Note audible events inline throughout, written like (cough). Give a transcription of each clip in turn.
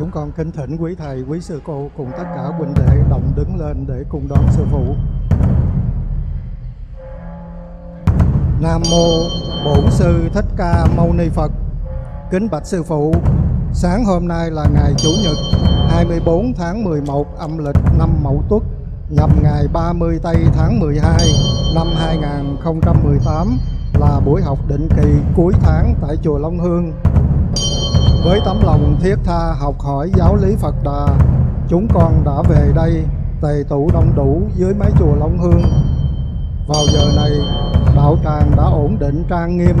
Chúng con kính thỉnh quý thầy, quý sư cô cùng tất cả huynh đệ đồng đứng lên để cùng đón sư phụ. Nam mô Bổn sư Thích Ca Mâu Ni Phật. Kính bạch sư phụ, sáng hôm nay là ngày Chủ nhật 24 tháng 11 âm lịch năm Mậu Tuất, nhằm ngày 30 tây tháng 12 năm 2018 là buổi học định kỳ cuối tháng tại chùa Long Hương, với tấm lòng thiết tha học hỏi giáo lý Phật Đà, chúng con đã về đây tề tụ đông đủ dưới mái chùa Long Hương. Vào giờ này, đạo tràng đã ổn định trang nghiêm.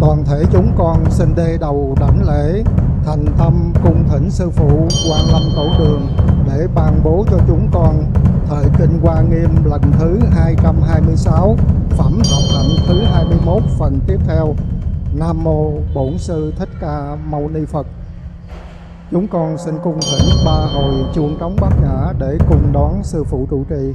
Toàn thể chúng con xin đê đầu đảnh lễ, thành tâm cung thỉnh sư phụ Quan Lâm Tổ Đường để ban bố cho chúng con thời kinh Hoa Nghiêm lần thứ 226, phẩm học hạnh thứ 21 phần tiếp theo. Nam mô Bổn sư Thích Ca Mâu Ni Phật. Chúng con xin cung thỉnh ba hồi chuông trống bát nhã để cùng đón sư phụ trụ trì.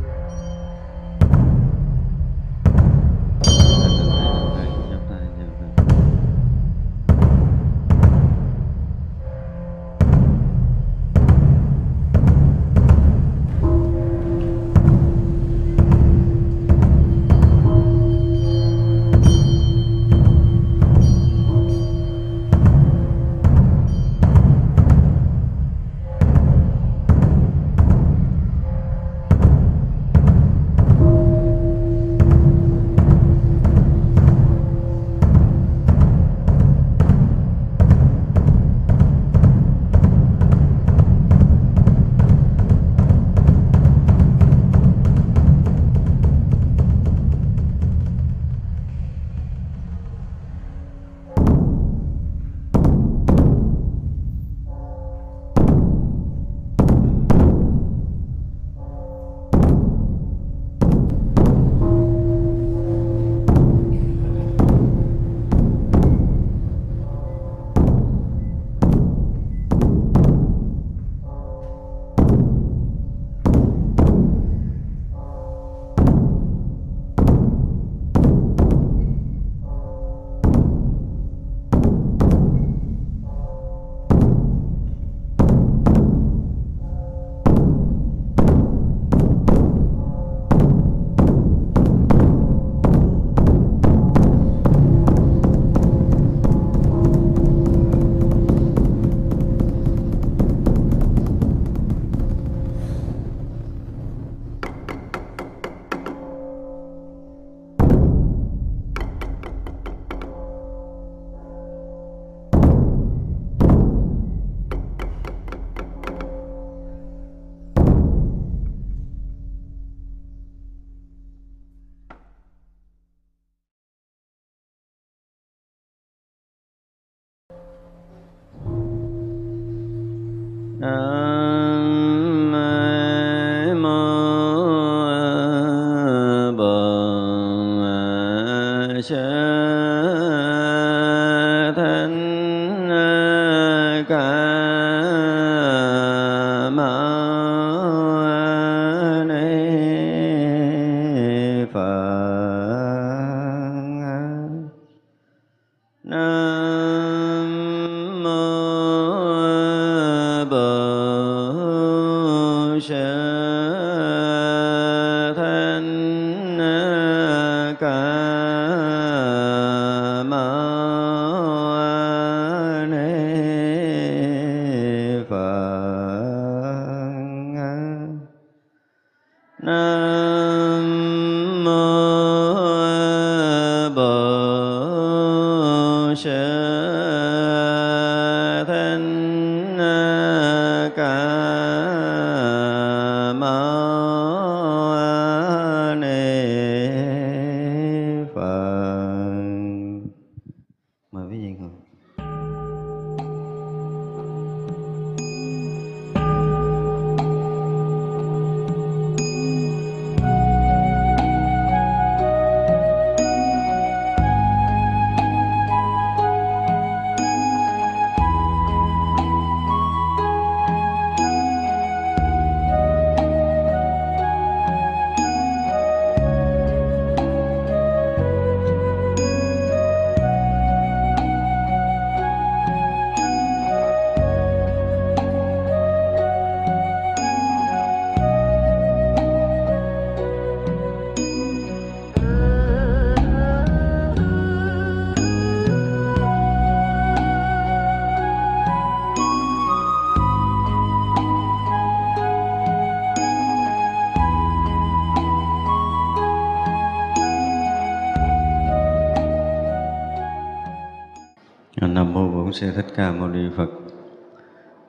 Ca mâu ni phật.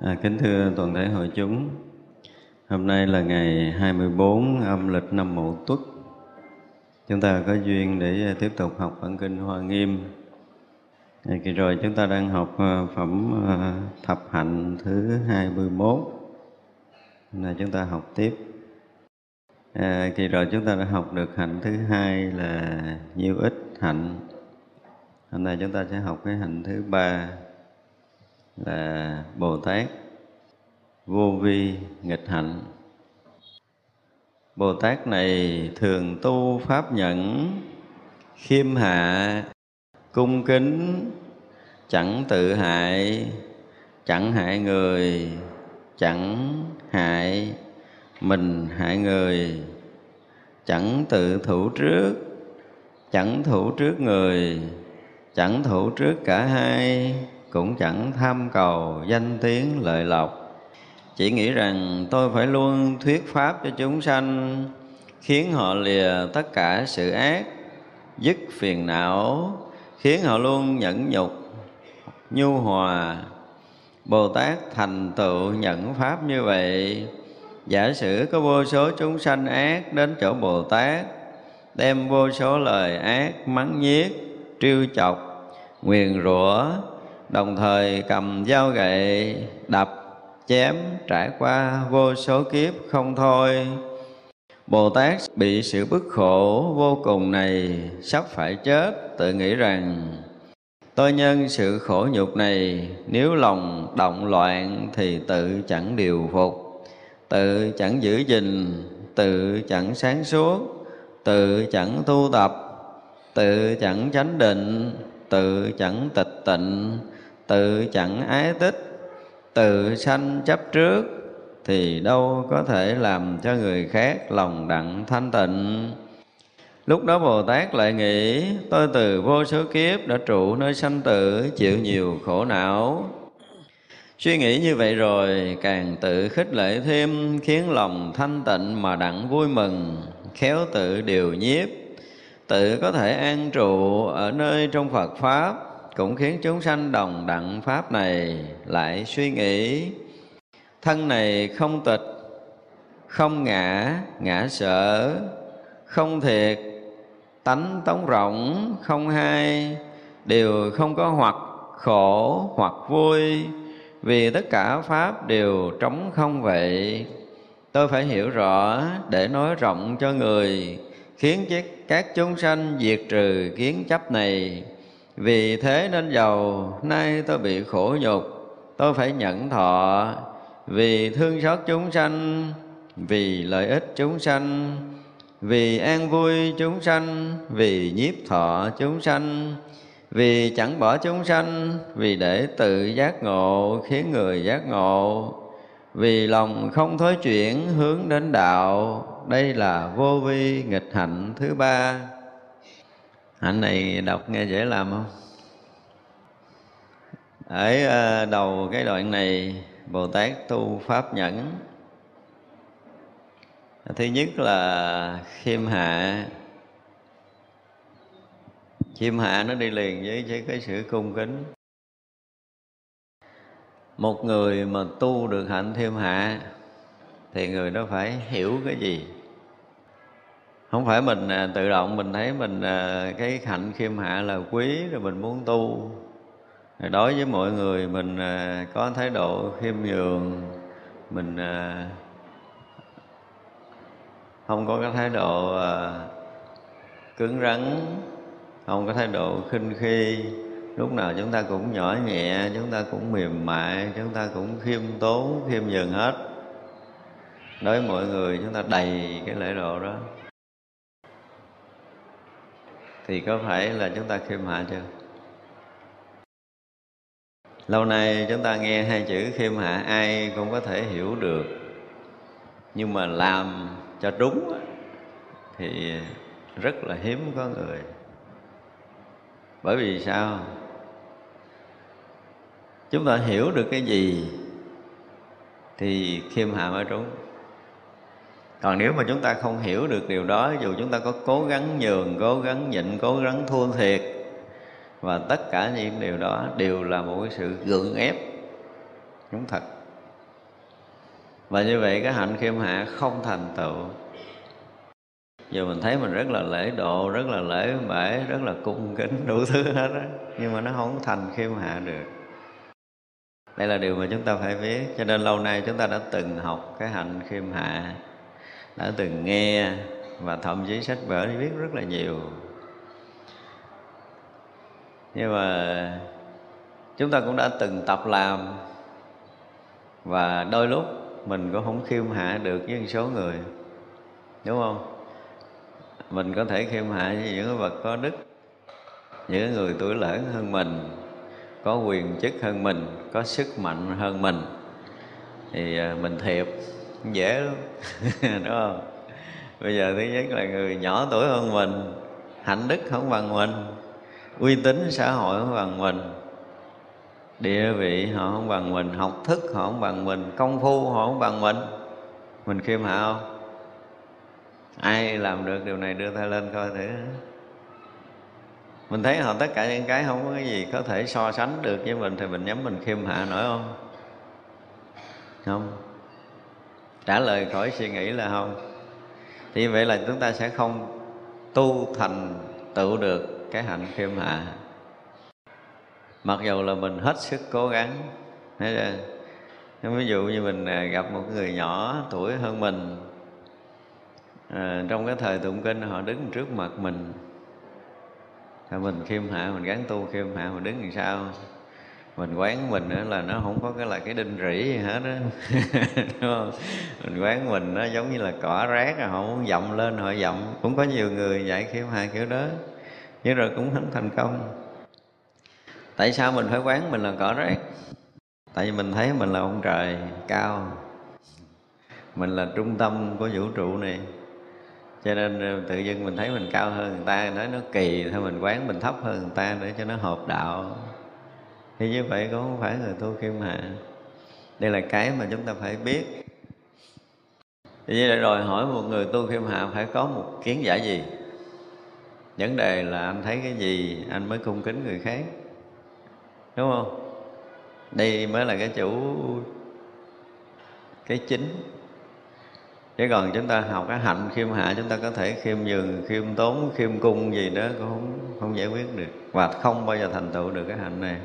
À, kính thưa toàn thể hội chúng hôm nay là ngày 24 âm lịch năm mậu tuất. Chúng ta có duyên để à, tiếp tục học bản kinh hoa nghiêm. À, kỳ rồi chúng ta đang học à, phẩm à, thập hạnh thứ 21 là chúng ta học tiếp. À, kỳ rồi chúng ta đã học được hạnh thứ hai là nhiêu ít hạnh. Hôm nay chúng ta sẽ học cái hạnh thứ ba là Bồ Tát vô vi nghịch hạnh. Bồ Tát này thường tu pháp nhẫn, khiêm hạ, cung kính, chẳng tự hại, chẳng hại người, chẳng hại mình hại người, chẳng tự thủ trước, chẳng thủ trước người, chẳng thủ trước cả hai, cũng chẳng tham cầu danh tiếng lợi lộc. Chỉ nghĩ rằng tôi phải luôn thuyết pháp cho chúng sanh, khiến họ lìa tất cả sự ác, dứt phiền não, khiến họ luôn nhẫn nhục, nhu hòa. Bồ tát thành tựu nhận pháp như vậy, giả sử có vô số chúng sanh ác đến chỗ bồ tát, đem vô số lời ác mắng nhiếc, trêu chọc, nguyền rủa đồng thời cầm dao gậy, đập, chém, trải qua vô số kiếp không thôi. Bồ Tát bị sự bức khổ vô cùng này sắp phải chết, tự nghĩ rằng, tôi nhân sự khổ nhục này, nếu lòng động loạn thì tự chẳng điều phục. Tự chẳng giữ gìn, tự chẳng sáng suốt, tự chẳng tu tập, tự chẳng chánh định, tự chẳng tịch tịnh tự chẳng ái tích, tự sanh chấp trước, thì đâu có thể làm cho người khác lòng đặng thanh tịnh. Lúc đó bồ tát lại nghĩ, tôi từ vô số kiếp đã trụ nơi sanh tử, chịu nhiều khổ não. Suy nghĩ như vậy rồi, càng tự khích lệ thêm, khiến lòng thanh tịnh mà đặng vui mừng, khéo tự điều nhiếp. Tự có thể an trụ ở nơi trong phật pháp cũng khiến chúng sanh đồng đặng pháp này lại suy nghĩ, thân này không tịch, không ngã ngã sở, không thiệt, tánh tống rộng không hai, đều không có hoặc khổ hoặc vui, vì tất cả pháp đều trống không vậy. Tôi phải hiểu rõ để nói rộng cho người, khiến các chúng sanh diệt trừ kiến chấp này vì thế nên giàu, nay tôi bị khổ nhục, tôi phải nhẫn thọ. Vì thương xót chúng sanh, vì lợi ích chúng sanh, vì an vui chúng sanh, vì nhiếp thọ chúng sanh, vì chẳng bỏ chúng sanh, vì để tự giác ngộ khiến người giác ngộ, vì lòng không thối chuyển hướng đến đạo. Đây là vô vi nghịch hạnh thứ ba hạnh này đọc nghe dễ làm không? Ở ờ, đầu cái đoạn này bồ tát tu pháp nhẫn. Thứ nhất là khiêm hạ. Khiêm hạ nó đi liền với, với cái sự cung kính. Một người mà tu được hạnh thêm hạ thì người đó phải hiểu cái gì? Không phải mình à, tự động mình thấy mình à, cái hạnh khiêm hạ là quý, rồi mình muốn tu. Đối với mọi người mình à, có thái độ khiêm nhường, mình không có cái thái độ cứng rắn, không có thái độ khinh khi. Lúc nào chúng ta cũng nhỏ nhẹ, chúng ta cũng mềm mại, chúng ta cũng khiêm tốn, khiêm nhường hết. Đối với mọi người chúng ta đầy cái lễ độ đó thì có phải là chúng ta khiêm hạ chưa? Lâu nay chúng ta nghe hai chữ khiêm hạ, ai cũng có thể hiểu được. Nhưng mà làm cho đúng thì rất là hiếm có người. Bởi vì sao? Chúng ta hiểu được cái gì thì khiêm hạ mới trúng còn nếu mà chúng ta không hiểu được điều đó dù chúng ta có cố gắng nhường, cố gắng nhịn, cố gắng thua thiệt, và tất cả những điều đó đều là một cái sự gượng ép, đúng thật. Và như vậy cái hạnh khiêm hạ không thành tựu. Giờ mình thấy mình rất là lễ độ, rất là lễ bể, rất là cung kính đủ thứ hết á, nhưng mà nó không thành khiêm hạ được. Đây là điều mà chúng ta phải biết, cho nên lâu nay chúng ta đã từng học cái hạnh khiêm hạ đã từng nghe và thậm chí sách vở thì viết rất là nhiều. Nhưng mà chúng ta cũng đã từng tập làm và đôi lúc mình cũng không khiêm hạ được với một số người, đúng không? Mình có thể khiêm hạ với những vật có đức, những người tuổi lớn hơn mình, có quyền chức hơn mình, có sức mạnh hơn mình. Thì à, mình thiệp dễ lắm. (laughs) Đúng không? Bây giờ thứ nhất là người nhỏ tuổi hơn mình, hạnh đức không bằng mình, uy tín xã hội không bằng mình, địa vị họ không bằng mình, học thức họ không bằng mình, công phu họ không bằng mình. Mình khiêm hạ không? Ai làm được điều này đưa tay lên coi thử. Mình thấy họ tất cả những cái không có cái gì có thể so sánh được với mình thì mình nhắm mình khiêm hạ nổi không? Không trả lời khỏi suy nghĩ là không. Thì vậy là chúng ta sẽ không tu thành tựu được cái hạnh khiêm hạ. Mặc dù là mình hết sức cố gắng thấy chưa? Ví dụ như mình à, gặp một người nhỏ tuổi hơn mình à, trong cái thời tụng kinh họ đứng trước mặt mình. Thì mình khiêm hạ mình gắn tu khiêm hạ mình đứng làm sao? Mình quán mình nữa là nó không có cái là cái đinh rỉ gì hết á. (laughs) Đúng không? Mình quán mình nó giống như là cỏ rác à, họ muốn dậm lên họ dậm. Cũng có nhiều người dạy kiểu hai kiểu đó. Nhưng rồi cũng không thành công. Tại sao mình phải quán mình là cỏ rác? Tại vì mình thấy mình là ông trời cao. Mình là trung tâm của vũ trụ này. Cho nên ờ, tự dưng mình thấy mình cao hơn người ta, nói nó kỳ thôi, mình quán mình thấp hơn người ta để cho nó hợp đạo thì như vậy cũng không phải người tu khiêm hạ. Đây là cái mà chúng ta phải biết. Thì như vậy rồi, hỏi một người tu khiêm hạ phải có một kiến giải gì? Vấn đề là anh thấy cái gì, anh mới cung kính người khác. Đúng không? Đây mới là cái chủ, cái chính. Chứ còn chúng ta học cái hạnh khiêm hạ, chúng ta có thể khiêm nhường, khiêm tốn, khiêm cung gì đó cũng không không giải quyết được. Và không bao giờ thành tựu được cái hạnh này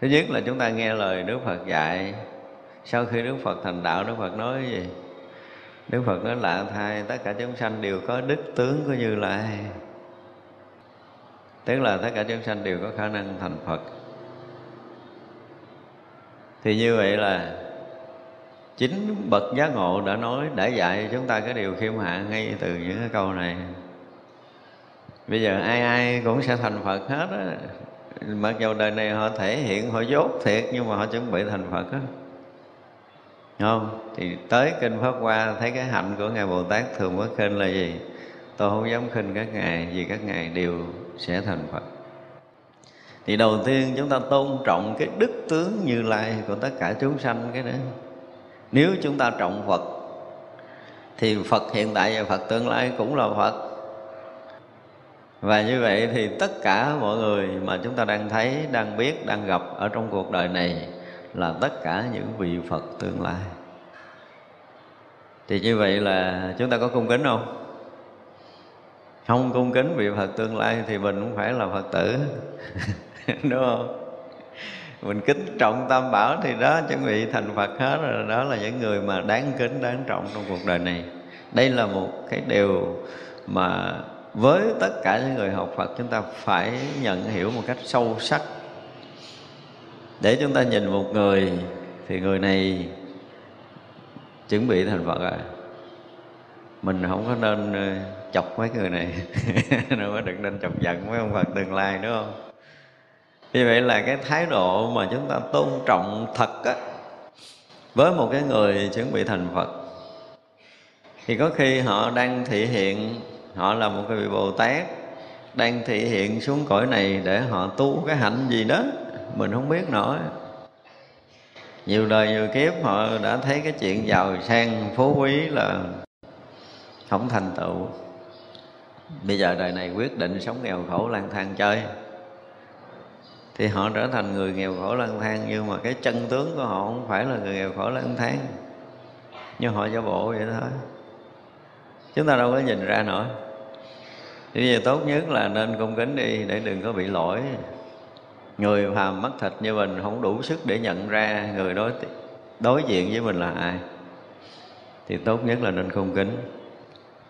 thứ nhất là chúng ta nghe lời đức phật dạy. Sau khi đức phật thành đạo, đức phật nói gì? Đức phật nói lạ thay, tất cả chúng sanh đều có đức tướng của như lai. Tức là tất cả chúng sanh đều có khả năng thành phật. Thì như vậy là chính bậc giác ngộ đã nói, đã dạy chúng ta cái điều khiêm hạ ngay từ những cái câu này. Bây giờ ai ai cũng sẽ thành phật hết á mặc dù đời này họ thể hiện, họ dốt thiệt, nhưng mà họ chuẩn bị thành phật á. Không? Thì tới kinh pháp hoa, thấy cái hạnh của ngài bồ tát thường mới khinh là gì? Tôi không dám khinh các ngài, vì các ngài đều sẽ thành phật. Thì đầu tiên chúng ta tôn trọng cái đức tướng như lai của tất cả chúng sanh cái đó. Nếu chúng ta trọng phật, thì phật hiện tại và phật tương lai cũng là phật và như vậy thì tất cả mọi người mà chúng ta đang thấy, đang biết, đang gặp ở trong cuộc đời này là tất cả những vị phật tương lai. Thì như vậy là chúng ta có cung kính không? Không cung kính vị phật tương lai thì mình cũng phải là phật tử, (laughs) đúng không? Mình kính trọng tam bảo thì đó, chuẩn bị thành phật hết rồi, đó là những người mà đáng kính, đáng trọng trong cuộc đời này. Đây là một cái điều mà với tất cả những người học phật, chúng ta phải nhận hiểu một cách sâu sắc. Để chúng ta nhìn một người, thì người này chuẩn bị thành phật rồi. Mình không có nên ờ, chọc mấy người này. (laughs) Đâu có đừng nên chọc giận mấy ông phật tương lai, đúng không? Như vậy là cái thái độ mà chúng ta tôn trọng thật á, với một cái người chuẩn bị thành phật, thì có khi họ đang thể hiện họ là một cái vị bồ tát đang thể hiện xuống cõi này để họ tu cái hạnh gì đó. Mình không biết nổi nhiều đời nhiều kiếp họ đã thấy cái chuyện giàu sang, phú quý là không thành tựu. Bây giờ đời này quyết định sống nghèo khổ lang thang chơi. Thì họ trở thành người nghèo khổ lang thang, nhưng mà cái chân tướng của họ không phải là người nghèo khổ lang thang. Nhưng họ giả bộ vậy thôi chúng ta đâu có nhìn ra nổi. Thì bây giờ tốt nhất là nên cung kính đi, để đừng có bị lỗi. Người phàm mắt thịt như mình không đủ sức để nhận ra người đối đối diện với mình là ai. Thì tốt nhất là nên cung kính.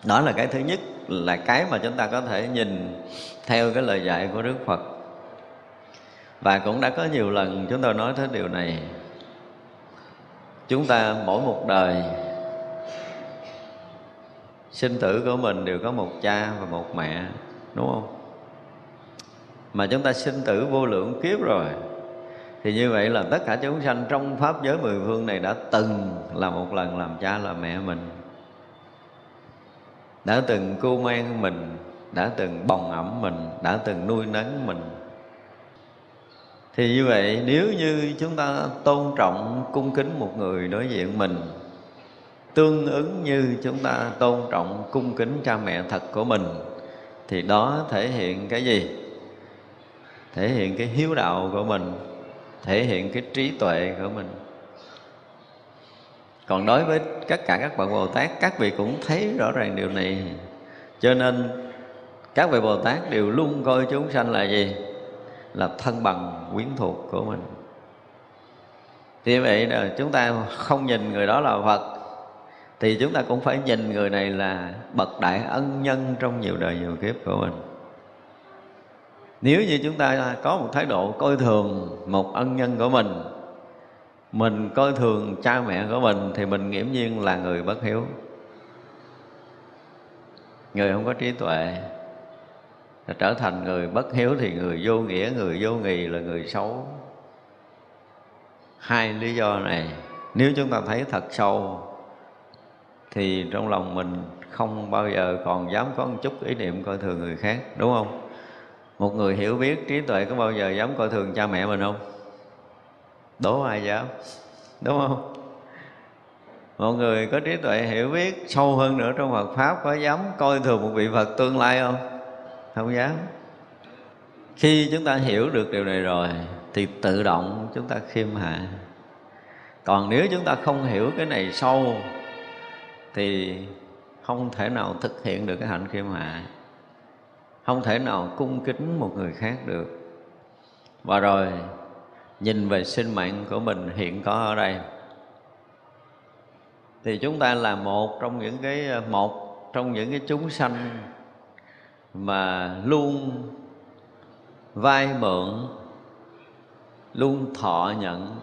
Đó là cái thứ nhất, là cái mà chúng ta có thể nhìn theo cái lời dạy của đức phật. Và cũng đã có nhiều lần chúng tôi nói tới điều này. Chúng ta mỗi một đời sinh tử của mình đều có một cha và một mẹ, đúng không? Mà chúng ta sinh tử vô lượng kiếp rồi. Thì như vậy là tất cả chúng sanh trong pháp giới mười phương này đã từng là một lần làm cha là mẹ mình. Đã từng cu mang mình, đã từng bồng ẩm mình, đã từng nuôi nấng mình. Thì như vậy, nếu như chúng ta tôn trọng, cung kính một người đối diện mình tương ứng như chúng ta tôn trọng, cung kính cha mẹ thật của mình, thì đó thể hiện cái gì? Thể hiện cái hiếu đạo của mình, thể hiện cái trí tuệ của mình. Còn đối với tất cả các bạn bồ tát, các vị cũng thấy rõ ràng điều này. Cho nên, các vị bồ tát đều luôn coi chúng sanh là gì? Là thân bằng, quyến thuộc của mình. Thì vậy là chúng ta không nhìn người đó là phật thì chúng ta cũng phải nhìn người này là bậc đại ân nhân trong nhiều đời nhiều kiếp của mình. Nếu như chúng ta có một thái độ coi thường một ân nhân của mình mình coi thường cha mẹ của mình thì mình nghiễm nhiên là người bất hiếu. Người không có trí tuệ trở thành người bất hiếu thì người vô nghĩa, người vô nghị là người xấu. Hai lý do này, nếu chúng ta thấy thật sâu thì trong lòng mình không bao giờ còn dám có một chút ý niệm coi thường người khác, đúng không? Một người hiểu biết trí tuệ có bao giờ dám coi thường cha mẹ mình không? Đố ai dám, đúng không? Một người có trí tuệ hiểu biết sâu hơn nữa trong Phật pháp có dám coi thường một vị Phật tương lai không? Không dám. Khi chúng ta hiểu được điều này rồi thì tự động chúng ta khiêm hạ. Còn nếu chúng ta không hiểu cái này sâu thì không thể nào thực hiện được cái hạnh khiêm hạ không thể nào cung kính một người khác được. Và rồi, nhìn về sinh mạng của mình hiện có ở đây. Thì chúng ta là một trong những cái, một trong những cái chúng sanh mà luôn vai mượn, luôn thọ nhận.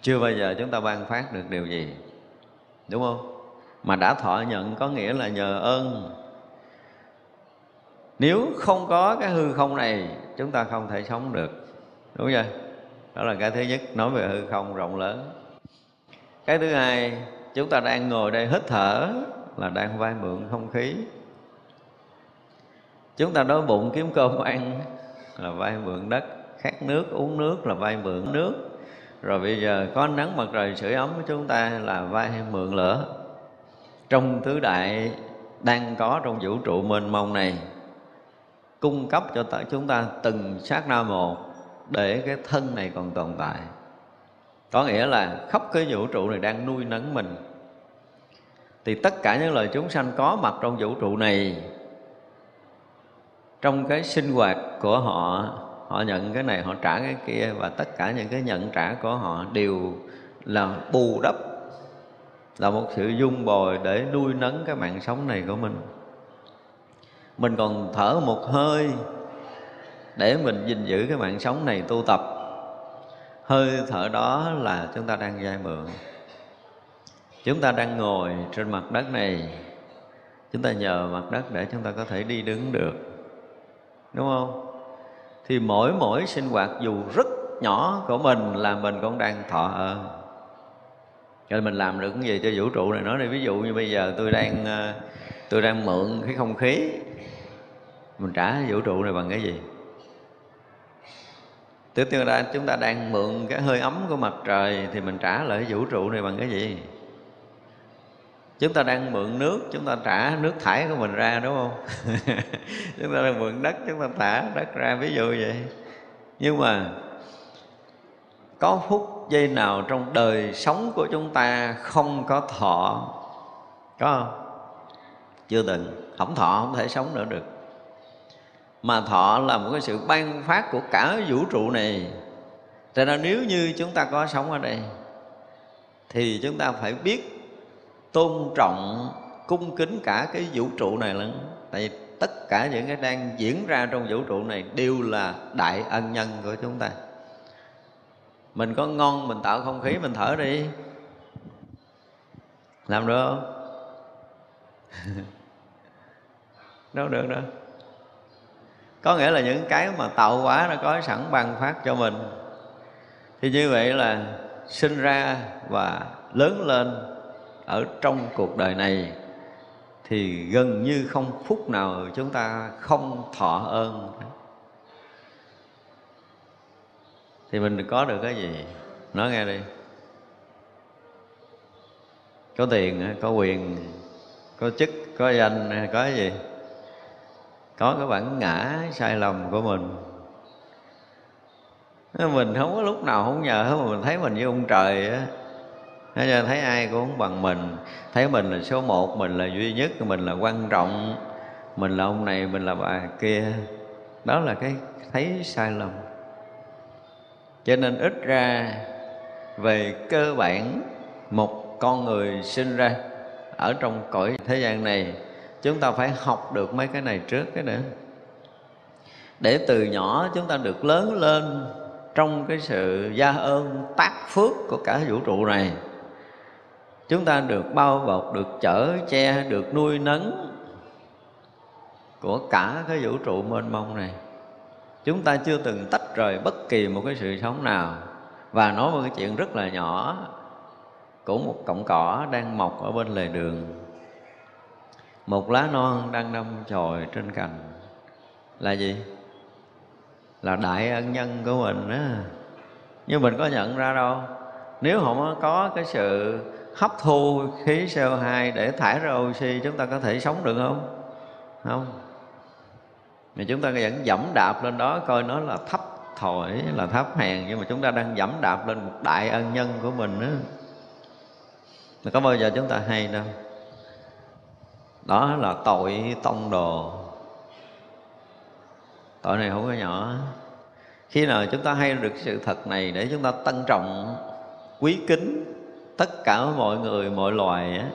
Chưa bao giờ chúng ta ban phát được điều gì đúng không? Mà đã thọ nhận có nghĩa là nhờ ơn. Nếu không có cái hư không này, chúng ta không thể sống được. Đúng chưa? Đó là cái thứ nhất, nói về hư không rộng lớn. Cái thứ hai, chúng ta đang ngồi đây hít thở là đang vay mượn không khí. Chúng ta đói bụng kiếm cơm ăn là vay mượn đất, khát nước, uống nước là vay mượn nước rồi bây giờ có nắng mặt trời sưởi ấm của chúng ta là vay mượn lửa. Trong tứ đại đang có trong vũ trụ mênh mông này, cung cấp cho chúng ta từng sát na một để cái thân này còn tồn tại. Có nghĩa là khắp cái vũ trụ này đang nuôi nấng mình. Thì tất cả những lời chúng sanh có mặt trong vũ trụ này, trong cái sinh hoạt của họ họ nhận cái này, họ trả cái kia, và tất cả những cái nhận trả của họ đều là bù đắp, là một sự dung bồi để nuôi nấng cái mạng sống này của mình. Mình còn thở một hơi để mình gìn giữ cái mạng sống này tu tập. Hơi thở đó là chúng ta đang vay mượn. Chúng ta đang ngồi trên mặt đất này. Chúng ta nhờ mặt đất để chúng ta có thể đi đứng được. Đúng không? Thì mỗi mỗi sinh hoạt dù rất nhỏ của mình là mình cũng đang thọ. Ơn cho nên mình làm được cái gì cho vũ trụ này nói đi. Ví dụ như bây giờ tôi đang ờ, tôi đang mượn cái không khí. Mình trả vũ trụ này bằng cái gì? Tiếp theo ra chúng ta đang mượn cái hơi ấm của mặt trời Thì mình trả lại vũ trụ này bằng cái gì? Chúng ta đang mượn nước, Chúng ta trả nước thải của mình ra, đúng không? (laughs) chúng ta đang mượn đất, Chúng ta thả đất ra, ví dụ vậy Nhưng mà Có phút giây nào trong đời sống của chúng ta Không có thọ, Có không? Chưa từng Không thọ, không thể sống nữa được mà thọ là một cái sự ban phát của cả vũ trụ này cho nên nếu như chúng ta có sống ở đây, thì chúng ta phải biết tôn trọng, cung kính cả cái vũ trụ này lắm tại vì tất cả những cái đang diễn ra trong vũ trụ này đều là đại ân nhân của chúng ta. Mình có ngon, mình tạo không khí, mình thở đi. Làm được không? (laughs) Đâu được đâu. Có nghĩa là những cái mà tạo hóa nó có sẵn ban phát cho mình. Thì như vậy là sinh ra và lớn lên ở trong cuộc đời này thì gần như không phút nào chúng ta không thọ ơn. Thì mình có được cái gì? Nói nghe đi. Có tiền, có quyền, có chức, có danh, có cái gì? Có cái bản ngã sai lầm của mình. Mình không có lúc nào không nhờ mà mình thấy mình như ông trời á. Thế cho thấy ai cũng không bằng mình. Thấy mình là số một, mình là duy nhất, mình là quan trọng Mình là ông này, mình là bà kia. Đó là cái thấy sai lầm. Cho nên ít ra về cơ bản Một con người sinh ra Ở trong cõi thế gian này chúng ta phải học được mấy cái này trước cái nữa. Để từ nhỏ chúng ta được lớn lên trong cái sự gia ơn tác phước của cả vũ trụ này chúng ta được bao bọc, được chở che, được nuôi nấng của cả cái vũ trụ mênh mông này. Chúng ta chưa từng tách rời bất kỳ một cái sự sống nào. Và nói một cái chuyện rất là nhỏ của một cọng cỏ đang mọc ở bên lề đường. Một lá non đang đâm chồi trên cành. Là gì? Là đại ân nhân của mình á. Nhưng mình có nhận ra đâu? Nếu không có cái sự hấp thu khí CO2 để thải ra oxy, chúng ta có thể sống được không? Không. Mà chúng ta vẫn dẫm đạp lên đó, coi nó là thấp thổi, là thấp hèn, nhưng mà chúng ta đang dẫm đạp lên một đại ân nhân của mình á. Mà có bao giờ chúng ta hay đâu. Đó là tội tông đồ. Tội này không có nhỏ. Khi nào chúng ta hay được sự thật này để chúng ta tân trọng, quý kính tất cả mọi người mọi loài á,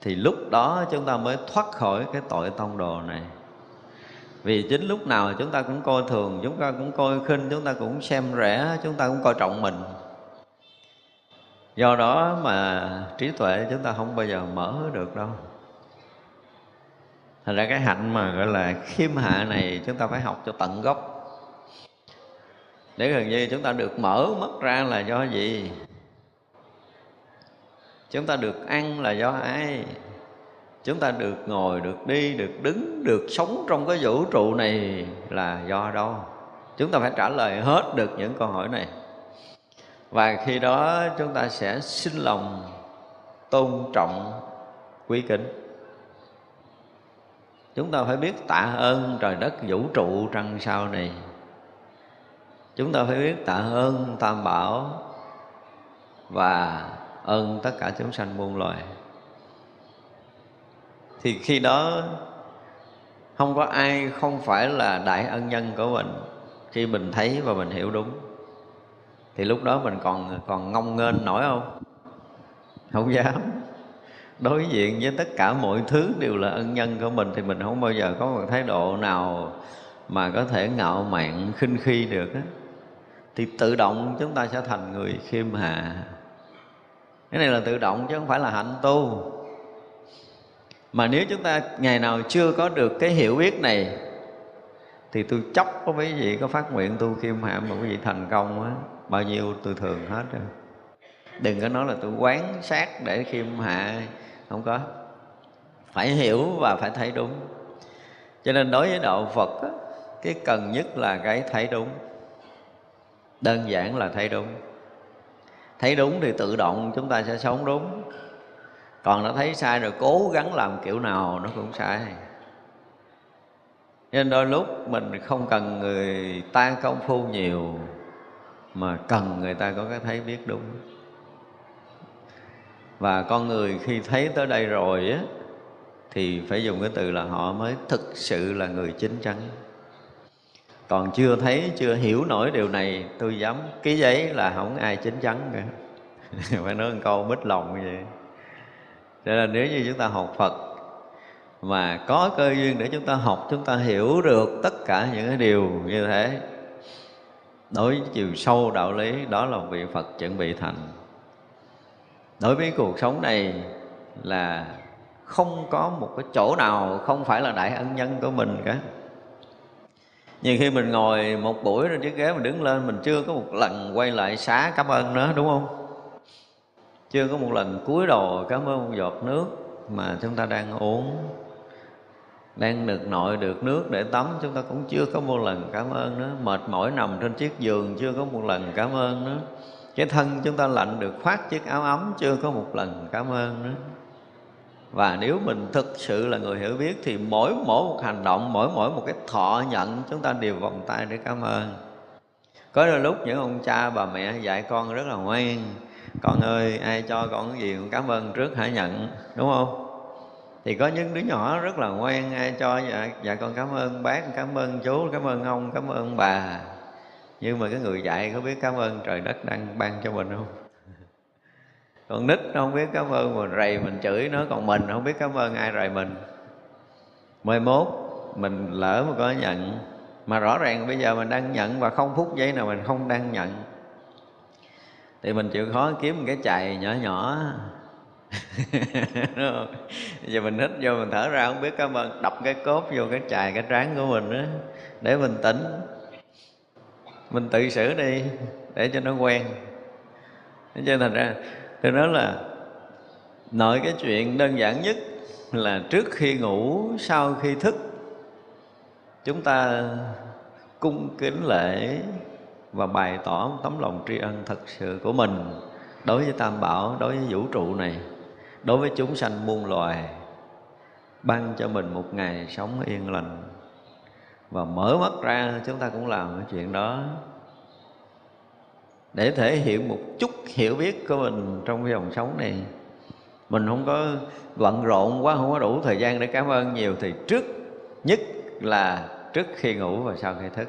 thì lúc đó chúng ta mới thoát khỏi cái tội tông đồ này. Vì chính lúc nào chúng ta cũng coi thường chúng ta cũng coi khinh chúng ta cũng xem rẻ chúng ta cũng coi trọng mình. Do đó mà trí tuệ chúng ta không bao giờ mở được đâu. Thành ra cái hạnh mà gọi là khiêm hạ này chúng ta phải học cho tận gốc. Để gần như chúng ta được mở mắt ra là do gì? Chúng ta được ăn là do ai? Chúng ta được ngồi, được đi, được đứng, được sống trong cái vũ trụ này là do đâu? Chúng ta phải trả lời hết được những câu hỏi này. Và khi đó chúng ta sẽ sinh lòng tôn trọng quý kính. Chúng ta phải biết tạ ơn trời đất vũ trụ trăng sao này. Chúng ta phải biết tạ ơn tam bảo và ơn tất cả chúng sanh muôn loài. Thì khi đó, không có ai, không phải là đại ân nhân của mình, khi mình thấy và mình hiểu đúng, thì lúc đó mình còn còn ngông nghênh nổi không? Không dám. Đối diện với tất cả mọi thứ đều là ân nhân của mình, thì mình không bao giờ có một thái độ nào mà có thể ngạo mạn, khinh khi được á. Thì tự động chúng ta sẽ thành người khiêm hạ cái này là tự động chứ không phải là hạnh tu. Mà nếu chúng ta ngày nào chưa có được cái hiểu biết này thì tôi chóc có mấy vị có phát nguyện tu khiêm hạ mà quý vị thành công á. Bao nhiêu tôi thường hết rồi. Đừng có nói là tôi quán sát để khiêm hạ không có. Phải hiểu và phải thấy đúng. Cho nên đối với đạo phật á, cái cần nhất là cái thấy đúng. Đơn giản là thấy đúng thấy đúng thì tự động chúng ta sẽ sống đúng. Còn nó thấy sai rồi, cố gắng làm kiểu nào nó cũng sai. Nên đôi lúc mình không cần người ta công phu nhiều, mà cần người ta có cái thấy biết đúng. Và con người khi thấy tới đây rồi á, thì phải dùng cái từ là họ mới thực sự là người chính chắn còn chưa thấy, chưa hiểu nổi điều này, tôi dám ký giấy là không ai chính chắn cả. (laughs) Phải nói một câu mít lòng như vậy. Cho nên nếu như chúng ta học phật mà có cơ duyên để chúng ta học, chúng ta hiểu được tất cả những cái điều như thế, đối với chiều sâu đạo lý, đó là vị phật chuẩn bị thành. Đối với cuộc sống này là không có một cái chỗ nào, không phải là đại ân nhân của mình cả nhiều khi mình ngồi một buổi rồi chiếc ghế mình đứng lên, mình chưa có một lần quay lại xá cảm ơn nữa đúng không? Chưa có một lần cúi đầu cảm ơn một giọt nước mà chúng ta đang uống, đang được nội được nước để tắm. Chúng ta cũng chưa có một lần cảm ơn nữa mệt mỏi nằm trên chiếc giường, chưa có một lần cảm ơn nữa cái thân chúng ta lạnh được khoác chiếc áo ấm, chưa có một lần cảm ơn nữa và nếu mình thực sự là người hiểu biết thì mỗi mỗi một hành động mỗi mỗi một cái thọ nhận chúng ta đều vòng tay để cảm ơn. Có đôi lúc những ông cha bà mẹ dạy con rất là ngoan. Con ơi ai cho con cái gì cũng cảm ơn trước hãy nhận đúng không? Thì có những đứa nhỏ rất là ngoan ai cho dạ, dạ con cảm ơn bác cảm ơn chú cảm ơn ông cảm ơn bà. Nhưng mà cái người dạy có biết cảm ơn trời đất đang ban cho mình không? Còn nít nó không biết cảm ơn, mà rầy mình chửi nó, còn mình không biết cảm ơn ai rầy mình. Mai mốt, mình lỡ mà có nhận. Mà rõ ràng bây giờ mình đang nhận và không phút giây nào mình không đang nhận. Thì mình chịu khó kiếm một cái chày nhỏ nhỏ. (laughs) Giờ mình hít vô, mình thở ra, không biết cảm ơn. Đập cái cốt vô cái chài cái trán của mình đó để mình tỉnh. Mình tự xử đi, để cho nó quen. Cho nên thành ra tôi nói là, nội cái chuyện đơn giản nhất là trước khi ngủ, sau khi thức, chúng ta cung kính lễ và bày tỏ tấm lòng tri ân thật sự của mình đối với tam bảo, đối với vũ trụ này, đối với chúng sanh muôn loài, ban cho mình một ngày sống yên lành. Và mở mắt ra, chúng ta cũng làm cái chuyện đó để thể hiện một chút hiểu biết của mình trong cái dòng sống này. Mình không có bận rộn quá, không có đủ thời gian để cảm ơn nhiều thì trước nhất là trước khi ngủ và sau khi thức.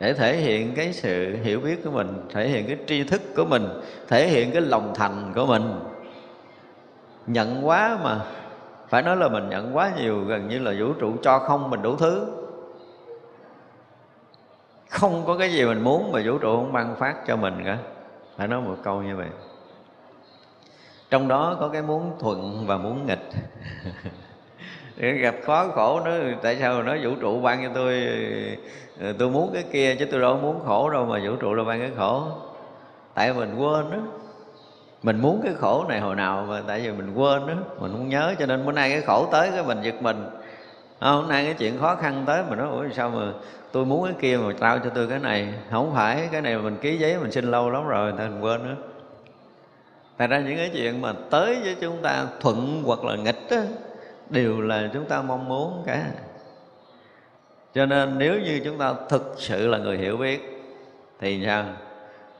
Để thể hiện cái sự hiểu biết của mình, thể hiện cái tri thức của mình, thể hiện cái lòng thành của mình. Nhận quá mà, phải nói là mình nhận quá nhiều, gần như là vũ trụ cho không mình đủ thứ không có cái gì mình muốn mà vũ trụ không ban phát cho mình cả. Phải nói một câu như vậy. Trong đó có cái muốn thuận và muốn nghịch. (laughs) Gặp khó khổ nó, tại sao nó vũ trụ ban cho tôi ờ, tôi muốn cái kia chứ tôi đâu muốn khổ đâu mà vũ trụ là ban cái khổ. Tại mình quên đó mình muốn cái khổ này hồi nào mà tại vì mình quên đó mình không nhớ cho nên bữa nay cái khổ tới cái mình giật mình à, hôm nay cái chuyện khó khăn tới mà nói ủa sao mà tôi muốn cái kia mà trao cho tôi cái này không phải cái này mình ký giấy mình xin lâu lắm rồi ta mình quên nữa Tại ra những cái chuyện mà tới với chúng ta thuận hoặc là nghịch đó, đều là chúng ta mong muốn cả. Cho nên nếu như chúng ta thực sự là người hiểu biết thì sao?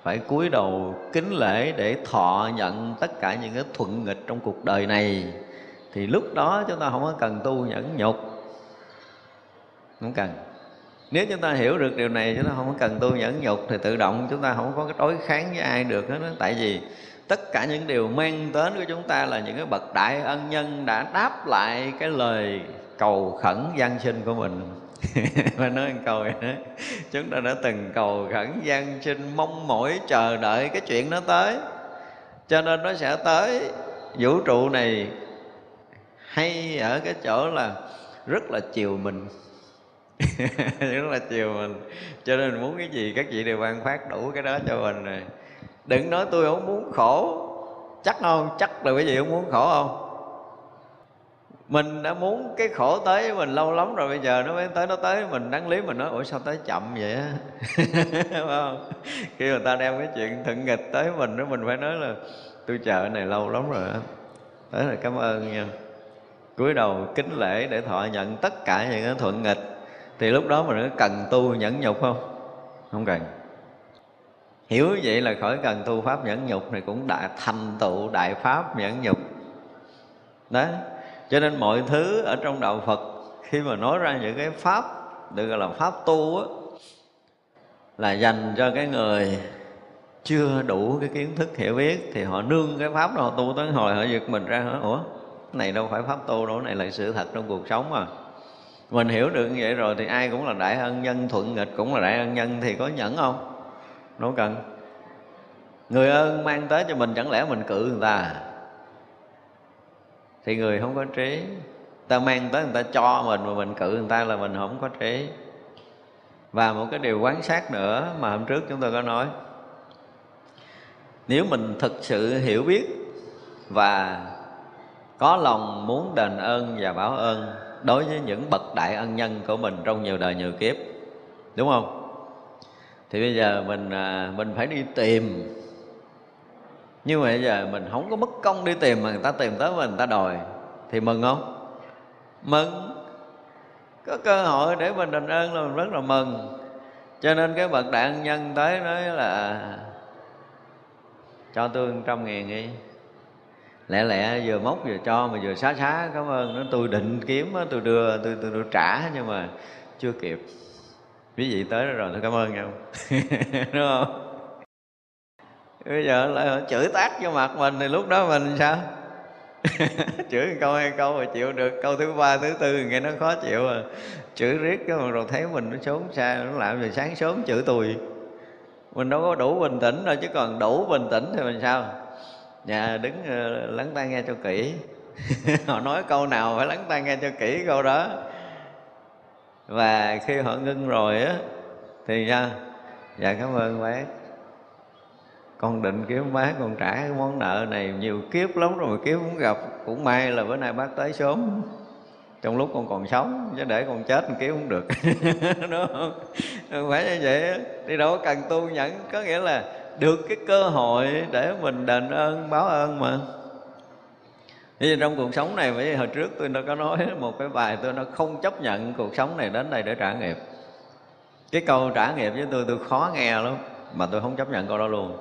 Phải cúi đầu kính lễ để thọ nhận tất cả những cái thuận nghịch trong cuộc đời này thì lúc đó chúng ta không có cần tu nhẫn nhục không cần. Nếu chúng ta hiểu được điều này, chúng ta không cần tu nhẫn nhục, thì tự động chúng ta không có cái đối kháng với ai được hết đó. tại vì tất cả những điều mang đến của chúng ta là những cái bậc đại ân nhân đã đáp lại cái lời cầu khẩn gian sinh của mình. (laughs) Và nói một câu đó. Chúng ta đã từng cầu khẩn gian sinh, mong mỏi chờ đợi cái chuyện nó tới. Cho nên nó sẽ tới. Vũ trụ này hay ở cái chỗ là rất là chiều mình. (laughs) rất là chiều mình. Cho nên mình muốn cái gì, các chị đều ban phát đủ cái đó cho mình rồi. Đừng nói tôi không muốn khổ. Chắc không? Chắc là quý vị không muốn khổ không? Mình đã muốn cái khổ tới với mình lâu lắm rồi, bây giờ nó mới tới, nó tới. Mình đáng lý mình nói, ủa, sao tới chậm vậy á? (laughs) Không? Khi người ta đem cái chuyện thuận nghịch tới mình đó mình phải nói là, tôi chờ này lâu lắm rồi á. Tới là cảm ơn nha. Cúi đầu kính lễ để thọ nhận tất cả những cái thuận nghịch thì lúc đó mình có cần tu nhẫn nhục không? Không cần. Hiểu vậy là khỏi cần tu pháp nhẫn nhục này cũng đã thành tựu đại pháp nhẫn nhục. Đó. Cho nên mọi thứ ở trong đạo phật, khi mà nói ra những cái pháp, được gọi là pháp tu á, là dành cho cái người chưa đủ cái kiến thức hiểu biết, thì họ nương cái pháp đó, họ tu tới hồi họ giật mình ra hỏi ủa, cái này đâu phải pháp tu đâu, cái này là sự thật trong cuộc sống mà mình hiểu được như vậy rồi thì ai cũng là đại ân nhân thuận nghịch, cũng là đại ân nhân thì có nhẫn không? Đâu cần. Người ơn mang tới cho mình, chẳng lẽ mình cự người ta à? thì người không có trí. Ta mang tới người ta cho mình mà mình cự người ta là mình không có trí. Và một cái điều quan sát nữa mà hôm trước chúng tôi có nói. Nếu mình thực sự hiểu biết và có lòng muốn đền ơn và báo ơn đối với những bậc đại ân nhân của mình trong nhiều đời nhiều kiếp. Đúng không? Thì bây giờ mình à, mình phải đi tìm. Nhưng mà bây giờ mình không có mất công đi tìm mà người ta tìm tới mình, người ta đòi. Thì mừng không? Mừng. Có cơ hội để mình đền ơn là mình rất là mừng. Cho nên cái bậc đại ân nhân tới nói là cho tôi trăm ngàn đi lẹ lẹ vừa móc vừa cho mà vừa xá xá cảm ơn. Nó tôi định kiếm tôi đưa tôi, tôi, tôi trả nhưng mà chưa kịp. Quý vị tới rồi tôi cảm ơn nhau (laughs) đúng không? Bây giờ lại chửi tát vô mặt mình thì lúc đó mình sao? (laughs) Chửi một câu hai câu mà chịu được. Câu thứ ba thứ tư nghe nó khó chịu à. Chửi riết cái mà rồi thấy mình nó trốn xa nó làm gì sáng sớm chửi tùi. Mình đâu có đủ bình tĩnh đâu chứ còn đủ bình tĩnh thì mình sao? Nhà đứng ờ, lắng tai nghe cho kỹ. (laughs) Họ nói câu nào phải lắng tai nghe cho kỹ câu đó. Và khi họ ngưng rồi á, thì sao? Dạ cảm ơn bác. Con định kiếm bác con trả cái món nợ này, nhiều kiếp lắm rồi mà kiếp cũng gặp. Cũng may là bữa nay bác tới sớm. Trong lúc con còn sống, chứ để con chết kiếm không được. (laughs) Đúng không? Không phải như vậy đi đâu có cần tu nhẫn. Có nghĩa là được cái cơ hội để mình đền ơn báo ơn mà Thế trong cuộc sống này, bởi hồi trước tôi đã có nói một cái bài tôi nó không chấp nhận cuộc sống này đến đây để trả nghiệp. Cái câu trả nghiệp với tôi tôi khó nghe lắm, mà tôi không chấp nhận câu đó luôn.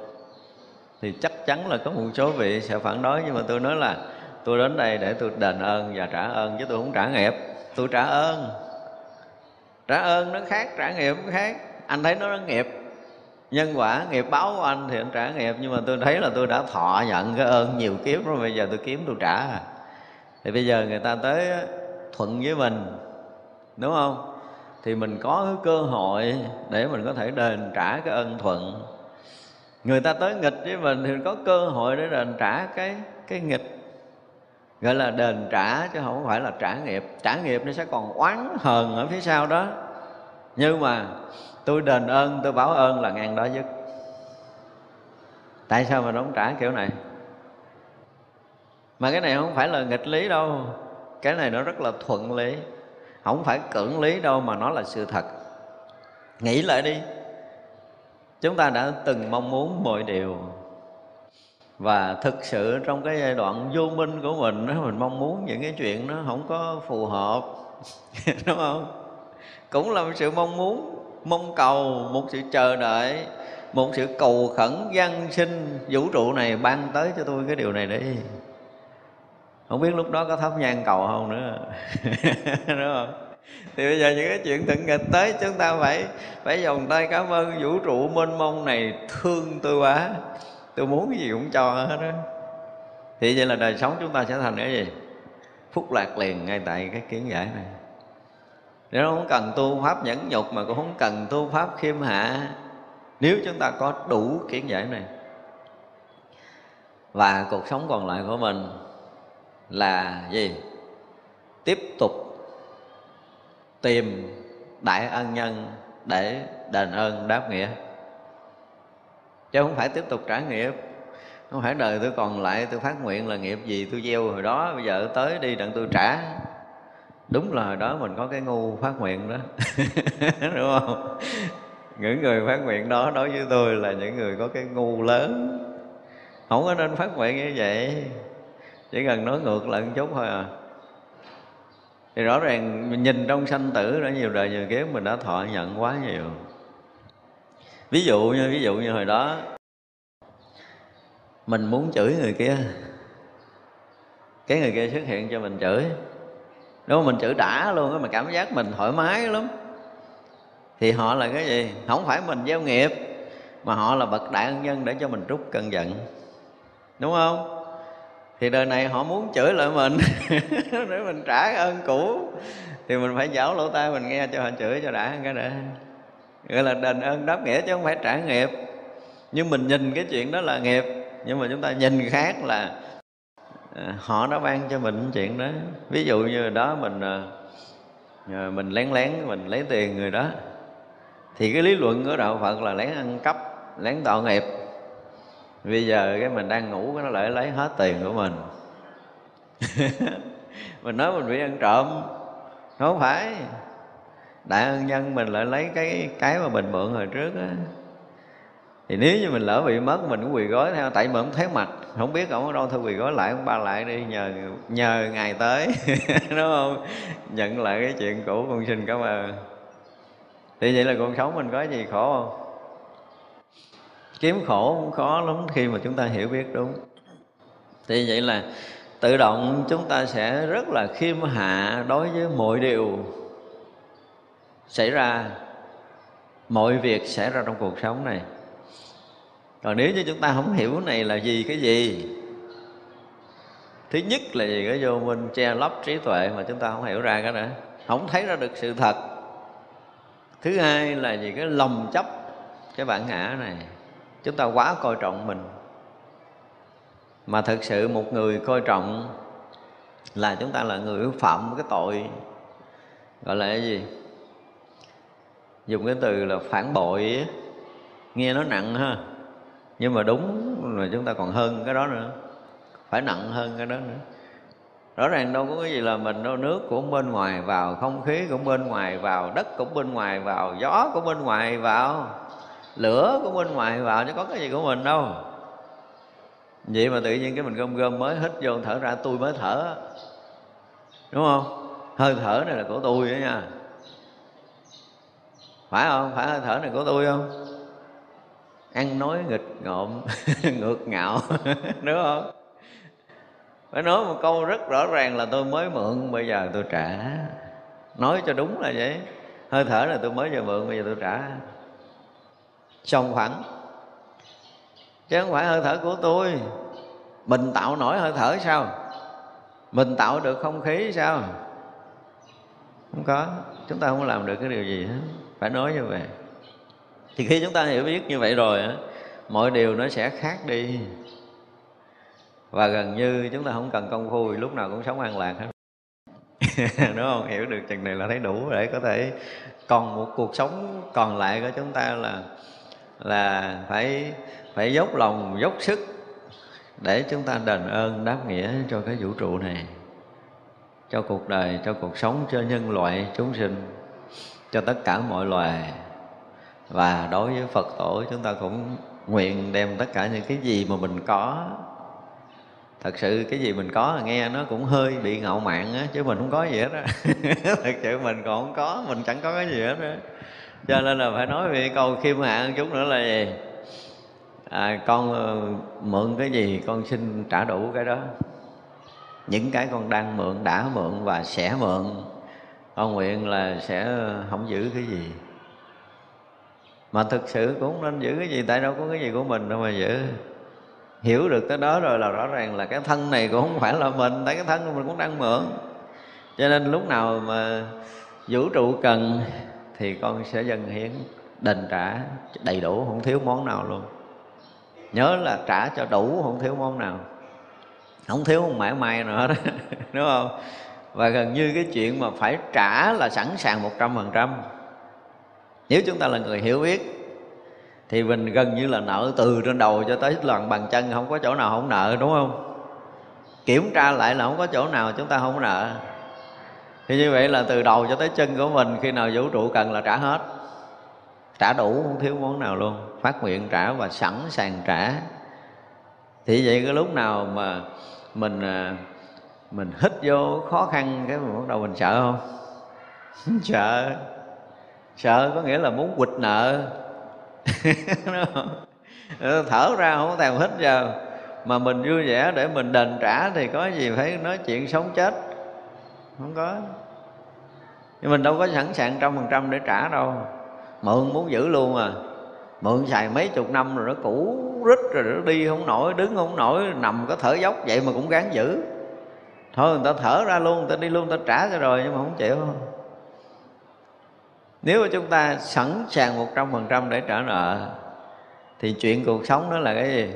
Thì chắc chắn là có một số vị sẽ phản đối, nhưng mà tôi nói là tôi đến đây để tôi đền ơn và trả ơn, chứ tôi không trả nghiệp. Tôi trả ơn. Trả ơn nó khác, trả nghiệp nó khác anh thấy nó nó nghiệp nhân quả nghiệp báo của anh thì anh trả nghiệp, nhưng mà tôi thấy là tôi đã thọ nhận cái ơn nhiều kiếp rồi, bây giờ tôi kiếm tôi trả. Thì bây giờ người ta tới thuận với mình, đúng không? Thì mình có cái cơ hội để mình có thể đền trả cái ân thuận. Người ta tới nghịch với mình thì có cơ hội để đền trả cái cái nghịch. Gọi là đền trả chứ không phải là trả nghiệp. Trả nghiệp nó sẽ còn oán hờn ở phía sau đó. Nhưng mà tôi đền ơn, tôi báo ơn là ngàn đó dứt tại sao mà nó không trả kiểu này? Mà cái này không phải là nghịch lý đâu. Cái này nó rất là thuận lý. Không phải cưỡng lý đâu mà nó là sự thật. Nghĩ lại đi. Chúng ta đã từng mong muốn mọi điều. Và thực sự trong cái giai đoạn vô minh của mình mình mong muốn những cái chuyện nó không có phù hợp. (laughs) Đúng không? Cũng là một sự mong muốn mong cầu một sự chờ đợi, một sự cầu khẩn gian sinh. Vũ trụ này ban tới cho tôi cái điều này đi. Không biết lúc đó có thắp nhang cầu không nữa. (laughs) Đúng không? Thì bây giờ những cái chuyện thuận nghịch tới, chúng ta phải phải vòng tay cảm ơn vũ trụ mênh mông này thương tôi quá. Tôi muốn cái gì cũng cho hết đó thì vậy là đời sống chúng ta sẽ thành cái gì? Phúc lạc liền ngay tại cái kiến giải này nếu không cần tu pháp nhẫn nhục mà cũng không cần tu pháp khiêm hạ, nếu chúng ta có đủ kiến giải này, và cuộc sống còn lại của mình là gì? Tiếp tục tìm đại ân nhân để đền ơn đáp nghĩa. Chứ không phải tiếp tục trả nghiệp, không phải đời tôi còn lại, tôi phát nguyện là nghiệp gì tôi gieo hồi đó, bây giờ tới đi đặng tôi trả đúng là hồi đó mình có cái ngu phát nguyện đó. (laughs) Đúng không? Những người phát nguyện đó đối với tôi là những người có cái ngu lớn. Không có nên phát nguyện như vậy. Chỉ cần nói ngược lại một chút thôi à. Thì rõ ràng mình nhìn trong sanh tử đã nhiều đời nhiều kiếp, mình đã thọ nhận quá nhiều. Ví dụ như, ví dụ như hồi đó, mình muốn chửi người kia. Cái người kia xuất hiện cho mình chửi đúng không mình chửi đã luôn á, mà cảm giác mình thoải mái lắm. Thì họ là cái gì? Không phải mình gieo nghiệp, mà họ là bậc đại ân nhân để cho mình rút cơn giận. Đúng không? Thì đời này họ muốn chửi lại mình. (laughs) Để mình trả ơn cũ. Thì mình phải giảo lỗ tai mình nghe cho họ chửi cho đã cái đã. Gọi là đền ơn đáp nghĩa chứ không phải trả nghiệp. Nhưng mình nhìn cái chuyện đó là nghiệp. Nhưng mà chúng ta nhìn khác là Ờ, họ đã ban cho mình chuyện đó. Ví dụ như đó mình ờ, mình lén lén, mình lấy tiền người đó. Thì cái lý luận của đạo phật là lén ăn cắp, lén tạo nghiệp. Bây giờ cái mình đang ngủ, cái nó lại lấy hết tiền của mình. (laughs) Mình nói mình bị ăn trộm. Nó không phải. Đại ân nhân mình lại lấy cái cái mà mình mượn hồi trước á. Thì nếu như mình lỡ bị mất, mình cũng quỳ gói theo, tại mình không thấy mặt không biết ông ở đâu thôi quỳ gói lại ông ba lại đi, nhờ nhờ ngày tới, (laughs) đúng không? Nhận lại cái chuyện cũ, con xin cảm ơn. Thì vậy là cuộc sống mình có gì khổ không? Kiếm khổ cũng khó lắm khi mà chúng ta hiểu biết, đúng thì vậy là tự động chúng ta sẽ rất là khiêm hạ đối với mọi điều xảy ra. Mọi việc xảy ra trong cuộc sống này còn nếu như chúng ta không hiểu này là gì, cái gì? Thứ nhất là gì? Cái vô minh che lấp trí tuệ mà chúng ta không hiểu ra cái nữa không thấy ra được sự thật. Thứ hai là gì? Cái lòng chấp cái bản ngã này. Chúng ta quá coi trọng mình. Mà thực sự một người coi trọng là chúng ta là người phạm cái tội, gọi là cái gì? Dùng cái từ là phản bội nghe nó nặng ha nhưng mà đúng là chúng ta còn hơn cái đó nữa. Phải nặng hơn cái đó nữa. Rõ ràng đâu có cái gì là mình đâu, nước cũng bên ngoài vào, không khí cũng bên ngoài vào, đất cũng bên ngoài vào, gió cũng bên ngoài vào, lửa cũng bên ngoài vào, chứ có cái gì của mình đâu. Vậy mà tự nhiên cái mình gom gom mới hít vô thở ra, tôi mới thở. Đúng không? Hơi thở này là của tôi đó nha. Phải không? Phải hơi thở này của tôi không? Ăn nói nghịch ngợm, (laughs) ngược ngạo, (laughs) đúng không? Phải nói một câu rất rõ ràng là tôi mới mượn, bây giờ tôi trả. Nói cho đúng là vậy. Hơi thở là tôi mới vừa mượn, bây giờ tôi trả. Xong khoảng chứ không phải hơi thở của tôi. Mình tạo nổi hơi thở sao? Mình tạo được không khí sao? Không có. Chúng ta không làm được cái điều gì hết. Phải nói như vậy thì khi chúng ta hiểu biết như vậy rồi mọi điều nó sẽ khác đi. Và gần như chúng ta không cần công phu lúc nào cũng sống an lạc hết. (laughs) Đúng không? Hiểu được chừng này là thấy đủ để có thể còn một cuộc sống còn lại của chúng ta là là phải phải dốc lòng, dốc sức để chúng ta đền ơn đáp nghĩa cho cái vũ trụ này, cho cuộc đời, cho cuộc sống, cho nhân loại chúng sinh, cho tất cả mọi loài và đối với phật tổ chúng ta cũng nguyện đem tất cả những cái gì mà mình có. Thật sự cái gì mình có nghe nó cũng hơi bị ngạo mạn á chứ mình không có gì hết á. (laughs) Thật sự mình còn không có mình chẳng có cái gì hết á. Cho nên là phải nói về câu khiêm hạ chút nữa là gì? À, con ờ, mượn cái gì con xin trả đủ cái đó. Những cái con đang mượn đã mượn và sẽ mượn. Con nguyện là sẽ không giữ cái gì mà thực sự cũng nên giữ cái gì, tại đâu có cái gì của mình đâu mà giữ. Hiểu được tới đó rồi là rõ ràng là cái thân này cũng không phải là mình, tại cái thân của mình cũng đang mượn. Cho nên lúc nào mà vũ trụ cần thì con sẽ dần hiến, đền trả đầy đủ, không thiếu món nào luôn. Nhớ là trả cho đủ, không thiếu món nào. Không thiếu không mãi may nữa (laughs) đó đúng không? Và gần như cái chuyện mà phải trả là sẵn sàng một trăm phần trăm nếu chúng ta là người hiểu biết, thì mình gần như là nợ từ trên đầu cho tới lần bàn chân, không có chỗ nào không nợ, đúng không? Kiểm tra lại là không có chỗ nào, chúng ta không nợ. Thì như vậy là từ đầu cho tới chân của mình, khi nào vũ trụ cần là trả hết. Trả đủ, không thiếu món nào luôn. Phát nguyện trả và sẵn sàng trả. Thì vậy cái lúc nào mà mình à, mình hít vô khó khăn, cái mình bắt đầu mình sợ không? (laughs) Sợ sợ, có nghĩa là muốn quỵt nợ. (laughs) Ờ, thở ra không có thèm hít vào mà mình vui vẻ để mình đền trả thì có gì phải nói chuyện sống chết. Không có. Nhưng mình đâu có sẵn sàng trăm phần trăm để trả đâu. Mượn muốn giữ luôn à. Mượn xài mấy chục năm rồi nó cũ rít rồi nó đi không nổi, đứng không nổi, nằm có thở dốc vậy mà cũng gắng giữ. Thôi người ta thở ra luôn, người ta đi luôn, người ta trả cho rồi nhưng mà không chịu nếu mà chúng ta sẵn sàng một trăm phần trăm để trả nợ, thì chuyện cuộc sống đó là cái gì?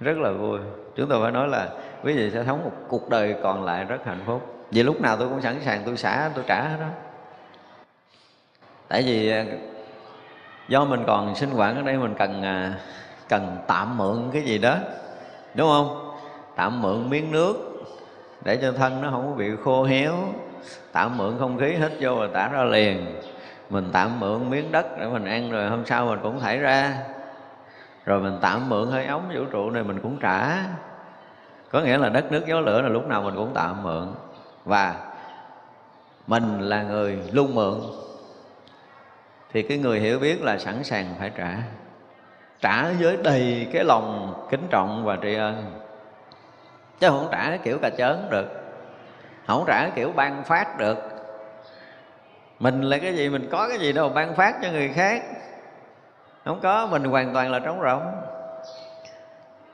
Rất là vui. Chúng tôi phải nói là quý vị sẽ sống một cuộc đời còn lại rất hạnh phúc. Vì lúc nào tôi cũng sẵn sàng tôi xả, tôi trả hết đó. Tại vì à, do mình còn sinh hoạt ở đây, mình cần à, cần tạm mượn cái gì đó, đúng không? Tạm mượn miếng nước để cho thân nó không có bị khô héo tạm mượn không khí hít vô rồi tả ra liền. Mình tạm mượn miếng đất để mình ăn rồi hôm sau mình cũng thải ra. Rồi mình tạm mượn hơi ống vũ trụ này mình cũng trả. Có nghĩa là đất nước gió lửa là lúc nào mình cũng tạm mượn. Và mình là người luôn mượn. Thì cái người hiểu biết là sẵn sàng phải trả. Trả với đầy cái lòng kính trọng và tri ân. Chứ không trả cái kiểu cà chớn được không trả kiểu ban phát được. Mình là cái gì mình có cái gì đâu ban phát cho người khác. Không có mình hoàn toàn là trống rỗng.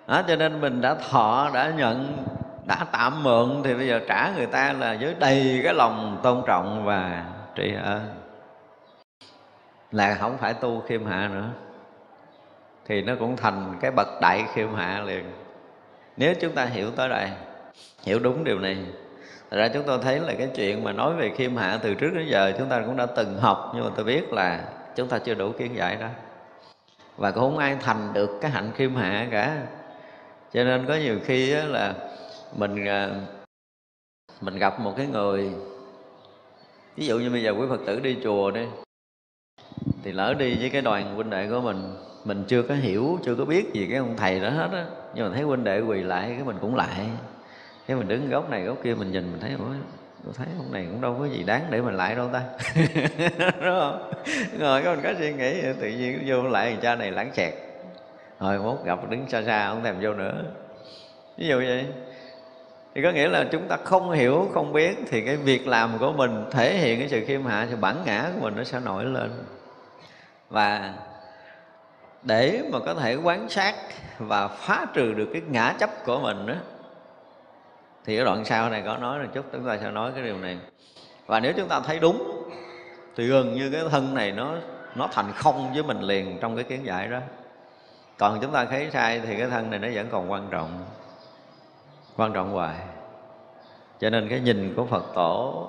Đó, cho nên mình đã thọ đã nhận đã tạm mượn thì bây giờ trả người ta là với đầy cái lòng tôn trọng và trị ơn là không phải tu khiêm hạ nữa. Thì nó cũng thành cái bậc đại khiêm hạ liền. Nếu chúng ta hiểu tới đây hiểu đúng điều này Thật ra chúng tôi thấy là cái chuyện mà nói về khiêm hạ từ trước đến giờ chúng ta cũng đã từng học, nhưng mà tôi biết là chúng ta chưa đủ kiến giải đó. Và cũng không ai thành được cái hạnh khiêm hạ cả. Cho nên có nhiều khi là mình à, mình gặp một cái người, ví dụ như bây giờ quý phật tử đi chùa đi, thì lỡ đi với cái đoàn huynh đệ của mình mình chưa có hiểu, chưa có biết gì cái ông thầy đó hết á, nhưng mà thấy huynh đệ quỳ lại cái mình cũng lại cái mình đứng góc này, góc kia mình nhìn, mình thấy, ủa, tôi thấy ông này cũng đâu có gì đáng để mình lại đâu ta. (laughs) Đúng không? Ngồi có mình có suy nghĩ, tự nhiên vô lại cha này lãng xẹt. Rồi mốt gặp đứng xa xa, không thèm vô nữa. Ví dụ vậy. Thì có nghĩa là chúng ta không hiểu, không biết thì cái việc làm của mình thể hiện cái sự khiêm hạ, sự bản ngã của mình nó sẽ nổi lên. Và để mà có thể quán sát và phá trừ được cái ngã chấp của mình đó thì cái đoạn sau này có nói một chút, chúng ta sẽ nói cái điều này. Và nếu chúng ta thấy đúng, thì gần như cái thân này nó nó thành không với mình liền trong cái kiến giải đó. Còn chúng ta thấy sai thì cái thân này nó vẫn còn quan trọng quan trọng hoài. Cho nên cái nhìn của phật tổ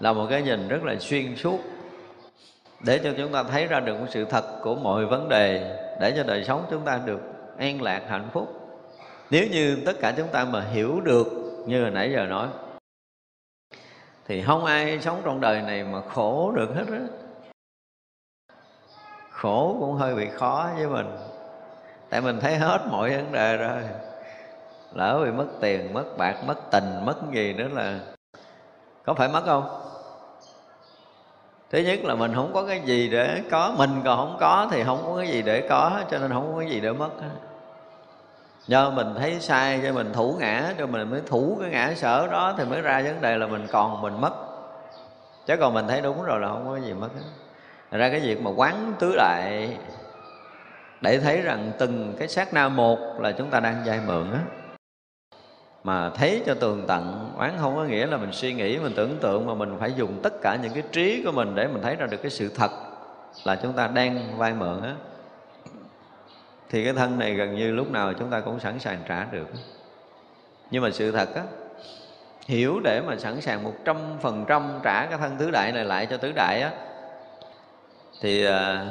là một cái nhìn rất là xuyên suốt. Để cho chúng ta thấy ra được một sự thật của mọi vấn đề, để cho đời sống chúng ta được an lạc hạnh phúc nếu như tất cả chúng ta mà hiểu được như hồi nãy giờ nói, thì không ai sống trong đời này mà khổ được hết á. Khổ cũng hơi bị khó với mình. Tại mình thấy hết mọi vấn đề rồi. Lỡ bị mất tiền, mất bạc, mất tình, mất gì nữa là có phải mất không? Thứ nhất là mình không có cái gì để có, mình còn không có thì không có cái gì để có, cho nên không có cái gì để mất do mình thấy sai cho mình thủ ngã, cho mình mới thủ cái ngã sở đó thì mới ra vấn đề là mình còn mình mất. Chứ còn mình thấy đúng rồi là không có gì mất hết. Ra cái việc mà quán tứ đại để thấy rằng từng cái sát na một là chúng ta đang vay mượn á. Mà thấy cho tường tận quán không có nghĩa là mình suy nghĩ, mình tưởng tượng mà mình phải dùng tất cả những cái trí của mình để mình thấy ra được cái sự thật là chúng ta đang vay mượn á thì cái thân này gần như lúc nào chúng ta cũng sẵn sàng trả được. Nhưng mà sự thật á hiểu để mà sẵn sàng một trăm phần trăm trả cái thân tứ đại này lại cho tứ đại á thì à,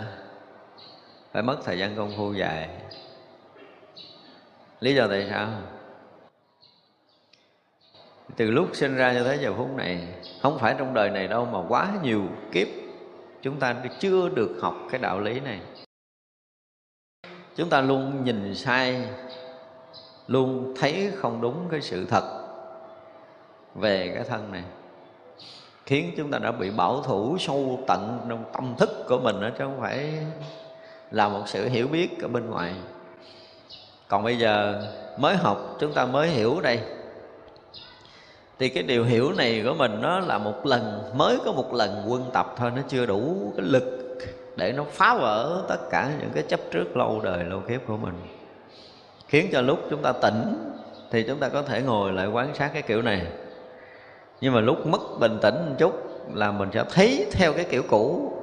phải mất thời gian công phu dài. Lý do tại sao? Từ lúc sinh ra cho tới giờ phút này không phải trong đời này đâu mà quá nhiều kiếp chúng ta chưa được học cái đạo lý này chúng ta luôn nhìn sai, luôn thấy không đúng cái sự thật về cái thân này, khiến chúng ta đã bị bảo thủ sâu tận trong tâm thức của mình đó, chứ không phải là một sự hiểu biết ở bên ngoài. Còn bây giờ mới học, chúng ta mới hiểu đây. Thì cái điều hiểu này của mình nó là một lần, mới có một lần quân tập thôi, nó chưa đủ cái lực để nó phá vỡ tất cả những cái chấp trước lâu đời, lâu kiếp của mình. Khiến cho lúc chúng ta tỉnh thì chúng ta có thể ngồi lại quan sát cái kiểu này. Nhưng mà lúc mất bình tĩnh một chút là mình sẽ thấy theo cái kiểu cũ.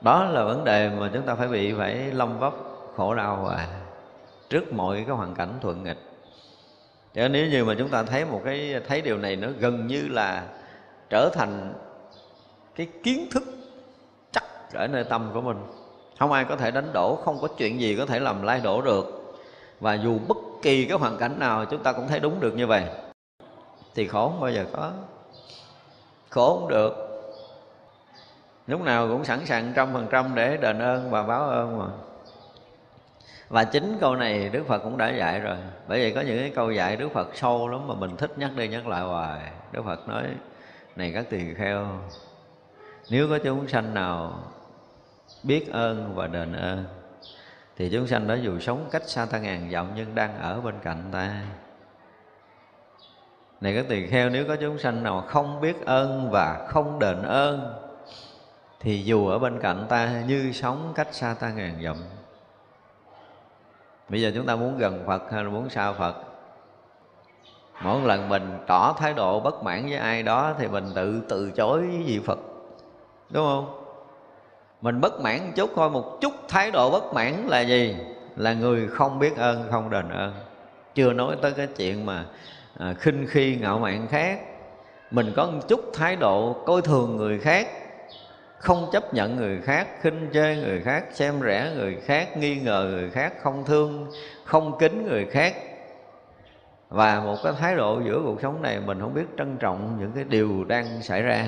Đó là vấn đề mà chúng ta phải bị, phải lâm vấp khổ đau à trước mọi cái hoàn cảnh thuận nghịch. Chứ nếu như mà chúng ta thấy một cái, thấy điều này nó gần như là trở thành cái kiến thức ở nơi tâm của mình. Không ai có thể đánh đổ, không có chuyện gì có thể làm lay đổ được. Và dù bất kỳ cái hoàn cảnh nào, chúng ta cũng thấy đúng được như vậy. Thì khổ không bao giờ có. Khổ không được. Lúc nào cũng sẵn sàng trăm phần trăm để đền ơn và báo ơn mà. Và chính câu này Đức Phật cũng đã dạy rồi. Bởi vì có những cái câu dạy Đức Phật sâu lắm Mà mình thích nhắc đi nhắc lại hoài. Đức Phật nói, Này các tỳ kheo nếu có chúng sanh nào biết ơn và đền ơn, thì chúng sanh đó dù sống cách xa ta ngàn dặm nhưng đang ở bên cạnh ta. Này các tỳ kheo, nếu có chúng sanh nào không biết ơn và không đền ơn, thì dù ở bên cạnh ta như sống cách xa ta ngàn dặm. Bây giờ chúng ta muốn gần phật hay là muốn xa phật? Mỗi lần mình tỏ thái độ bất mãn với ai đó thì mình tự từ chối vị phật đúng không? Mình bất mãn một chút thôi một chút thái độ bất mãn là gì? Là người không biết ơn không đền ơn. Chưa nói tới cái chuyện mà à, khinh khi ngạo mạn khác. Mình có một chút thái độ coi thường người khác không chấp nhận người khác khinh chê người khác xem rẻ người khác nghi ngờ người khác không thương không kính người khác. Và một cái thái độ giữa cuộc sống này mình không biết trân trọng những cái điều đang xảy ra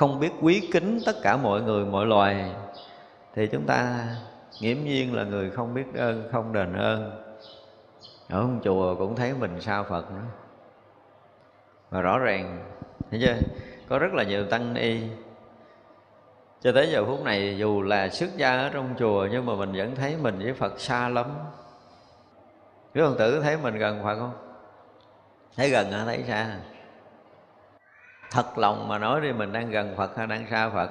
không biết quý kính tất cả mọi người, mọi loài, thì chúng ta nghiễm nhiên là người không biết ơn, không đền ơn. Ở trong chùa cũng thấy mình sao phật nữa. Và rõ ràng, thấy chưa? Có rất là nhiều tăng ni. Cho tới giờ phút này, dù là xuất gia ở trong chùa, nhưng mà mình vẫn thấy mình với phật xa lắm. Quý ông tử thấy mình gần phật không? Thấy gần hả? Thấy xa thật lòng mà nói đi mình đang gần phật hay đang xa phật.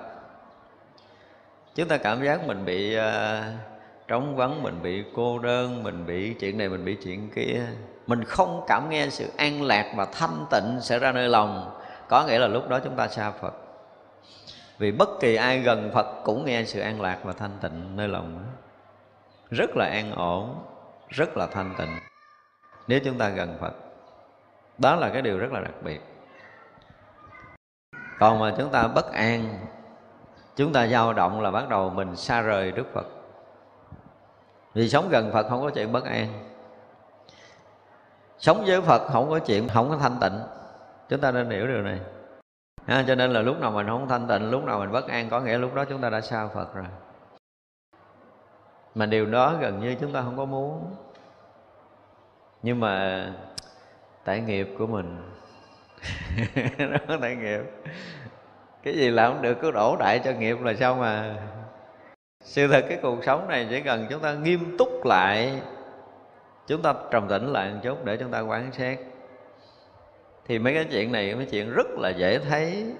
Chúng ta cảm giác mình bị uh, trống vắng mình bị cô đơn mình bị chuyện này mình bị chuyện kia. Mình không cảm nghe sự an lạc và thanh tịnh sẽ ra nơi lòng. Có nghĩa là lúc đó chúng ta xa phật. Vì bất kỳ ai gần phật cũng nghe sự an lạc và thanh tịnh nơi lòng rất là an ổn rất là thanh tịnh nếu chúng ta gần phật. Đó là cái điều rất là đặc biệt còn mà chúng ta bất an chúng ta dao động là bắt đầu mình xa rời đức phật. Vì sống gần phật không có chuyện bất an. Sống với phật không có chuyện không có thanh tịnh. Chúng ta nên hiểu điều này. À, cho nên là lúc nào mình không thanh tịnh lúc nào mình bất an có nghĩa lúc đó chúng ta đã xa phật rồi. Mà điều đó gần như chúng ta không có muốn. Nhưng mà tại nghiệp của mình nó tại nghiệp. Cái gì làm không được, cứ đổ đại cho nghiệp là sao mà? Sự thật, cái cuộc sống này chỉ cần chúng ta nghiêm túc lại, chúng ta trầm tĩnh lại một chút để chúng ta quan sát. Thì mấy cái chuyện này, mấy chuyện rất là dễ thấy.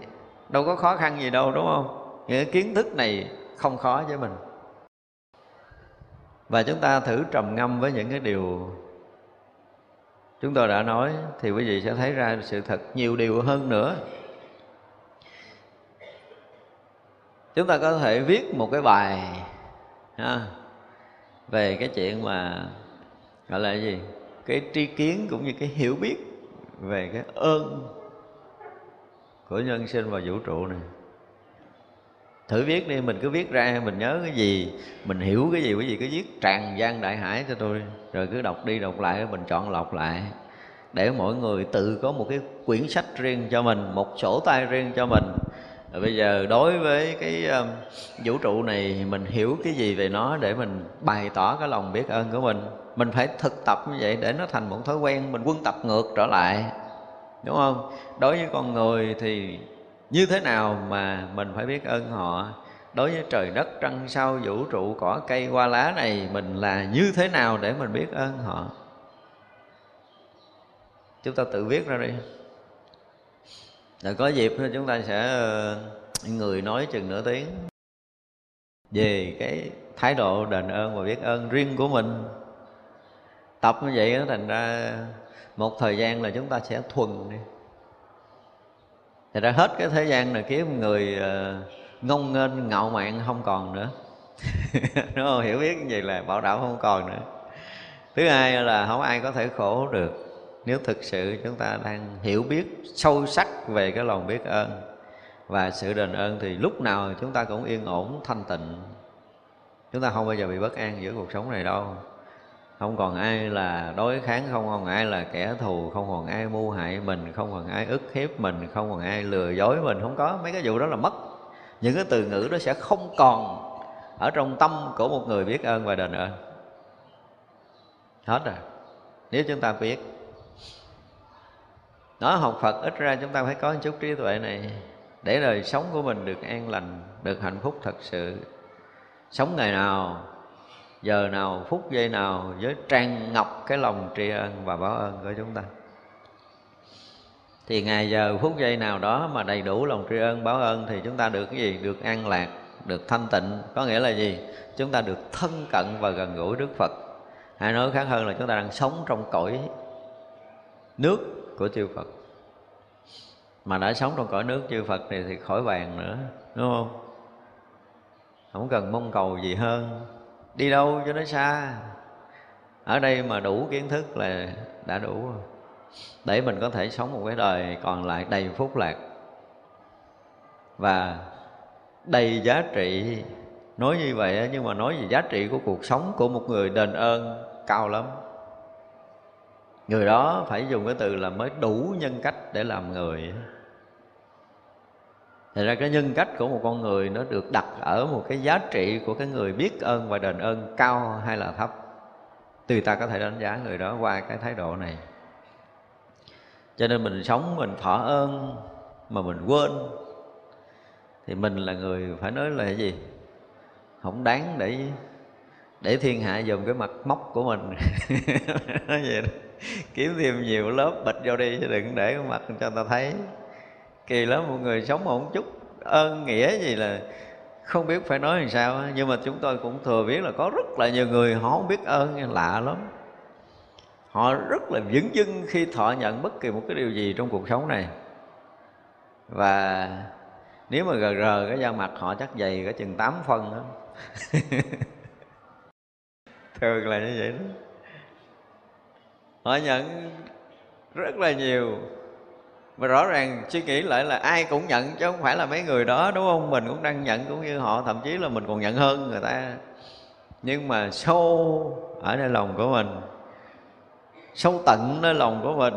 Đâu có khó khăn gì đâu, đúng không? Những kiến thức này không khó với mình. Và chúng ta thử trầm ngâm với những cái điều chúng tôi đã nói thì quý vị sẽ thấy ra sự thật nhiều điều hơn nữa. Chúng ta có thể viết một cái bài ha, về cái chuyện mà gọi là gì? Cái tri kiến cũng như cái hiểu biết về cái ơn của nhân sinh và vũ trụ này thử viết đi mình cứ viết ra mình nhớ cái gì mình hiểu cái gì cái gì cứ viết tràn gian đại hải cho tôi. Rồi cứ đọc đi đọc lại mình chọn lọc lại. Để mỗi người tự có một cái quyển sách riêng cho mình một sổ tay riêng cho mình. Rồi bây giờ đối với cái um, vũ trụ này mình hiểu cái gì về nó để mình bày tỏ cái lòng biết ơn của mình. Mình phải thực tập như vậy để nó thành một thói quen mình quân tập ngược trở lại. Đúng không? Đối với con người thì như thế nào mà mình phải biết ơn họ? Đối với trời đất, trăng sao, vũ trụ, cỏ cây, hoa lá này, mình là như thế nào để mình biết ơn họ? Chúng ta tự viết ra đi. Rồi có dịp chúng ta sẽ ờ, người nói chừng nửa tiếng về cái thái độ đền ơn và biết ơn riêng của mình. Tập như vậy nó thành ra một thời gian là chúng ta sẽ thuần đi thì ra hết cái thế gian này kiếm người ờ, ngông nghênh, ngạo mạn không còn nữa. (laughs) Đúng không hiểu biết như vậy là bảo đảm không còn nữa. Thứ hai là không ai có thể khổ được. Nếu thực sự chúng ta đang hiểu biết sâu sắc về cái lòng biết ơn và sự đền ơn thì lúc nào chúng ta cũng yên ổn, thanh tịnh. Chúng ta không bao giờ bị bất an giữa cuộc sống này đâu không còn ai là đối kháng, không còn ai là kẻ thù, không còn ai mưu hại mình, không còn ai ức hiếp mình, không còn ai lừa dối mình, không có. Mấy cái vụ đó là mất. Những cái từ ngữ đó sẽ không còn ở trong tâm của một người biết ơn và đền ơn. Hết rồi. Nếu chúng ta biết, nói học phật ít ra chúng ta phải có một chút trí tuệ này, để đời sống của mình được an lành, được hạnh phúc thật sự. Sống ngày nào giờ nào, phút giây nào với tràn ngọc cái lòng tri ân và báo ơn của chúng ta. Thì ngày giờ phút giây nào đó mà đầy đủ lòng tri ân, báo ơn thì chúng ta được cái gì? Được an lạc, được thanh tịnh. Có nghĩa là gì? Chúng ta được thân cận và gần gũi đức phật. Hay nói khác hơn là chúng ta đang sống trong cõi nước của chư phật. Mà đã sống trong cõi nước chư phật này thì khỏi bàn nữa, đúng không? Không cần mong cầu gì hơn đi đâu cho nó xa? Ở đây mà đủ kiến thức là đã đủ rồi. Để mình có thể sống một cái đời còn lại đầy phúc lạc. Và đầy giá trị. Nói như vậy nhưng mà nói về giá trị của cuộc sống của một người đền ơn cao lắm. Người đó phải dùng cái từ là mới đủ nhân cách để làm người Thật ra cái nhân cách của một con người nó được đặt ở một cái giá trị của cái người biết ơn và đền ơn cao hay là thấp. Tùy ta có thể đánh giá người đó qua cái thái độ này. Cho nên mình sống mình thọ ơn mà mình quên, Thì mình là người phải nói là cái gì? Không đáng để để thiên hạ dùng cái mặt móc của mình. (laughs) Nói vậy đó. Kiếm thêm nhiều lớp bịch vô đi chứ đừng để cái mặt cho người ta thấy kỳ lắm, một người sống một chút ơn nghĩa gì là không biết phải nói làm sao nhưng mà chúng tôi cũng thừa biết là có rất là nhiều người họ không biết ơn lạ lắm. Họ rất là vững dưng khi thọ nhận bất kỳ một cái điều gì trong cuộc sống này. Và nếu mà gờ rờ cái da mặt họ chắc dày cả chừng 8 phân đó (laughs) thường là như vậy đó. Họ nhận rất là nhiều và rõ ràng suy nghĩ lại là ai cũng nhận, chứ không phải là mấy người đó, đúng không? Mình cũng đang nhận, cũng như họ, thậm chí là mình còn nhận hơn người ta. Nhưng mà sâu ở nơi lòng của mình, sâu tận nơi lòng của mình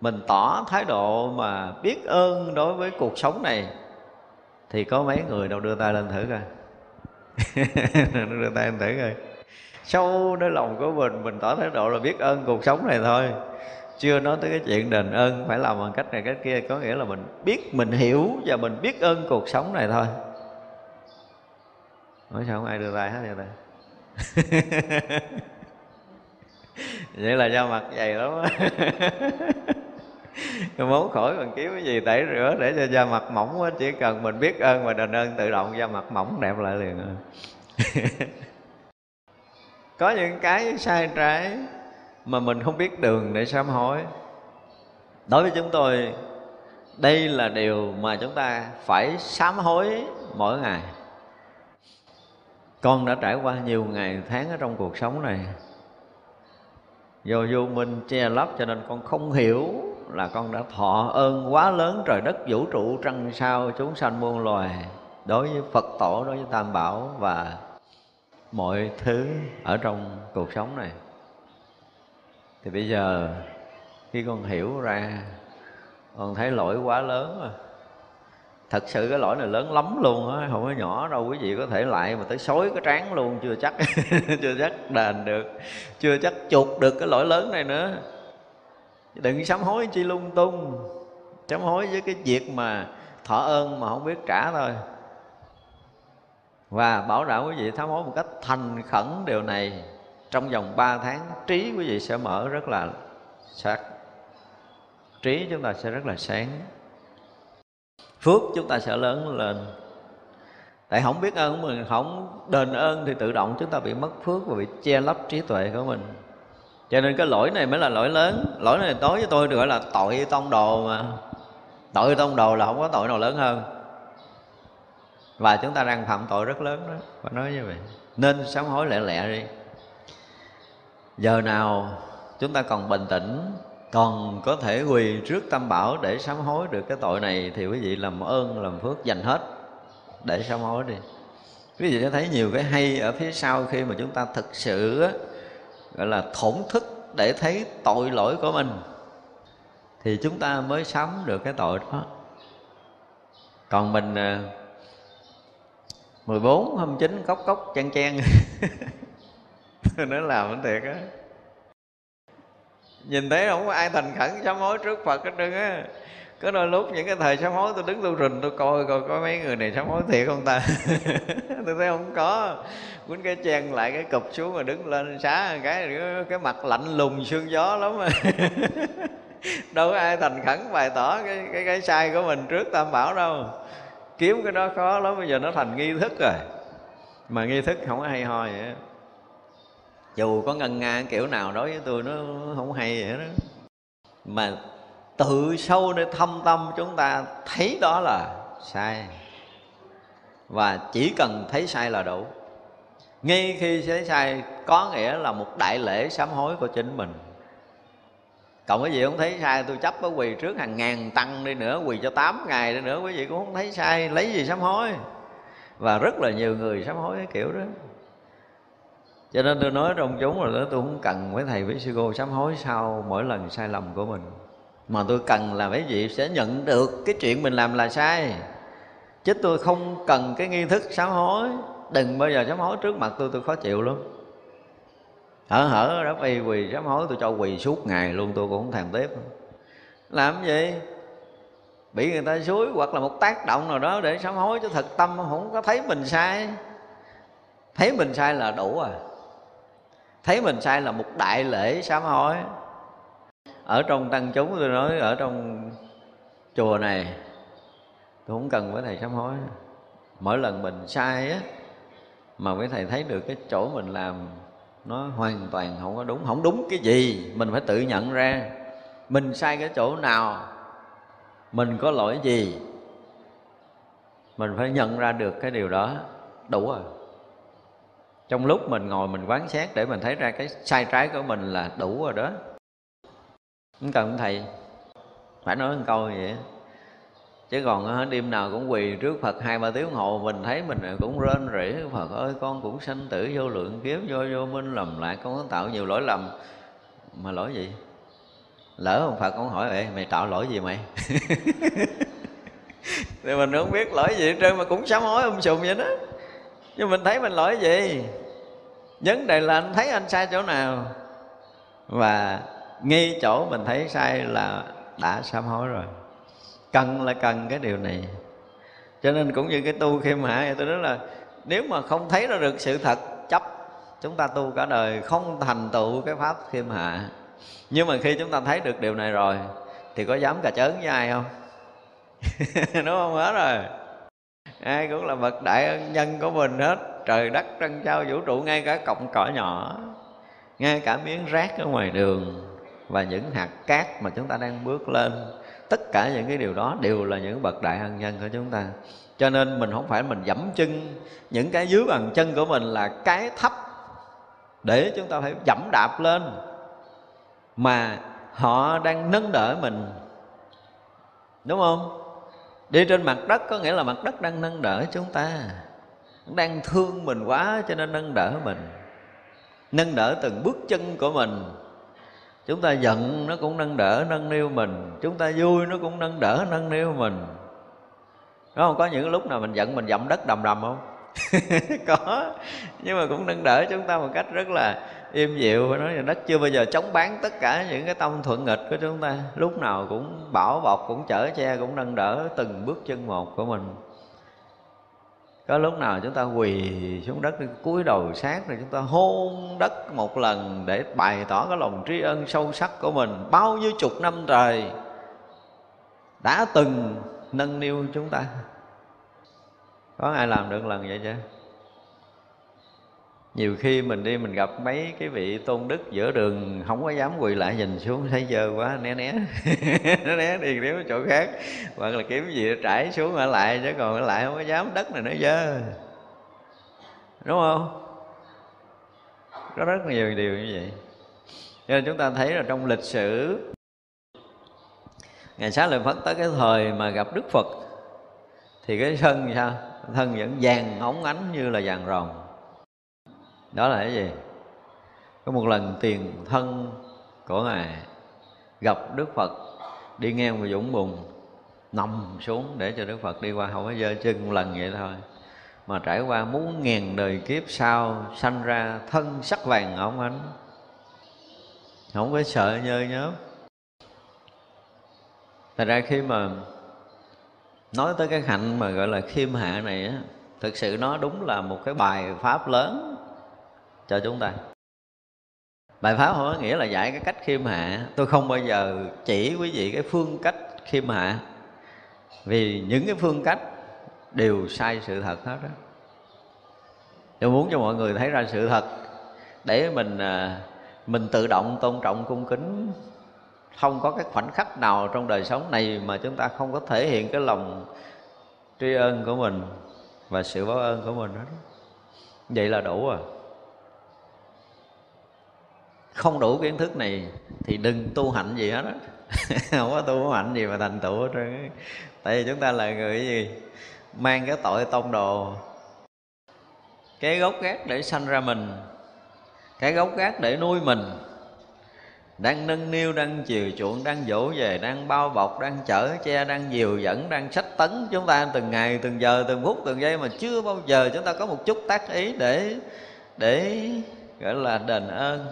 mình tỏ thái độ mà biết ơn đối với cuộc sống này, thì có mấy người đâu đưa tay lên thử coi. (laughs) Đưa tay lên thử coi. Sâu nơi lòng của mình mình tỏ thái độ là biết ơn cuộc sống này thôi chưa nói tới cái chuyện đền ơn, phải làm bằng cách này cách kia, có nghĩa là mình biết, mình hiểu và mình biết ơn cuộc sống này thôi. Nói sao không ai đưa tay hết vậy ta? (laughs) Vậy là da mặt dày lắm (laughs) cái món khỏi còn kiếm cái gì tẩy rửa để cho da mặt mỏng á chỉ cần mình biết ơn và đền ơn tự động, da mặt mỏng đẹp lại liền à. (laughs) có những cái sai trái mà mình không biết đường để sám hối. Đối với chúng tôi, đây là điều mà chúng ta phải sám hối mỗi ngày. Con đã trải qua nhiều ngày tháng ở trong cuộc sống này. Do vô minh che lấp cho nên con không hiểu là con đã thọ ơn quá lớn trời đất vũ trụ trăng sao chúng sanh muôn loài đối với phật tổ, đối với tam bảo và mọi thứ ở trong cuộc sống này thì bây giờ, khi con hiểu ra, con thấy lỗi quá lớn rồi. Thật sự cái lỗi này lớn lắm luôn á, không có nhỏ đâu, quý vị có thể lại mà tới xối cái trán luôn, chưa chắc (laughs) chưa chắc đền được, chưa chắc chuột được cái lỗi lớn này nữa. Đừng sám hối chi lung tung, sám hối với cái việc mà thọ ơn mà không biết trả thôi. Và bảo đảm quý vị sám hối một cách thành khẩn điều này trong vòng 3 tháng, trí quý vị sẽ mở rất là sắc. Trí chúng ta sẽ rất là sáng. Phước chúng ta sẽ lớn lên. Tại không biết ơn của mình không đền ơn thì tự động chúng ta bị mất phước và bị che lấp trí tuệ của mình. Cho nên cái lỗi này mới là lỗi lớn. Lỗi này đối với tôi được gọi là tội tông đồ mà. Tội tông đồ là không có tội nào lớn hơn. Và chúng ta đang phạm tội rất lớn đó. Phải nói như vậy. Nên sám hối lẹ lẹ đi giờ nào chúng ta còn bình tĩnh còn có thể quỳ trước tam bảo để sám hối được cái tội này thì quý vị làm ơn làm phước dành hết để sám hối đi. Quý vị sẽ thấy nhiều cái hay ở phía sau khi mà chúng ta thực sự á, gọi là thổn thức để thấy tội lỗi của mình thì chúng ta mới sám được cái tội đó. Còn mình à, 14, 29, cốc cốc, chen chen. (laughs) (laughs) Nó làm cái thiệt á. Nhìn thấy không có ai thành khẩn sám hối trước Phật hết trơn á. Có đôi lúc những cái thời sám hối tôi đứng tu rình tôi coi coi có mấy người này sám hối thiệt không ta? (laughs) Tôi thấy không có. Quýnh cái chen lại cái cụp xuống mà đứng lên xá cái cái mặt lạnh lùng sương gió lắm mà (laughs) đâu có ai thành khẩn bày tỏ cái cái cái sai của mình trước tam bảo đâu. Kiếm cái đó khó lắm, bây giờ nó thành nghi thức rồi. Mà nghi thức không có hay ho vậy dù có ngân nga kiểu nào đối với tôi nó không hay vậy đó. Mà tự sâu nơi thâm tâm chúng ta thấy đó là sai. Và chỉ cần thấy sai là đủ. Ngay khi thấy sai, có nghĩa là một đại lễ sám hối của chính mình. Cộng cái gì không thấy sai, tôi chấp ở quỳ trước hàng ngàn tăng đi nữa, quỳ cho 8 ngày đi nữa, quý vị cũng không thấy sai, lấy gì sám hối? Và rất là nhiều người sám hối cái kiểu đó cho nên tôi nói trong chúng là tôi không cần mấy thầy, với sư cô sám hối sau mỗi lần sai lầm của mình. Mà tôi cần là mấy vị sẽ nhận được cái chuyện mình làm là sai. Chứ tôi không cần cái nghi thức sám hối. Đừng bao giờ sám hối trước mặt tôi tôi khó chịu lắm. Hở hở đó y quỳ sám hối tôi cho quỳ suốt ngày luôn, tôi cũng không thèm tiếp. Làm gì? Bị người ta suối hoặc là một tác động nào đó để sám hối cho thật tâm, không có thấy mình sai. Thấy mình sai là đủ à thấy mình sai là một đại lễ sám hối. Ở trong tăng chúng tôi nói, ở trong chùa này, tôi không cần với thầy sám hối. Mỗi lần mình sai á, mà quý thầy thấy được cái chỗ mình làm, nó hoàn toàn không có đúng, không đúng cái gì, mình phải tự nhận ra. Mình sai cái chỗ nào, mình có lỗi gì, mình phải nhận ra được cái điều đó. Đủ rồi trong lúc mình ngồi mình quán xét để mình thấy ra cái sai trái của mình là đủ rồi đó. Không cần thầy, phải nói một câu như vậy. Chứ còn đêm nào cũng quỳ trước Phật hai ba tiếng hồ mình thấy mình cũng rên rỉ. Phật ơi, con cũng sanh tử vô lượng kiếp vô vô minh lầm lại con có tạo nhiều lỗi lầm. Mà lỗi gì? Lỡ ông Phật con hỏi vậy mày tạo lỗi gì mày? (laughs) Thì mình không biết lỗi gì hết trơn, mà cũng sám hối um sùm vậy đó. Nhưng mình thấy mình lỗi gì? Vấn đề là anh thấy anh sai chỗ nào? Và ngay chỗ mình thấy sai là đã sám hối rồi. Cần là cần cái điều này. Cho nên cũng như cái tu khiêm hạ tôi nói là nếu mà không thấy ra được sự thật, chấp, chúng ta tu cả đời, không thành tựu cái pháp khiêm hạ. Nhưng mà khi chúng ta thấy được điều này rồi, thì có dám cà chớn với ai không? (laughs) Đúng không? Hết rồi. Ai cũng là bậc đại ân nhân của mình hết trời đất trân trao vũ trụ ngay cả cọng cỏ nhỏ, ngay cả miếng rác ở ngoài đường và những hạt cát mà chúng ta đang bước lên. Tất cả những cái điều đó đều là những bậc đại ân nhân của chúng ta. Cho nên mình không phải mình dẫm chân, những cái dưới bàn chân của mình là cái thấp để chúng ta phải dẫm đạp lên. Mà họ đang nâng đỡ mình, đúng không? Đi trên mặt đất có nghĩa là mặt đất đang nâng đỡ chúng ta đang thương mình quá cho nên nâng đỡ mình. Nâng đỡ từng bước chân của mình. Chúng ta giận nó cũng nâng đỡ, nâng niu mình. Chúng ta vui nó cũng nâng đỡ, nâng niu mình. Đúng không? Có những lúc nào mình giận mình dậm đất đầm đầm không? (laughs) Có. Nhưng mà cũng nâng đỡ chúng ta một cách rất là im dịu. Và nói là đất chưa bao giờ chống bán tất cả những cái tâm thuận nghịch của chúng ta. Lúc nào cũng bảo bọc, cũng chở che, cũng nâng đỡ từng bước chân một của mình có lúc nào chúng ta quỳ xuống đất cúi đầu sát rồi chúng ta hôn đất một lần để bày tỏ cái lòng tri ân sâu sắc của mình. Bao nhiêu chục năm trời đã từng nâng niu chúng ta. Có ai làm được lần vậy chứ? Nhiều khi mình đi mình gặp mấy cái vị tôn đức giữa đường, không có dám quỳ lại nhìn xuống, thấy dơ quá, né né. (laughs) Nó né đi nếu chỗ khác. Hoặc là kiếm gì, trải xuống ở lại, chứ còn ở lại không có dám, đất này nó dơ. Đúng không? Có rất nhiều điều như vậy. Cho nên chúng ta thấy là trong lịch sử ngày sáng lợi phất tới cái thời mà gặp đức phật, thì cái thân sao? Thân vẫn vàng óng ánh như là vàng rồng đó là cái gì? Có một lần tiền thân của ngài gặp đức phật, đi ngang một dũng bùn, nằm xuống để cho đức phật đi qua không có dơ chân một lần vậy thôi. Mà trải qua muốn ngàn đời kiếp sau, sanh ra thân sắc vàng óng ánh. Không có sợ nhơ nhớ thật ra khi mà nói tới cái hạnh mà gọi là khiêm hạ này á, thực sự nó đúng là một cái bài pháp lớn cho chúng ta. Bài pháp không có nghĩa là dạy cái cách khiêm hạ. Tôi không bao giờ chỉ quý vị cái phương cách khiêm hạ. Vì những cái phương cách đều sai sự thật hết đó tôi muốn cho mọi người thấy ra sự thật để mình à, mình tự động tôn trọng cung kính. Không có cái khoảnh khắc nào trong đời sống này mà chúng ta không có thể hiện cái lòng tri ân của mình và sự báo ơn của mình hết vậy là đủ rồi không đủ kiến thức này thì đừng tu hạnh gì hết á. (laughs) Không có tu hạnh gì mà thành tựu hết trơn tại vì chúng ta là người gì? Mang cái tội tông đồ. Cái gốc gác để sanh ra mình. Cái gốc gác để nuôi mình. Đang nâng niu, đang chiều chuộng, đang dỗ về, đang bao bọc, đang chở che, đang dìu dẫn, đang sách tấn chúng ta từng ngày, từng giờ, từng phút, từng giây mà chưa bao giờ chúng ta có một chút tác ý để để gọi là đền ơn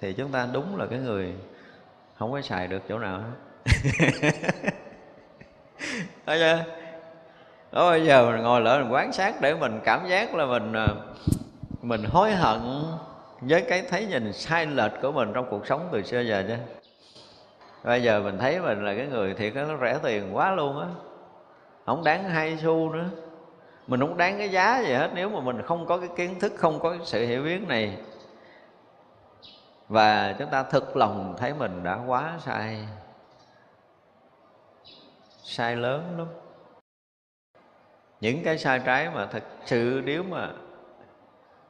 thì chúng ta đúng là cái người không có xài được chỗ nào hết. (laughs) Thấy chưa? Đó, bây giờ mình ngồi lại mình quán sát để mình cảm giác là mình à, mình hối hận với cái thấy nhìn sai lệch của mình trong cuộc sống từ xưa giờ chứ. Bây giờ mình thấy mình là cái người thiệt nó rẻ tiền quá luôn á. Không đáng hai xu nữa. Mình không đáng cái giá gì hết. Nếu mà mình không có cái kiến thức, không có cái sự hiểu biết này và chúng ta thực lòng thấy mình đã quá sai. Sai lớn lắm. Những cái sai trái mà thật sự nếu mà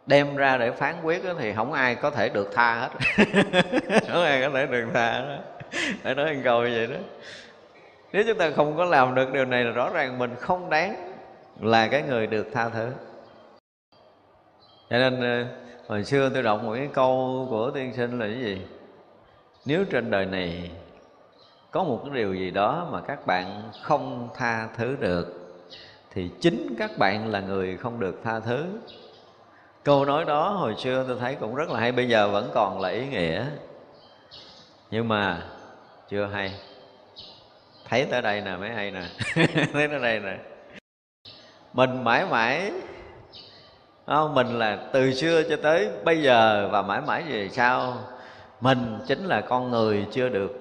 đem ra để phán quyết đó, thì không ai có thể được tha hết. (laughs) Không ai có thể được tha đó phải nói một câu như vậy đó. Nếu chúng ta không có làm được điều này là rõ ràng mình không đáng là cái người được tha thứ. Cho nên ờ, hồi xưa tôi đọc một cái câu của tiên sinh là cái gì? Nếu trên đời này có một cái điều gì đó mà các bạn không tha thứ được, thì chính các bạn là người không được tha thứ. Câu nói đó hồi xưa tôi thấy cũng rất là hay, bây giờ vẫn còn là ý nghĩa. Nhưng mà chưa hay. Thấy tới đây nè, mới hay nè. (laughs) Thấy tới đây nè. Mình mãi mãi không? mình là từ xưa cho tới bây giờ và mãi mãi về sau, mình chính là con người chưa được,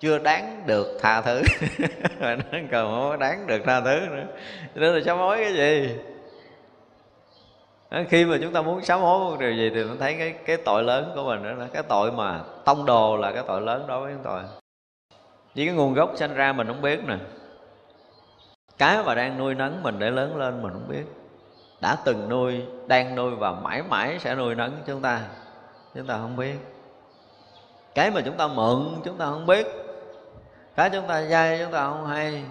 chưa đáng được tha thứ. (laughs) Mà nó còn không đáng được tha thứ nữa. Nên là sám hối cái gì? Ờ, khi mà chúng ta muốn sám hối một điều gì thì mình thấy cái cái tội lớn của mình đó là cái tội mà tông đồ là cái tội lớn đối với chúng tôi. Chỉ cái nguồn gốc sanh ra mình không biết nè. Cái mà đang nuôi nấng mình để lớn lên mình không biết đã từng nuôi, đang nuôi và mãi mãi sẽ nuôi nấng chúng ta. Chúng ta không biết. Cái mà chúng ta mượn, chúng ta không biết. Cái chúng ta dây, chúng ta không hay.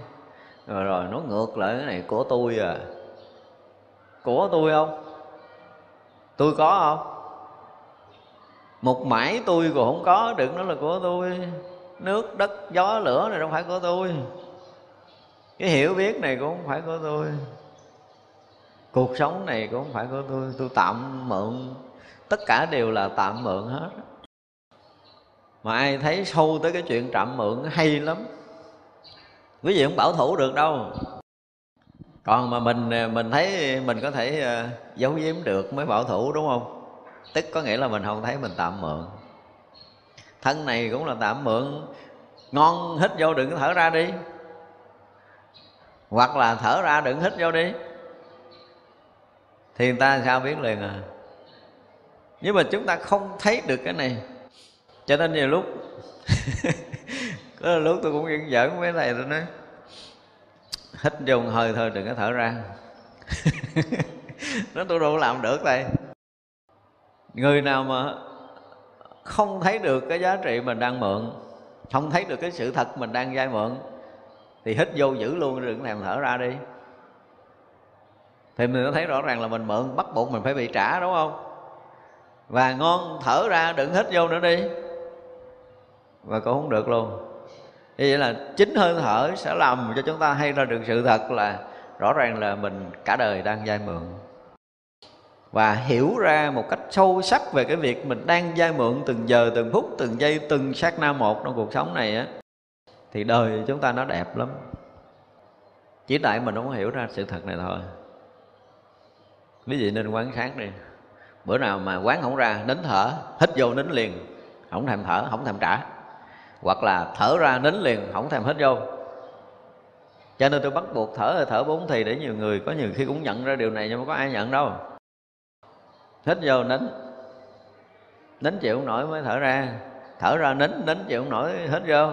Rồi rồi nó ngược lại cái này, của tôi à. Của tôi không? Tôi có không? Một mãi tôi còn không có, đừng nói là của tôi. Nước, đất, gió, lửa này không phải của tôi. Cái hiểu biết này cũng không phải của tôi cuộc sống này cũng không phải của tôi tôi tạm mượn. Tất cả đều là tạm mượn hết. Mà ai thấy sâu tới cái chuyện tạm mượn, hay lắm. Quý vị không bảo thủ được đâu. Còn mà mình mình thấy, mình có thể ờ, giấu giếm được mới bảo thủ, đúng không? Tức có nghĩa là mình không thấy mình tạm mượn. Thân này cũng là tạm mượn. Ngon, hít vô đừng có thở ra đi. Hoặc là thở ra đừng hít vô đi thì người ta sao biết liền à? Nhưng mà chúng ta không thấy được cái này. Cho nên nhiều lúc, (laughs) có lúc tôi cũng giận giỡn với thầy, tôi nói, hít vô hơi thôi, đừng có thở ra. (laughs) Nó tôi đâu làm được thầy. Người nào mà không thấy được cái giá trị mình đang mượn, không thấy được cái sự thật mình đang vay mượn, thì hít vô giữ luôn, đừng thèm thở ra đi thì mình thấy rõ ràng là mình mượn, bắt buộc mình phải bị trả, đúng không? Và ngon, thở ra đừng hít vô nữa đi. Và cũng không được luôn. Như vậy là chính hơi thở sẽ làm cho chúng ta hay ra được sự thật là rõ ràng là mình cả đời đang vay mượn. Và hiểu ra một cách sâu sắc về cái việc mình đang vay mượn từng giờ, từng phút, từng giây, từng sát na một trong cuộc sống này á, thì đời chúng ta nó đẹp lắm. Chỉ tại mình không hiểu ra sự thật này thôi quý vị nên quán sát đi. Bữa nào mà quán không ra, nín thở, hít vô nín liền, không thèm thở, không thèm trả. Hoặc là thở ra nín liền, không thèm hít vô. Cho nên tôi bắt buộc thở hơi thở bốn thì để nhiều người, có nhiều khi cũng nhận ra điều này, nhưng mà có ai nhận đâu. Hít vô nín. Nín chịu không nổi mới thở ra. Thở ra nín nín chịu không nổi, hít vô.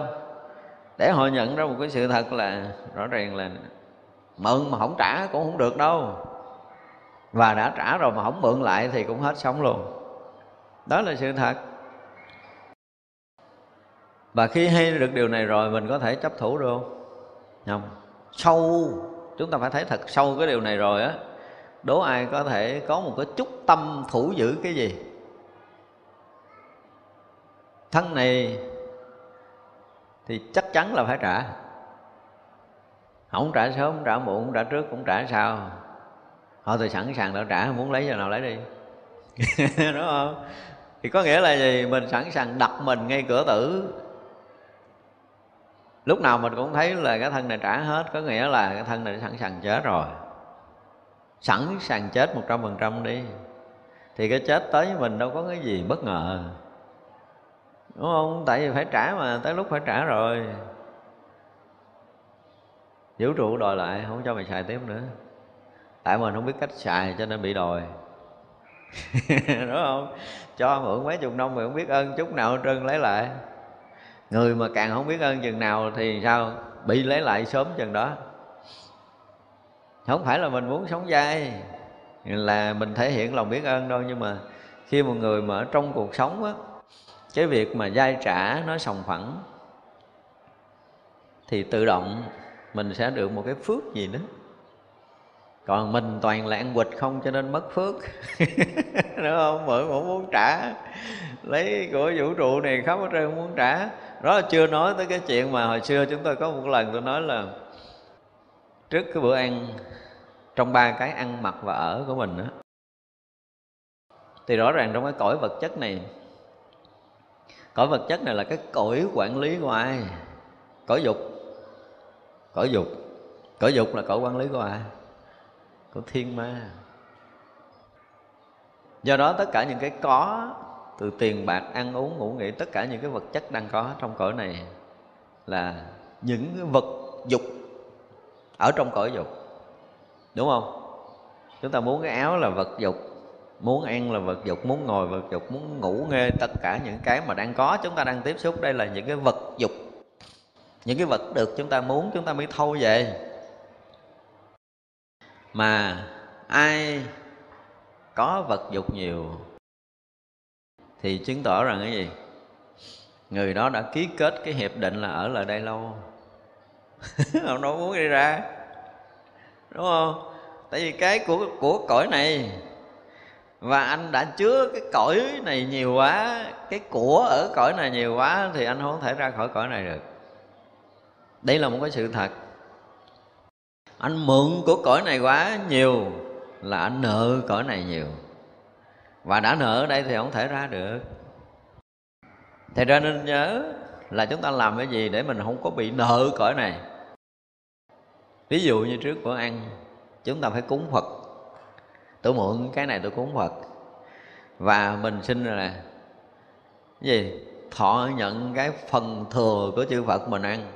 Để họ nhận ra một cái sự thật là rõ ràng là mượn mà không trả cũng không được đâu và đã trả rồi mà không mượn lại thì cũng hết sống luôn. Đó là sự thật. Và khi hay được điều này rồi, mình có thể chấp thủ được không? Không. Sâu. Chúng ta phải thấy thật, sâu cái điều này rồi á, đố ai có thể có một cái chút tâm thủ giữ cái gì? Thân này thì chắc chắn là phải trả. Không trả sớm, trả muộn, trả trước cũng trả sao thôi tôi sẵn sàng đã trả, muốn lấy giờ nào lấy đi. (laughs) Đúng không? Thì có nghĩa là gì? Mình sẵn sàng đặt mình ngay cửa tử. Lúc nào mình cũng thấy là cái thân này trả hết, có nghĩa là cái thân này sẵn sàng chết rồi. Sẵn sàng chết một trăm phần trăm đi. Thì cái chết tới với mình đâu có cái gì bất ngờ. Đúng không? Tại vì phải trả mà, tới lúc phải trả rồi. Vũ trụ đòi lại, không cho mày xài tiếp nữa tại mình không biết cách xài cho nên bị đòi. (laughs) Đúng không? Cho mượn mấy chục năm mà không biết ơn chút nào trơn, lấy lại. Người mà càng không biết ơn chừng nào thì sao? Bị lấy lại sớm chừng đó. Không phải là mình muốn sống dai, là mình thể hiện lòng biết ơn đâu nhưng mà khi một người mà ở trong cuộc sống á, cái việc mà dai trả nó sòng phẳng, thì tự động mình sẽ được một cái phước gì đó còn mình toàn là ăn quỵt không cho nên mất phước. (laughs) Đúng không? Bởi cũng muốn trả. Lấy của vũ trụ này khóc hết trơn muốn trả. Đó là chưa nói tới cái chuyện mà hồi xưa chúng tôi có một lần tôi nói là trước cái bữa ăn, trong ba cái ăn mặc và ở của mình á, thì rõ ràng trong cái cõi vật chất này, cõi vật chất này là cái cõi quản lý của ai? Cõi dục. Cõi dục. Cõi dục là cõi quản lý của ai? Của thiên ma. Do đó tất cả những cái có từ tiền bạc, ăn uống, ngủ nghỉ, tất cả những cái vật chất đang có trong cõi này là những cái vật dục ở trong cõi dục. Đúng không? Chúng ta muốn cái áo là vật dục, muốn ăn là vật dục, muốn ngồi vật dục, muốn ngủ nghe tất cả những cái mà đang có chúng ta đang tiếp xúc, đây là những cái vật dục. Những cái vật được chúng ta muốn, chúng ta mới thâu về mà ai có vật dục nhiều thì chứng tỏ rằng cái gì? Người đó đã ký kết cái hiệp định là ở lại đây lâu. (laughs) Ông đâu muốn đi ra, đúng không? Tại vì cái của của cõi này, và anh đã chứa cái cõi này nhiều quá, cái của ở cõi này nhiều quá thì anh không thể ra khỏi cõi này được. Đây là một cái sự thật anh mượn của cõi này quá nhiều là anh nợ cõi này nhiều. Và đã nợ ở đây thì không thể ra được. Thì ra nên nhớ là chúng ta làm cái gì để mình không có bị nợ cõi này. Ví dụ như trước bữa ăn, chúng ta phải cúng phật. Tôi mượn cái này tôi cúng phật. Và mình xin là cái gì? Thọ nhận cái phần thừa của chư phật mình ăn.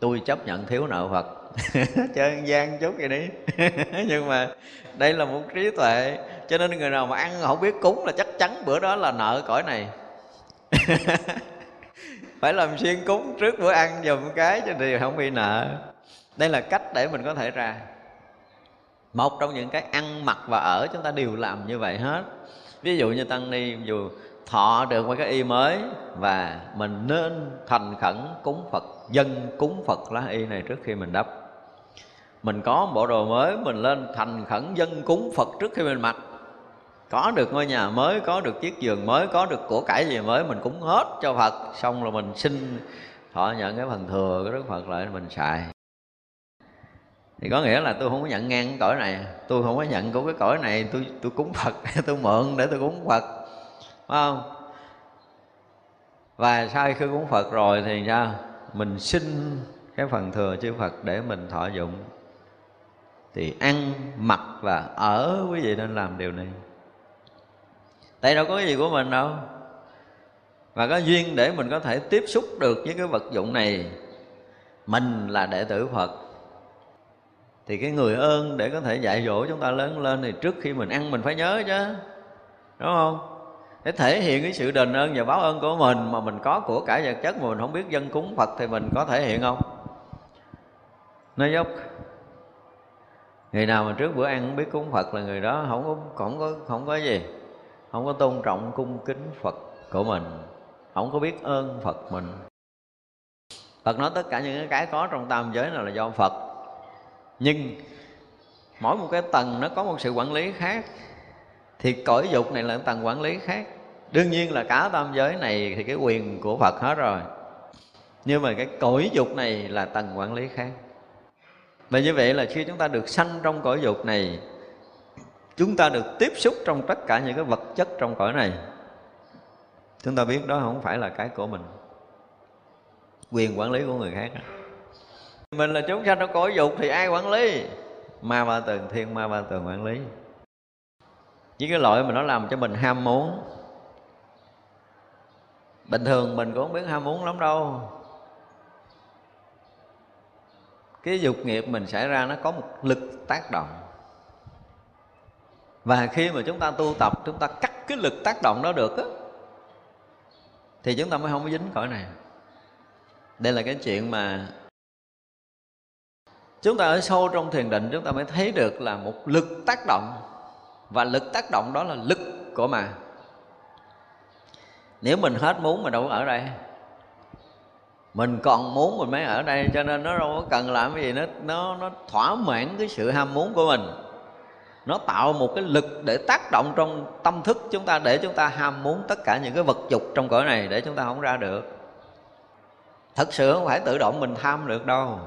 Tôi chấp nhận thiếu nợ phật. (laughs) chơi gian chút vậy đi. (laughs) Nhưng mà đây là một trí tuệ, cho nên người nào mà ăn không biết cúng là chắc chắn bữa đó là nợ cõi này. (laughs) Phải làm xuyên cúng trước bữa ăn dùm cái cho thì không bị nợ. Đây là cách để mình có thể ra. Một trong những cái ăn mặc và ở chúng ta đều làm như vậy hết. Ví dụ như tăng ni, dù thọ được một cái y mới và mình nên thành khẩn cúng phật dân cúng phật lá y này trước khi mình đắp. Mình có một bộ đồ mới, mình lên thành khẩn dân cúng phật trước khi mình mặc. Có được ngôi nhà mới, có được chiếc giường mới, có được của cải gì mới, mình cúng hết cho phật. Xong rồi mình xin thọ nhận cái phần thừa của đức phật lại mình xài. Thì có nghĩa là tôi không có nhận ngang cái cõi này. Tôi không có nhận của cái cõi này, tôi tôi cúng phật, (laughs) tôi mượn để tôi cúng phật. Phải không? Và sau khi cúng phật rồi thì sao? Mình xin cái phần thừa chư phật để mình thọ dụng. Thì ăn, mặc và ở, quý vị nên làm điều này. Tại đâu có cái gì của mình đâu. Và có duyên để mình có thể tiếp xúc được với cái vật dụng này, mình là đệ tử phật. Thì cái người ơn để có thể dạy dỗ chúng ta lớn lên thì trước khi mình ăn mình phải nhớ chứ. Đúng không? Để thể hiện cái sự đền ơn và báo ơn của mình mà mình có của cải vật chất mà mình không biết dân cúng phật thì mình có thể hiện không? Nó dốc. Người nào mà trước bữa ăn không biết cúng phật là người đó không có không có không có gì. Không có tôn trọng cung kính phật của mình. Không có biết ơn phật mình. Phật nói tất cả những cái có trong tam giới này là do phật. Nhưng mỗi một cái tầng nó có một sự quản lý khác thì cõi dục này là tầng quản lý khác. Đương nhiên là cả tam giới này thì cái quyền của phật hết rồi. Nhưng mà cái cõi dục này là tầng quản lý khác. Và như vậy là khi chúng ta được sanh trong cõi dục này, chúng ta được tiếp xúc trong tất cả những cái vật chất trong cõi này, chúng ta biết đó không phải là cái của mình. Quyền quản lý của người khác. Mình là chúng sanh trong cõi dục thì ai quản lý? Ma ba tường thiên, ma ba tường quản lý những cái loại mà nó làm cho mình ham muốn. Bình thường mình cũng không biết ham muốn lắm đâu. Cái dục nghiệp mình xảy ra nó có một lực tác động. Và khi mà chúng ta tu tập, chúng ta cắt cái lực tác động đó được á, thì chúng ta mới không có dính khỏi này. Đây là cái chuyện mà chúng ta ở sâu trong thiền định, chúng ta mới thấy được là một lực tác động và lực tác động đó là lực của mà. Nếu mình hết muốn mình đâu có ở đây. Mình còn muốn mình mới ở đây, cho nên nó đâu có cần làm cái gì nó nó nó thỏa mãn cái sự ham muốn của mình. Nó tạo một cái lực để tác động trong tâm thức chúng ta, để chúng ta ham muốn tất cả những cái vật dục trong cõi này, để chúng ta không ra được. Thật sự không phải tự động mình tham được đâu.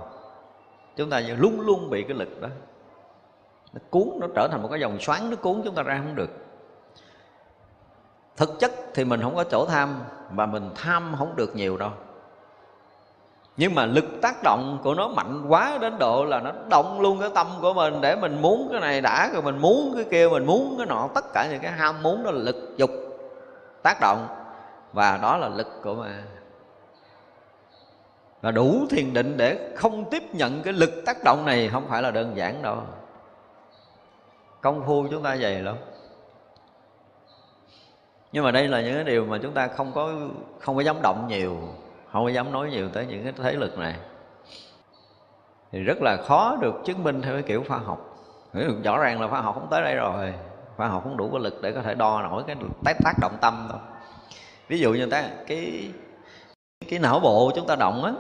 Chúng ta luôn luôn bị cái lực đó nó cuốn, nó trở thành một cái dòng xoắn, nó cuốn chúng ta ra không được. Thực chất thì mình không có chỗ tham và mình tham không được nhiều đâu. Nhưng mà lực tác động của nó mạnh quá đến độ là nó động luôn cái tâm của mình để mình muốn cái này đã, rồi mình muốn cái kia, mình muốn cái nọ. Tất cả những cái ham muốn đó là lực dục tác động, và đó là lực của mà và đủ thiền định để không tiếp nhận cái lực tác động này không phải là đơn giản đâu công phu chúng ta dày lắm. Nhưng mà đây là những cái điều mà chúng ta không có không có dám động nhiều, không có dám nói nhiều tới những cái thế lực này. Thì rất là khó được chứng minh theo cái kiểu khoa học. Rõ ràng là khoa học không tới đây rồi. Khoa học không đủ cái lực để có thể đo nổi cái tác tác động tâm đâu. Ví dụ như ta, cái cái não bộ chúng ta động á,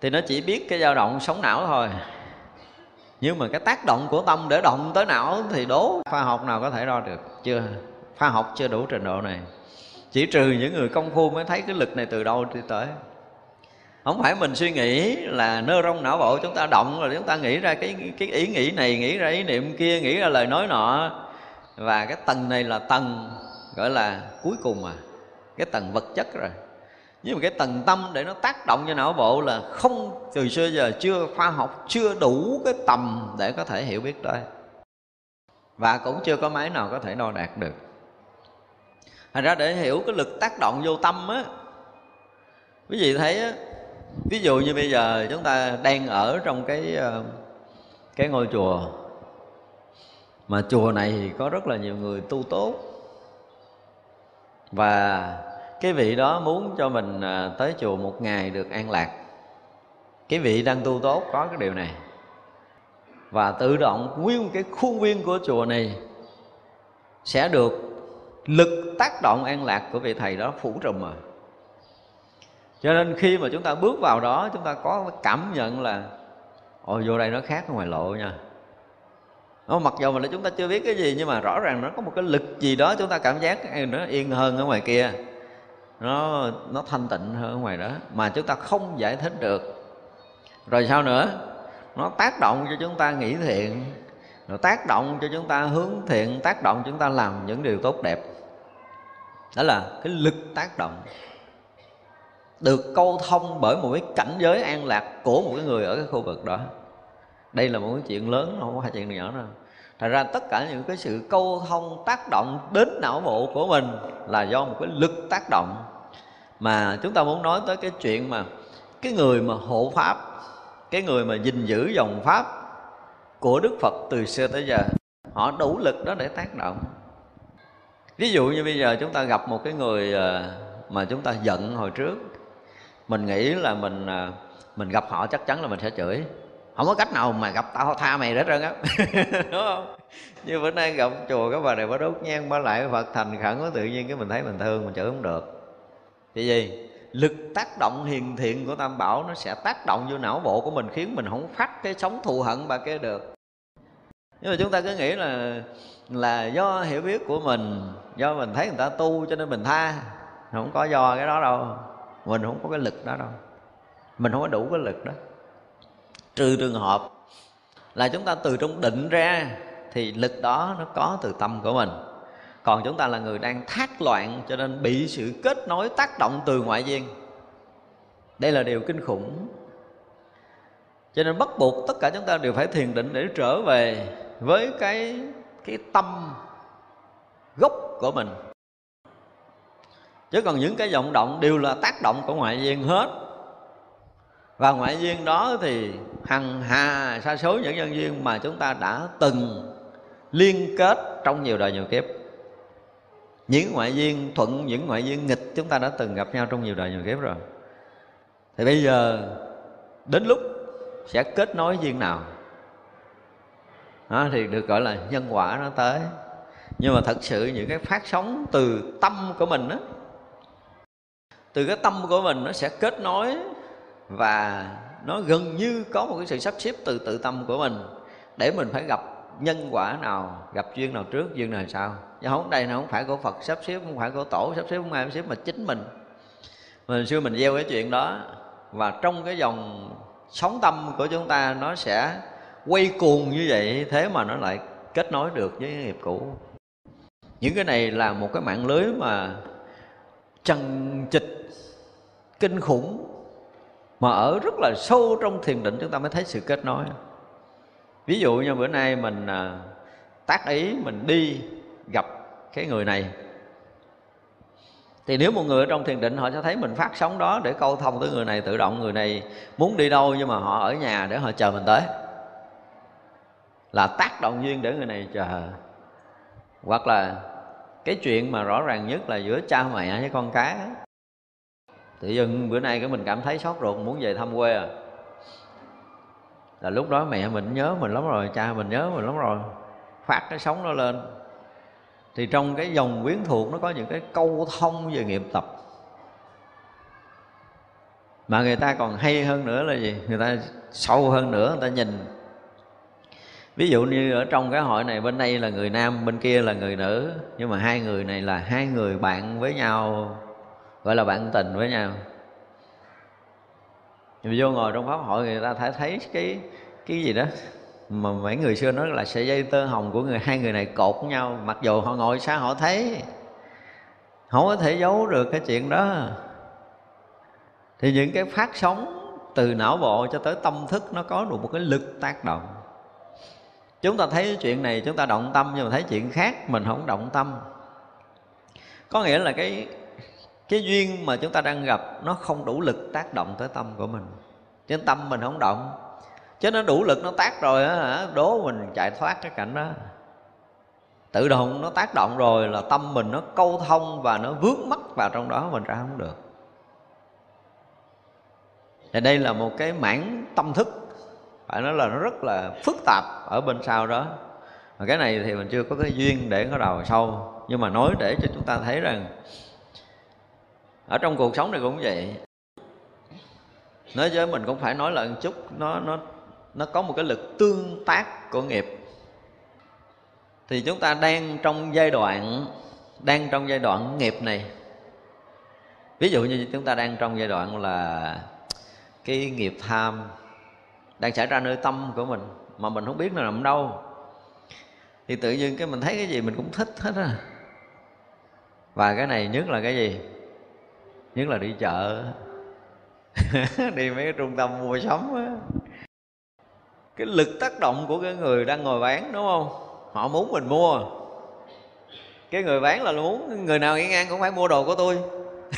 thì nó chỉ biết cái dao động sống não thôi nhưng mà cái tác động của tâm để động tới não thì đố khoa học nào có thể đo được? Chưa. Khoa học chưa đủ trình độ này. Chỉ trừ những người công phu mới thấy cái lực này từ đâu đi tới. Không phải mình suy nghĩ là nơ rong não bộ chúng ta động rồi chúng ta nghĩ ra cái cái ý nghĩ này, nghĩ ra ý niệm kia, nghĩ ra lời nói nọ. Và cái tầng này là tầng, gọi là cuối cùng à. Cái tầng vật chất rồi nhưng mà cái tầng tâm để nó tác động cho não bộ là không, từ xưa giờ chưa, khoa học chưa đủ cái tầm để có thể hiểu biết đây và cũng chưa có máy nào có thể đo đạt được. Thành ra để hiểu cái lực tác động vô tâm á, quý vị thấy á, ví dụ như bây giờ chúng ta đang ở trong cái ờ, cái ngôi chùa. Mà chùa này thì có rất là nhiều người tu tốt. Và cái vị đó muốn cho mình à, tới chùa một ngày được an lạc. Cái vị đang tu tốt có cái điều này. Và tự động nguyên cái khuôn viên của chùa này sẽ được lực tác động an lạc của vị thầy đó phủ trùm mà. Cho nên khi mà chúng ta bước vào đó, chúng ta có cảm nhận là ôi vô đây nó khác ngoài lộ nha. Nó mặc dù mà chúng ta chưa biết cái gì, nhưng mà rõ ràng nó có một cái lực gì đó, chúng ta cảm giác nó yên hơn ở ngoài kia nó nó thanh tịnh hơn ở ngoài đó, mà chúng ta không giải thích được. Rồi sao nữa? Nó tác động cho chúng ta nghĩ thiện nó tác động cho chúng ta hướng thiện, tác động chúng ta làm những điều tốt đẹp. Đó là cái lực tác động. Được câu thông bởi một cái cảnh giới an lạc của một cái người ở cái khu vực đó. Đây là một cái chuyện lớn không phải chuyện nhỏ đâu. Thật ra tất cả những cái sự câu thông tác động đến não bộ của mình là do một cái lực tác động. Mà chúng ta muốn nói tới cái chuyện mà cái người mà hộ pháp, cái người mà gìn giữ dòng pháp của Đức Phật từ xưa tới giờ, họ đủ lực đó để tác động. Ví dụ như bây giờ chúng ta gặp một cái người ờ, mà chúng ta giận hồi trước, mình nghĩ là mình ờ, mình gặp họ chắc chắn là mình sẽ chửi không có cách nào mà gặp tao, tha mày hết trơn á. (laughs) Đúng không? Như bữa nay gặp chùa các bà này bà đốt nhang, bà lại phật thành khẩn có tự nhiên cái mình thấy mình thương, mình chửi không được. Thì gì? Lực tác động hiền thiện của tam bảo nó sẽ tác động vô não bộ của mình, khiến mình không phát cái sống thù hận bà kia được. Nhưng mà chúng ta cứ nghĩ là là do hiểu biết của mình, do mình thấy người ta tu cho nên mình tha, không có do cái đó đâu. Mình không có cái lực đó đâu. Mình không có đủ cái lực đó trừ trường hợp là chúng ta từ trong định ra thì lực đó nó có từ tâm của mình. Còn chúng ta là người đang thác loạn cho nên bị sự kết nối tác động từ ngoại viên. Đây là điều kinh khủng. Cho nên bắt buộc tất cả chúng ta đều phải thiền định để trở về với cái cái tâm gốc của mình. Chứ còn những cái vọng động đều là tác động của ngoại viên hết và ngoại duyên đó thì hằng hà sa số những nhân duyên mà chúng ta đã từng liên kết trong nhiều đời nhiều kiếp. Những ngoại duyên thuận, những ngoại duyên nghịch chúng ta đã từng gặp nhau trong nhiều đời nhiều kiếp rồi. Thì bây giờ, đến lúc sẽ kết nối duyên nào? Đó, thì được gọi là nhân quả nó tới. Nhưng mà thật sự những cái phát sóng từ tâm của mình đó từ cái tâm của mình nó sẽ kết nối và nó gần như có một cái sự sắp xếp từ tự tâm của mình để mình phải gặp nhân quả nào, gặp duyên nào trước, duyên nào sau. Chứ không, đây nó không phải của phật sắp xếp, không phải của tổ sắp xếp, không ai sắp xếp, mà chính mình. Mình xưa mình gieo cái chuyện đó, và trong cái dòng sống tâm của chúng ta, nó sẽ quay cuồng như vậy, thế mà nó lại kết nối được với nghiệp cũ. Những cái này là một cái mạng lưới mà trần trịch, kinh khủng mà ở rất là sâu trong thiền định chúng ta mới thấy sự kết nối. Ví dụ như bữa nay mình à, tác ý mình đi gặp cái người này. Thì nếu một người ở trong thiền định họ sẽ thấy mình phát sóng đó để câu thông tới người này tự động người này muốn đi đâu nhưng mà họ ở nhà để họ chờ mình tới. Là tác động duyên để người này chờ. Hoặc là cái chuyện mà rõ ràng nhất là giữa cha mẹ với con cái tự dưng bữa nay cái mình cảm thấy sốt ruột, muốn về thăm quê à. Là lúc đó mẹ mình nhớ mình lắm rồi, cha mình nhớ mình lắm rồi. Phát cái sống nó lên. Thì trong cái dòng quyến thuộc nó có những cái câu thông về nghiệp tập. Mà người ta còn hay hơn nữa là gì? Người ta sâu hơn nữa, người ta nhìn. Ví dụ như ở trong cái hội này, bên đây là người nam, bên kia là người nữ. Nhưng mà hai người này là hai người bạn với nhau gọi là bạn tình với nhau. Nhưng vô ngồi trong pháp hội người ta thấy thấy cái cái gì đó mà mấy người xưa nói là sợi dây tơ hồng của người, hai người này cột với nhau, mặc dù họ ngồi xa họ thấy. Không có thể giấu được cái chuyện đó. Thì những cái phát sóng từ não bộ cho tới tâm thức nó có được một cái lực tác động. Chúng ta thấy chuyện này, chúng ta động tâm nhưng mà thấy chuyện khác, mình không động tâm. Có nghĩa là cái cái duyên mà chúng ta đang gặp nó không đủ lực tác động tới tâm của mình. Trên tâm mình không động. Chứ nó đủ lực nó tác rồi á hả, đố mình chạy thoát cái cảnh đó. Tự động nó tác động rồi là tâm mình nó câu thông và nó vướng mắc vào trong đó, mình ra không được. Thì đây là một cái mảng tâm thức. Phải nói là nó rất là phức tạp ở bên sau đó. Và cái này thì mình chưa có cái duyên để có đầu sâu. Nhưng mà nói để cho chúng ta thấy rằng ở trong cuộc sống này cũng vậy. Nói với mình cũng phải nói là một chút, nó nó nó có một cái lực tương tác của nghiệp. Thì chúng ta đang trong giai đoạn, đang trong giai đoạn nghiệp này. Ví dụ như chúng ta đang trong giai đoạn là cái nghiệp tham đang xảy ra nơi tâm của mình, mà mình không biết nó nằm đâu. Thì tự nhiên cái mình thấy cái gì mình cũng thích hết á. Và cái này nhất là cái gì? Nhất là đi chợ. (laughs) Đi mấy cái trung tâm mua sắm á. Cái lực tác động của cái người đang ngồi bán, đúng không? Họ muốn mình mua. Cái người bán là muốn, người nào nghĩ ngang cũng phải mua đồ của tôi.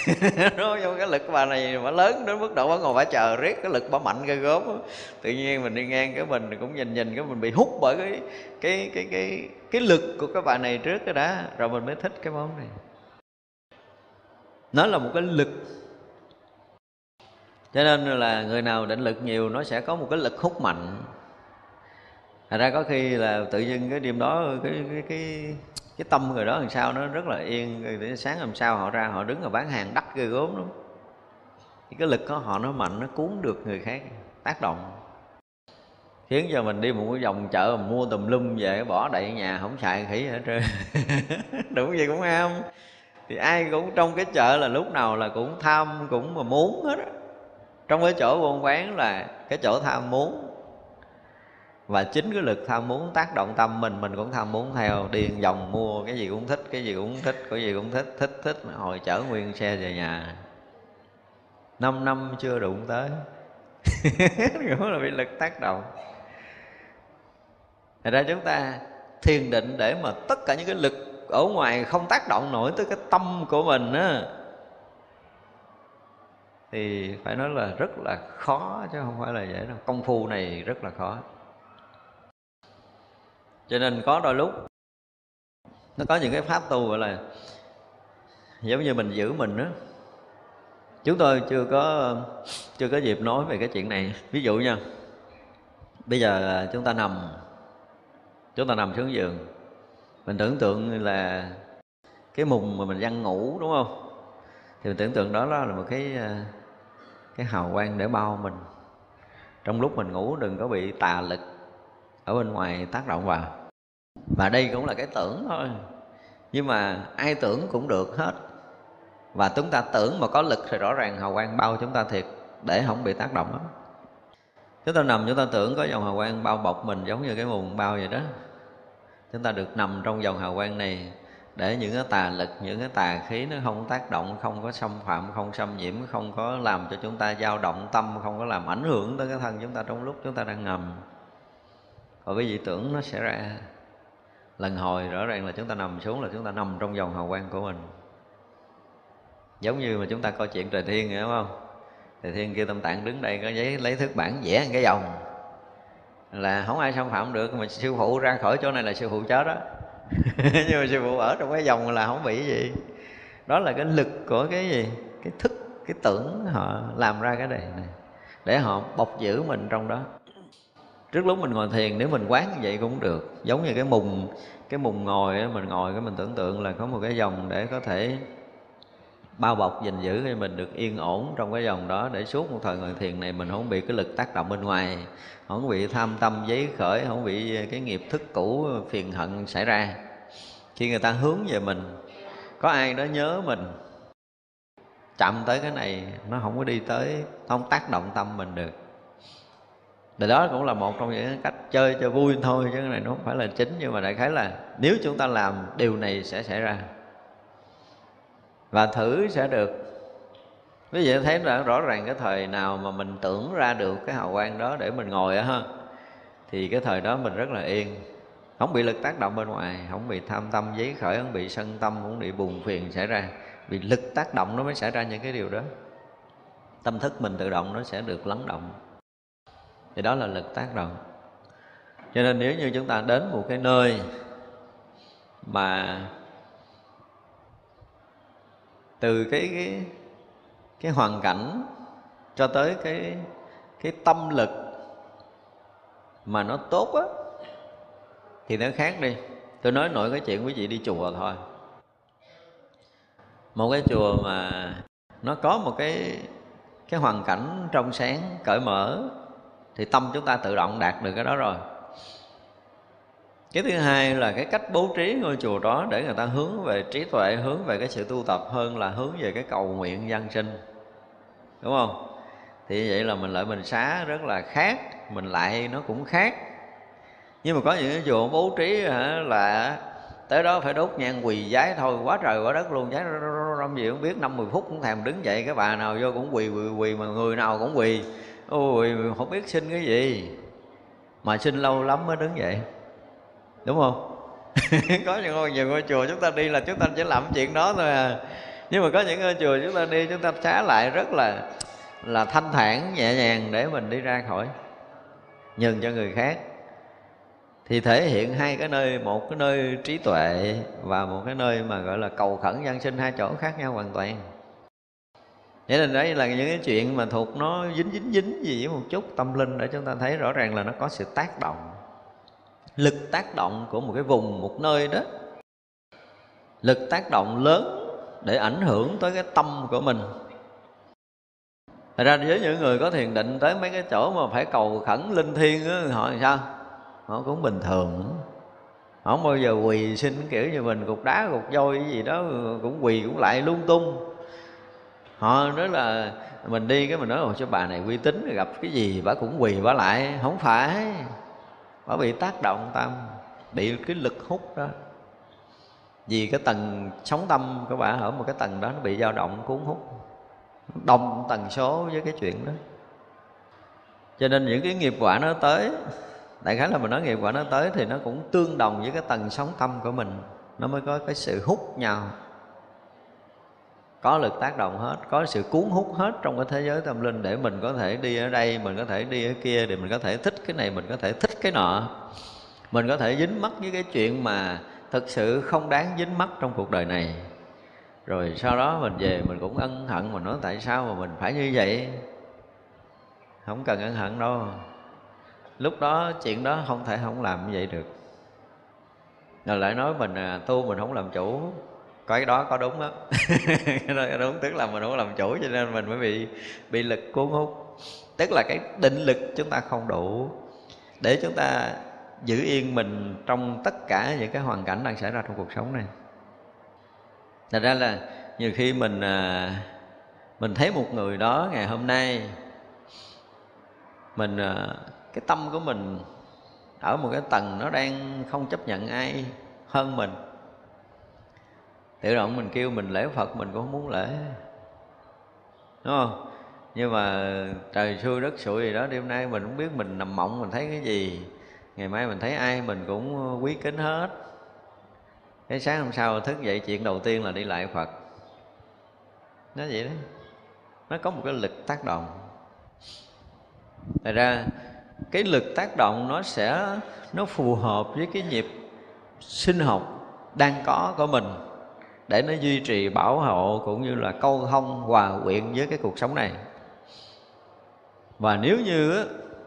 (laughs) Nó cái lực bà này mà lớn đến mức độ bà ngồi bà chờ riết, cái lực bà mạnh ghê gớm tự nhiên mình đi ngang cái mình cũng nhìn nhìn cái mình bị hút bởi cái cái cái cái cái lực của cái bà này trước cái đã, rồi mình mới thích cái món này nó là một cái lực. Cho nên là người nào định lực nhiều, nó sẽ có một cái lực hút mạnh. Thật ra có khi là tự nhiên cái đêm đó, cái cái cái cái tâm người đó làm sao, nó rất là yên. Để sáng làm sao họ ra, họ đứng ở bán hàng đắt ghê gốm lắm. Thì cái lực của họ, nó mạnh, nó cuốn được người khác, tác động. Khiến cho mình đi một cái vòng chợ mua tùm lum về, bỏ đậy nhà, không xài khỉ hết trơn. (laughs) Đúng gì cũng ham thì ai cũng trong cái chợ là lúc nào là cũng tham, cũng mà muốn hết á. Trong cái chỗ buôn bán là cái chỗ tham muốn. Và chính cái lực tham muốn tác động tâm mình mình cũng tham muốn theo, đi vòng mua, cái gì cũng thích, cái gì cũng thích, cái gì cũng thích thích thích, hồi chở nguyên xe về nhà. Năm năm chưa đụng tới. (laughs) Cũng là bị lực tác động. Thật ra chúng ta thiền định để mà tất cả những cái lực ở ngoài không tác động nổi tới cái tâm của mình á, thì phải nói là rất là khó chứ không phải là dễ đâu. Công phu này rất là khó. Cho nên có đôi lúc nó có những cái pháp tu gọi là giống như mình giữ mình đó chúng tôi chưa có chưa có dịp nói về cái chuyện này. Ví dụ nha, bây giờ chúng ta nằm, chúng ta nằm xuống giường mình tưởng tượng là cái mùng mà mình đang ngủ, đúng không? Thì mình tưởng tượng đó là một cái ờ, cái hào quang để bao mình. Trong lúc mình ngủ đừng có bị tà lực ở bên ngoài tác động vào. Và đây cũng là cái tưởng thôi. Nhưng mà ai tưởng cũng được hết. Và chúng ta tưởng mà có lực thì rõ ràng hào quang bao chúng ta thiệt, để không bị tác động đó chúng ta nằm chúng ta tưởng có dòng hào quang bao bọc mình giống như cái mùng bao vậy đó chúng ta được nằm trong dòng hào quang này để những cái tà lực, những cái tà khí nó không tác động, không có xâm phạm, không xâm nhiễm, không có làm cho chúng ta dao động tâm, không có làm ảnh hưởng tới cái thân chúng ta trong lúc chúng ta đang nằm. Và cái gì tưởng nó sẽ ra. Lần hồi rõ ràng là chúng ta nằm xuống là chúng ta nằm trong dòng hào quang của mình. Giống như mà chúng ta coi chuyện trời thiên hiểu không? Trời thiên kia tâm tạng đứng đây có giấy lấy thước bản vẽ cái dòng là không ai xâm phạm được, mà sư phụ ra khỏi chỗ này là sư phụ chết đó. (laughs) Nhưng mà sư phụ ở trong cái dòng là không bị gì. Đó là cái lực của cái gì? Cái thức, cái tưởng họ làm ra cái này này để họ bọc giữ mình trong đó. Trước lúc mình ngồi thiền, nếu mình quán như vậy cũng được. Giống như cái mùng cái mùng ngồi mình ngồi cái mình tưởng tượng là có một cái dòng để có thể bao bọc, gìn giữ thì mình được yên ổn trong cái dòng đó để suốt một thời ngồi thiền này mình không bị cái lực tác động bên ngoài, không bị tham tâm giấy khởi, không bị cái nghiệp thức cũ phiền hận xảy ra. Khi người ta hướng về mình, có ai đó nhớ mình, chậm tới cái này nó không có đi tới không tác động tâm mình được. Thì đó cũng là một trong những cách chơi cho vui thôi, chứ cái này nó không phải là chính, nhưng mà đại khái là nếu chúng ta làm, điều này sẽ xảy ra và thử sẽ được. Ví dụ thấy rõ, rõ ràng cái thời nào mà mình tưởng ra được cái hào quang đó để mình ngồi á ha thì cái thời đó mình rất là yên. Không bị lực tác động bên ngoài không bị tham tâm giấy khởi không bị sân tâm không bị buồn phiền xảy ra. Vì lực tác động nó mới xảy ra những cái điều đó. Tâm thức mình tự động nó sẽ được lắng động. Thì đó là lực tác động. Cho nên nếu như chúng ta đến một cái nơi mà từ cái cái cái hoàn cảnh cho tới cái cái tâm lực mà nó tốt á, thì nó khác đi. Tôi nói nổi cái chuyện quý vị đi chùa thôi. Một cái chùa mà nó có một cái cái hoàn cảnh trong sáng, cởi mở, thì tâm chúng ta tự động đạt được cái đó rồi cái thứ hai là cái cách bố trí ngôi chùa đó để người ta hướng về trí tuệ hướng về cái sự tu tập hơn là hướng về cái cầu nguyện dân sinh. Đúng không? Thì vậy là mình lại mình xá rất là khác mình lại nó cũng khác. Nhưng mà có những cái chùa bố trí hả, là tới đó phải đốt nhang quỳ giái thôi quá trời quá đất luôn giái rong gì cũng biết năm mười phút cũng thèm đứng dậy cái bà nào vô cũng quỳ quỳ quỳ mà người nào cũng quỳ. Ôi không biết xin cái gì mà xin lâu lắm mới đứng dậy đúng không? (laughs) Có những ngôi nhiều ngôi chùa chúng ta đi là chúng ta chỉ làm chuyện đó thôi à. Nhưng mà có những ngôi chùa chúng ta đi, chúng ta xá lại rất là là thanh thản, nhẹ nhàng để mình đi ra khỏi. Nhường cho người khác thì thể hiện hai cái nơi, một cái nơi trí tuệ và một cái nơi mà gọi là cầu khẩn nhân sinh, hai chỗ khác nhau hoàn toàn. Thế nên đấy là những cái chuyện mà thuộc nó dính dính dính gì với một chút tâm linh để chúng ta thấy rõ ràng là nó có sự tác động lực tác động của một cái vùng một nơi đó. Lực tác động lớn để ảnh hưởng tới cái tâm của mình. Thật ra với những người có thiền định tới mấy cái chỗ mà phải cầu khẩn linh thiêng á, họ làm sao? Họ cũng bình thường. Họ không bao giờ quỳ xin kiểu như mình cục đá, cục voi gì đó cũng quỳ cũng lại lung tung. Họ nói là mình đi cái mình nói cho bà này uy tín gặp cái gì bà cũng quỳ bà lại. Không phải bởi bị tác động tâm bị cái lực hút đó. Vì cái tầng sống tâm của bà ở một cái tầng đó nó bị dao động, cuốn hút. Đồng tần số với cái chuyện đó. Cho nên những cái nghiệp quả nó tới, đại khái là mình nói nghiệp quả nó tới thì nó cũng tương đồng với cái tầng sống tâm của mình. Nó mới có cái sự hút nhau có lực tác động hết có sự cuốn hút hết trong cái thế giới tâm linh để mình có thể đi ở đây mình có thể đi ở kia để mình có thể thích cái này mình có thể thích cái nọ. Mình có thể dính mắc với cái chuyện mà thực sự không đáng dính mắt trong cuộc đời này. Rồi sau đó mình về mình cũng ân hận mà nói tại sao mà mình phải như vậy? Không cần ân hận đâu. Lúc đó chuyện đó không thể không làm như vậy được. Rồi lại nói mình à, tu mình không làm chủ cái đó có đúng đó (laughs) cái đó đúng tức là mình không làm chủ cho nên mình mới bị bị lực cuốn hút. Tức là cái định lực chúng ta không đủ để chúng ta giữ yên mình trong tất cả những cái hoàn cảnh đang xảy ra trong cuộc sống này. Thật ra là nhiều khi mình à, mình thấy một người đó ngày hôm nay mình à, cái tâm của mình ở một cái tầng nó đang không chấp nhận ai hơn mình tự động mình kêu mình lễ phật, mình cũng không muốn lễ. Đúng không? Nhưng mà trời xui đất sụi gì đó, đêm nay mình không biết mình nằm mộng mình thấy cái gì. Ngày mai mình thấy ai mình cũng quý kính hết. Cái sáng hôm sau thức dậy, chuyện đầu tiên là đi lại phật. Nó vậy đó. Nó có một cái lực tác động. Thật ra, cái lực tác động nó sẽ, nó phù hợp với cái nhịp sinh học đang có của mình để nó duy trì bảo hộ cũng như là câu thông hòa quyện với cái cuộc sống này. Và nếu như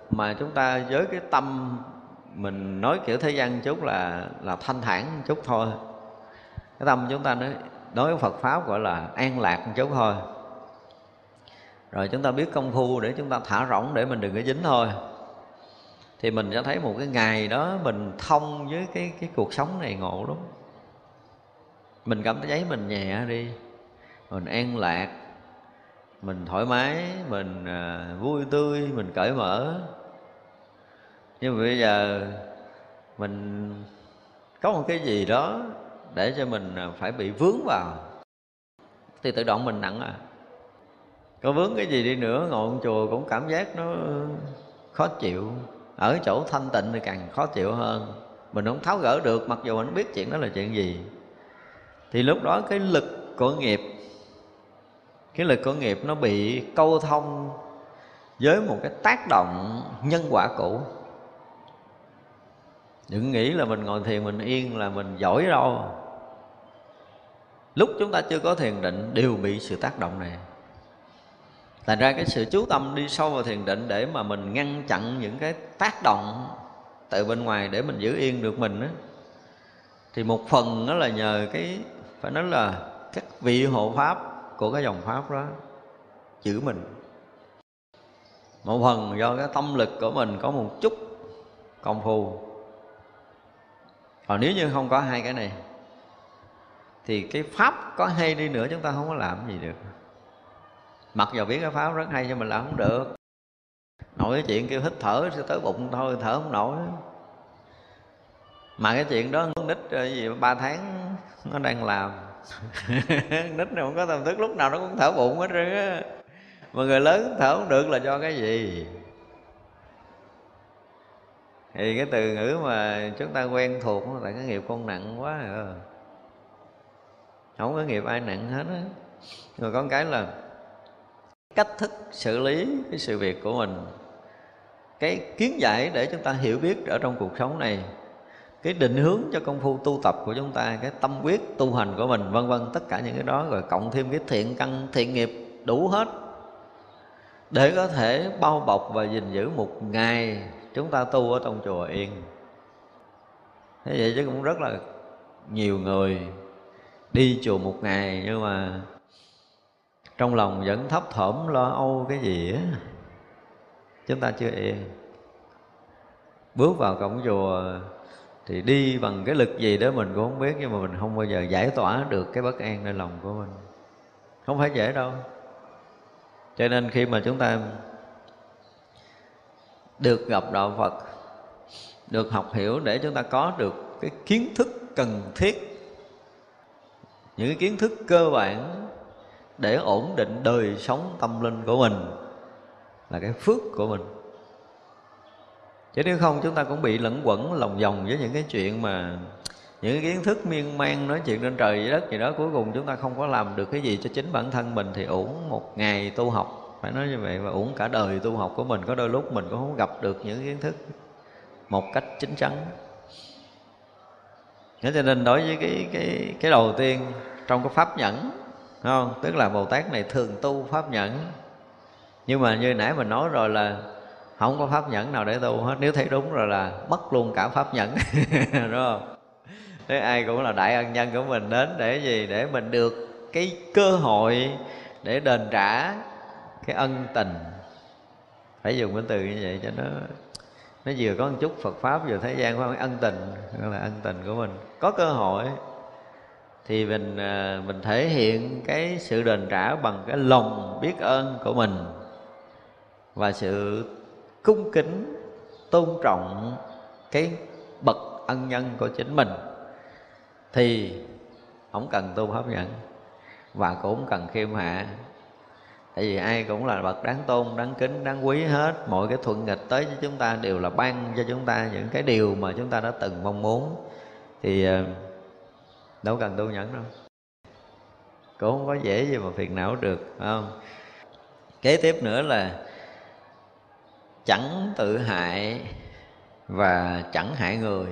mà chúng ta với cái tâm mình nói kiểu thế gian chút là là thanh thản chút thôi, cái tâm chúng ta nói đối với Phật pháp gọi là an lạc một chút thôi. Rồi chúng ta biết công phu để chúng ta thả rỗng để mình đừng có dính thôi. Thì mình sẽ thấy một cái ngày đó mình thông với cái cái cuộc sống này ngộ lắm mình cảm thấy mình nhẹ đi. Mình an lạc. Mình thoải mái. Mình à, vui tươi. Mình cởi mở. Nhưng mà bây giờ mình có một cái gì đó để cho mình à, phải bị vướng vào. Thì tự động mình nặng à. Có vướng cái gì đi nữa, ngồi trong chùa cũng cảm giác nó khó chịu. Ở chỗ thanh tịnh thì càng khó chịu hơn. Mình không tháo gỡ được, mặc dù mình biết chuyện đó là chuyện gì thì lúc đó cái lực của nghiệp, cái lực của nghiệp nó bị câu thông với một cái tác động nhân quả cũ. Đừng nghĩ là mình ngồi thiền mình yên là mình giỏi đâu. Lúc chúng ta chưa có thiền định đều bị sự tác động này. Thành ra cái sự chú tâm đi sâu vào thiền định để mà mình ngăn chặn những cái tác động từ bên ngoài để mình giữ yên được mình á, thì một phần đó là nhờ cái phải nói là các vị hộ pháp của cái dòng pháp đó giữ mình. Một phần do cái tâm lực của mình có một chút công phu. Còn nếu như không có hai cái này, thì cái pháp có hay đi nữa chúng ta không có làm gì được. Mặc dù biết cái pháp rất hay nhưng mình làm không được. Nội cái chuyện kêu hít thở sẽ tới bụng thôi, thở không nổi. Mà cái chuyện đó nít ờ, gì, ba tháng nó đang làm. (laughs) Nít này không có tâm thức, lúc nào nó cũng thở bụng hết trơn á. Mà người lớn thở không được là do cái gì? Thì cái từ ngữ mà chúng ta quen thuộc là cái nghiệp con nặng quá à. không có nghiệp ai nặng hết á. Rồi có cái là cách thức xử lý cái sự việc của mình. Cái kiến giải để chúng ta hiểu biết ở trong cuộc sống này cái định hướng cho công phu tu tập của chúng ta, cái tâm quyết tu hành của mình, vân vân, tất cả những cái đó, rồi cộng thêm cái thiện căn, thiện nghiệp đủ hết. Để có thể bao bọc và gìn giữ một ngày chúng ta tu ở trong chùa yên. Thế vậy chứ cũng rất là nhiều người đi chùa một ngày, nhưng mà trong lòng vẫn thấp thỏm, lo âu cái gì á. Chúng ta chưa yên. Bước vào cổng chùa thì đi bằng cái lực gì đó mình cũng không biết, nhưng mà mình không bao giờ giải tỏa được cái bất an trong lòng của mình. Không phải dễ đâu. Cho nên khi mà chúng ta được gặp đạo phật, được học hiểu để chúng ta có được cái kiến thức cần thiết, những cái kiến thức cơ bản để ổn định đời sống tâm linh của mình, là cái phước của mình chứ nếu không, chúng ta cũng bị lẫn quẩn lòng vòng với những cái chuyện mà những cái kiến thức miên man nói chuyện trên trời dưới đất gì đó, cuối cùng chúng ta không có làm được cái gì cho chính bản thân mình thì uổng một ngày tu học. Phải nói như vậy và uổng cả đời tu học của mình. Có đôi lúc mình cũng không gặp được những kiến thức một cách chính chắn. Thế cho nên đối với cái cái cái đầu tiên trong cái pháp nhẫn không? Tức là bồ tát này thường tu pháp nhẫn. Nhưng mà như nãy mình nói rồi là không có pháp nhẫn nào để tu hết. Nếu thấy đúng rồi là mất luôn cả pháp nhẫn. (laughs) Đúng không? Thế ai cũng là đại ân nhân của mình đến để gì? Để mình được cái cơ hội để đền trả cái ân tình. Phải dùng cái từ như vậy cho nó nó vừa có một chút Phật pháp vừa thế gian phải ân tình, gọi là ân tình của mình. Có cơ hội thì mình à, mình thể hiện cái sự đền trả bằng cái lòng biết ơn của mình và sự cung kính, tôn trọng cái bậc ân nhân của chính mình, thì không cần tu pháp nhận và cũng cần khiêm hạ. Tại vì ai cũng là bậc đáng tôn, đáng kính, đáng quý hết. Mọi cái thuận nghịch tới với chúng ta đều là ban cho chúng ta những cái điều mà chúng ta đã từng mong muốn. Thì ờ, đâu cần tu nhẫn đâu. Cũng không có dễ gì mà phiền não được, phải không? Kế tiếp nữa là chẳng tự hại và chẳng hại người.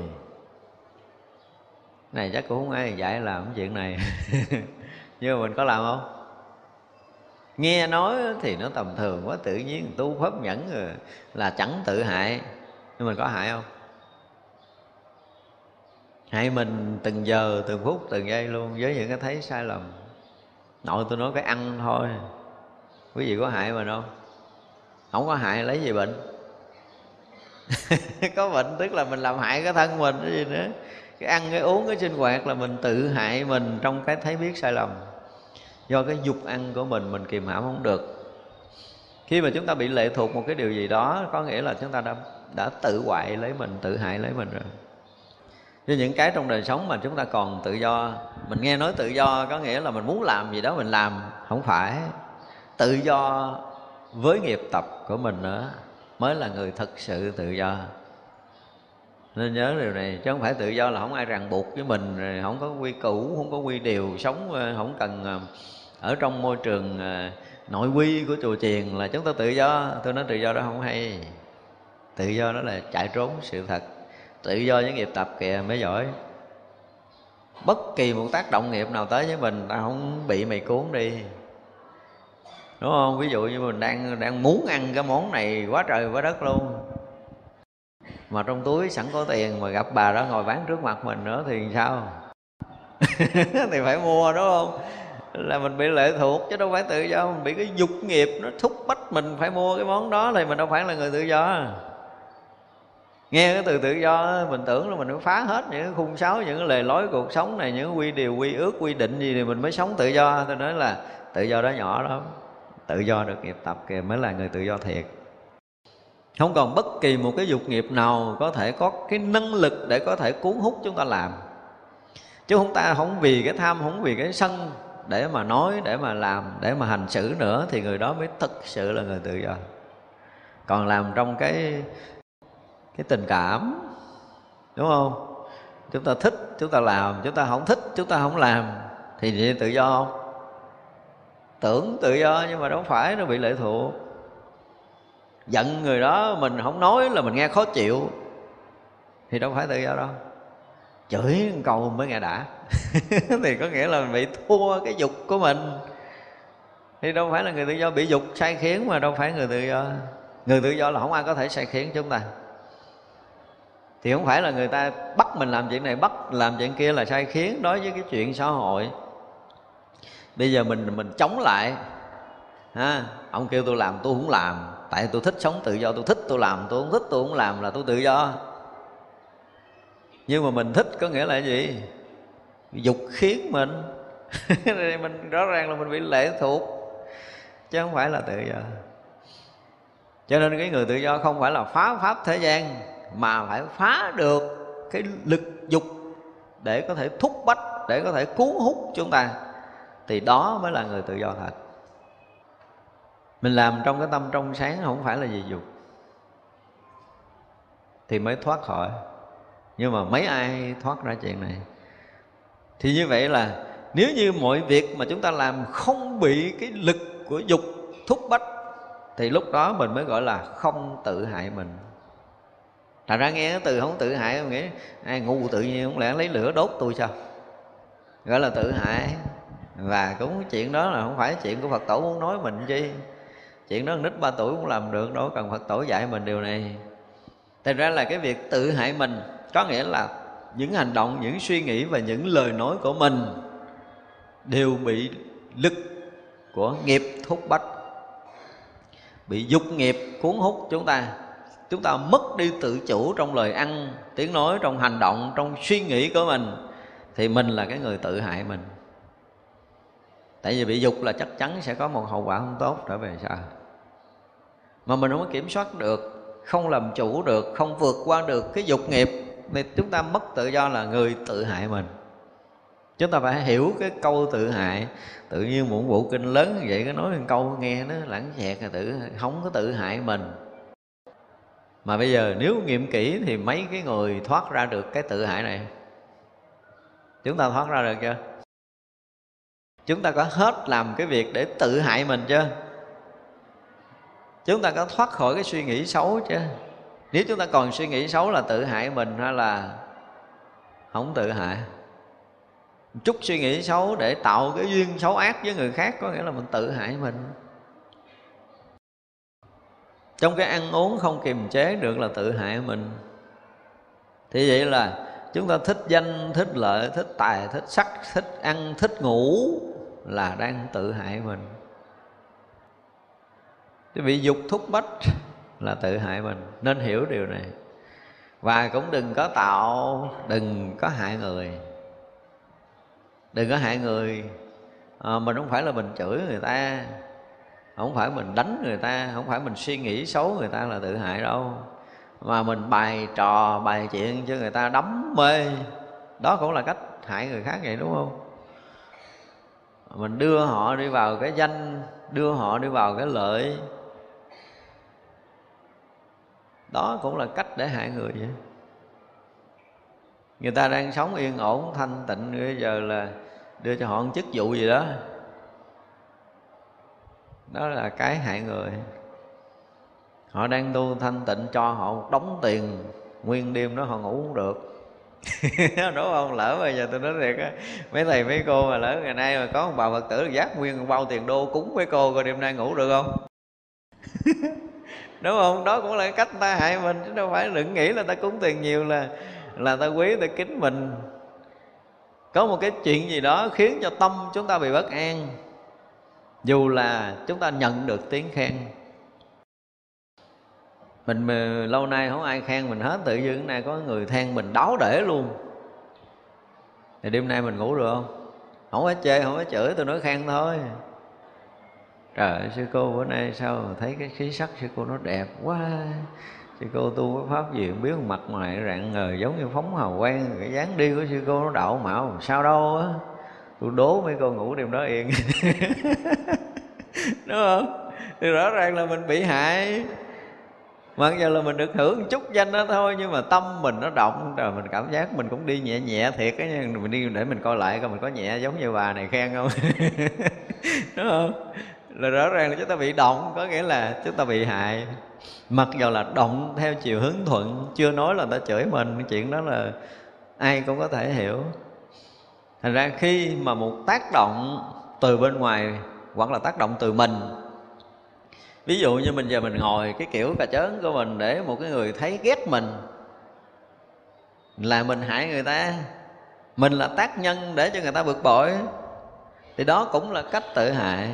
Này chắc cũng không ai dạy làm cái chuyện này. (laughs) Nhưng mà mình có làm không? Nghe nói thì nó tầm thường quá, tự nhiên tu pháp nhẫn rồi là chẳng tự hại. Nhưng mình có hại không? Hại mình từng giờ, từng phút, từng giây luôn, với những cái thấy sai lầm. Nội tôi nói cái ăn thôi. Quý vị có hại mình không? Không có hại lấy gì bệnh. (laughs) Có bệnh tức là mình làm hại cái thân mình, cái gì nữa. Cái ăn, cái uống, cái sinh hoạt là mình tự hại mình trong cái thấy biết sai lầm. Do cái dục ăn của mình mình kìm hãm không được. Khi mà chúng ta bị lệ thuộc một cái điều gì đó, có nghĩa là chúng ta đã đã tự hoại lấy mình, tự hại lấy mình rồi. Như những cái trong đời sống mà chúng ta còn tự do, mình nghe nói tự do có nghĩa là mình muốn làm gì đó mình làm, không phải. Tự do với nghiệp tập của mình nữa mới là người thật sự tự do. Nên nhớ điều này, chứ không phải tự do là không ai ràng buộc với mình, rồi không có quy củ, không có quy điều sống ờ, không cần ờ, ở trong môi trường ờ, nội quy của chùa chiền là chúng ta tự do. Tôi nói tự do đó không hay. Tự do đó là chạy trốn sự thật. Tự do với nghiệp tập kìa, mới giỏi. Bất kỳ một tác động nghiệp nào tới với mình, ta không bị mày cuốn đi đúng không? Ví dụ như mình đang đang muốn ăn cái món này quá trời quá đất luôn. Mà trong túi sẵn có tiền mà gặp bà đó ngồi bán trước mặt mình nữa thì sao? (laughs) Thì phải mua, đúng không? Là mình bị lệ thuộc chứ đâu phải tự do. Mình bị cái dục nghiệp nó thúc bách mình phải mua cái món đó thì mình đâu phải là người tự do. Nghe cái từ tự do mình tưởng là mình phải phá hết những cái khung sáo, những cái lề lối cuộc sống này, những quy điều, quy ước, quy định gì thì mình mới sống tự do. Tôi nói là tự do đó nhỏ lắm tự do được nghiệp tập kìa, mới là người tự do thiệt. Không còn bất kỳ một cái dục nghiệp nào có thể có cái năng lực để có thể cuốn hút chúng ta làm. Chứ chúng ta không vì cái tham, không vì cái sân để mà nói, để mà làm, để mà hành xử nữa thì người đó mới thực sự là người tự do. Còn làm trong cái cái tình cảm, đúng không? Chúng ta thích, chúng ta làm, chúng ta không thích, chúng ta không làm thì vậy tự do không? Tưởng tự do nhưng mà đâu phải, nó bị lệ thuộc. Giận người đó, mình không nói là mình nghe khó chịu, thì đâu phải tự do đâu. Chửi cầu mới nghe đã. (laughs) Thì có nghĩa là mình bị thua cái dục của mình. Thì đâu phải là người tự do bị dục sai khiến mà đâu phải người tự do. Người tự do là không ai có thể sai khiến chúng ta. Thì không phải là người ta bắt mình làm chuyện này, bắt làm chuyện kia là sai khiến đối với cái chuyện xã hội bây giờ mình mình chống lại. Ha, ông kêu tôi làm, tôi không làm. Tại tôi thích sống tự do, tôi thích tôi làm, tôi không thích tôi không làm là tôi tự do. Nhưng mà mình thích có nghĩa là gì? Dục khiến mình. (laughs) Mình rõ ràng là mình bị lệ thuộc, chứ không phải là tự do. Cho nên cái người tự do không phải là phá pháp thế gian, mà phải phá được cái lực dục để có thể thúc bách, để có thể cuốn hút chúng ta thì đó mới là người tự do thật. Mình làm trong cái tâm trong sáng không phải là gì dục. Thì mới thoát khỏi. Nhưng mà mấy ai thoát ra chuyện này? Thì như vậy là nếu như mọi việc mà chúng ta làm không bị cái lực của dục thúc bách, thì lúc đó mình mới gọi là không tự hại mình. Thành ra nghe cái từ không tự hại Nghĩ ai ngu tự nhiên không lẽ lấy lửa đốt tôi sao? Gọi là tự hại. Và cũng chuyện đó là không phải chuyện của Phật tổ muốn nói mình chi. Chuyện đó nít ba tuổi cũng làm được Đâu cần Phật tổ dạy mình điều này. Thật ra là cái việc tự hại mình Có nghĩa là những hành động, những suy nghĩ và những lời nói của mình Đều bị lực của nghiệp thúc bách Bị dục nghiệp cuốn hút chúng ta. Chúng ta mất đi tự chủ trong lời ăn, tiếng nói, trong hành động, trong suy nghĩ của mình Thì mình là cái người tự hại mình. Tại vì bị dục là chắc chắn sẽ có một hậu quả không tốt trở về sau. Mà mình không có kiểm soát được Không làm chủ được, không vượt qua được cái dục nghiệp Thì chúng ta mất tự do là người tự hại mình. Chúng ta phải hiểu cái câu tự hại. Tự nhiên một bộ kinh lớn như vậy Cái nói một câu nghe nó lãng xẹt là tự Không có tự hại mình. Mà bây giờ nếu nghiệm kỹ Thì mấy cái người thoát ra được cái tự hại này? Chúng ta thoát ra được chưa? Chúng ta có hết làm cái việc để tự hại mình chưa? Chúng ta có thoát khỏi cái suy nghĩ xấu chưa? Nếu chúng ta còn suy nghĩ xấu là tự hại mình hay là không tự hại? Chút suy nghĩ xấu để tạo cái duyên xấu ác với người khác có nghĩa là mình tự hại mình. Trong cái ăn uống không kiềm chế được là tự hại mình. Thì vậy là chúng ta thích danh, thích lợi, thích tài, thích sắc, thích ăn, thích ngủ là đang tự hại mình. Cái bị dục thúc bách là tự hại mình. Nên hiểu điều này. Và cũng đừng có tạo đừng có hại người. Đừng có hại người à, mình không phải là mình chửi người ta không phải mình đánh người ta không phải mình suy nghĩ xấu người ta là tự hại đâu. Mà mình bày trò bày chuyện cho người ta đắm mê. Đó cũng là cách hại người khác vậy đúng không? Mình đưa họ đi vào cái danh, đưa họ đi vào cái lợi. Đó cũng là cách để hại người vậy. Người ta đang sống yên ổn, thanh tịnh, bây giờ là đưa cho họ một chức vụ gì đó. Đó là cái hại người. Họ đang tu thanh tịnh, cho họ một đống tiền, nguyên đêm đó họ ngủ không được. (laughs) đúng không? Lỡ bây giờ tôi nói thiệt á, mấy thầy mấy cô mà lỡ ngày nay mà có một bà phật tử giác nguyên bao tiền đô cúng với cô coi đêm nay ngủ được không? (laughs) Đúng không? Đó cũng là cách ta hại mình, chứ đâu phải đừng nghĩ là ta cúng tiền nhiều là là ta quý ta kính mình. Có một cái chuyện gì đó khiến cho tâm chúng ta bị bất an. Dù là chúng ta nhận được tiếng khen mình mình lâu nay không ai khen mình hết, tự dưng nay có người than mình đáo để luôn. Thì đêm nay mình ngủ được không? Không phải chê không phải chửi tôi nói khen thôi. Trời ơi, sư cô bữa nay sao thấy cái khí sắc sư cô nó đẹp quá. Sư cô tu cái pháp gì không biết mặt mày rạng ngời giống như phóng hào quang. Cái dáng đi của sư cô nó đạo mạo sao đâu á. Tôi đố mấy cô ngủ đêm đó yên. (laughs) Đúng không? Thì rõ ràng là mình bị hại mặc giờ là mình được hưởng chút danh đó thôi, nhưng mà tâm mình nó động rồi mình cảm giác mình cũng đi nhẹ nhẹ thiệt á nhưng mình đi để mình coi lại coi mình có nhẹ giống như bà này khen không? (laughs) Đúng không? Là rõ ràng là chúng ta bị động, có nghĩa là chúng ta bị hại. Mặc dù là động theo chiều hướng thuận, chưa nói là người ta chửi mình, chuyện đó là ai cũng có thể hiểu. Thành ra khi mà một tác động từ bên ngoài, hoặc là tác động từ mình ví dụ như mình giờ mình ngồi cái kiểu cà chớn của mình để một cái người thấy ghét mình, là mình hại người ta. Mình là tác nhân để cho người ta bực bội. Thì đó cũng là cách tự hại.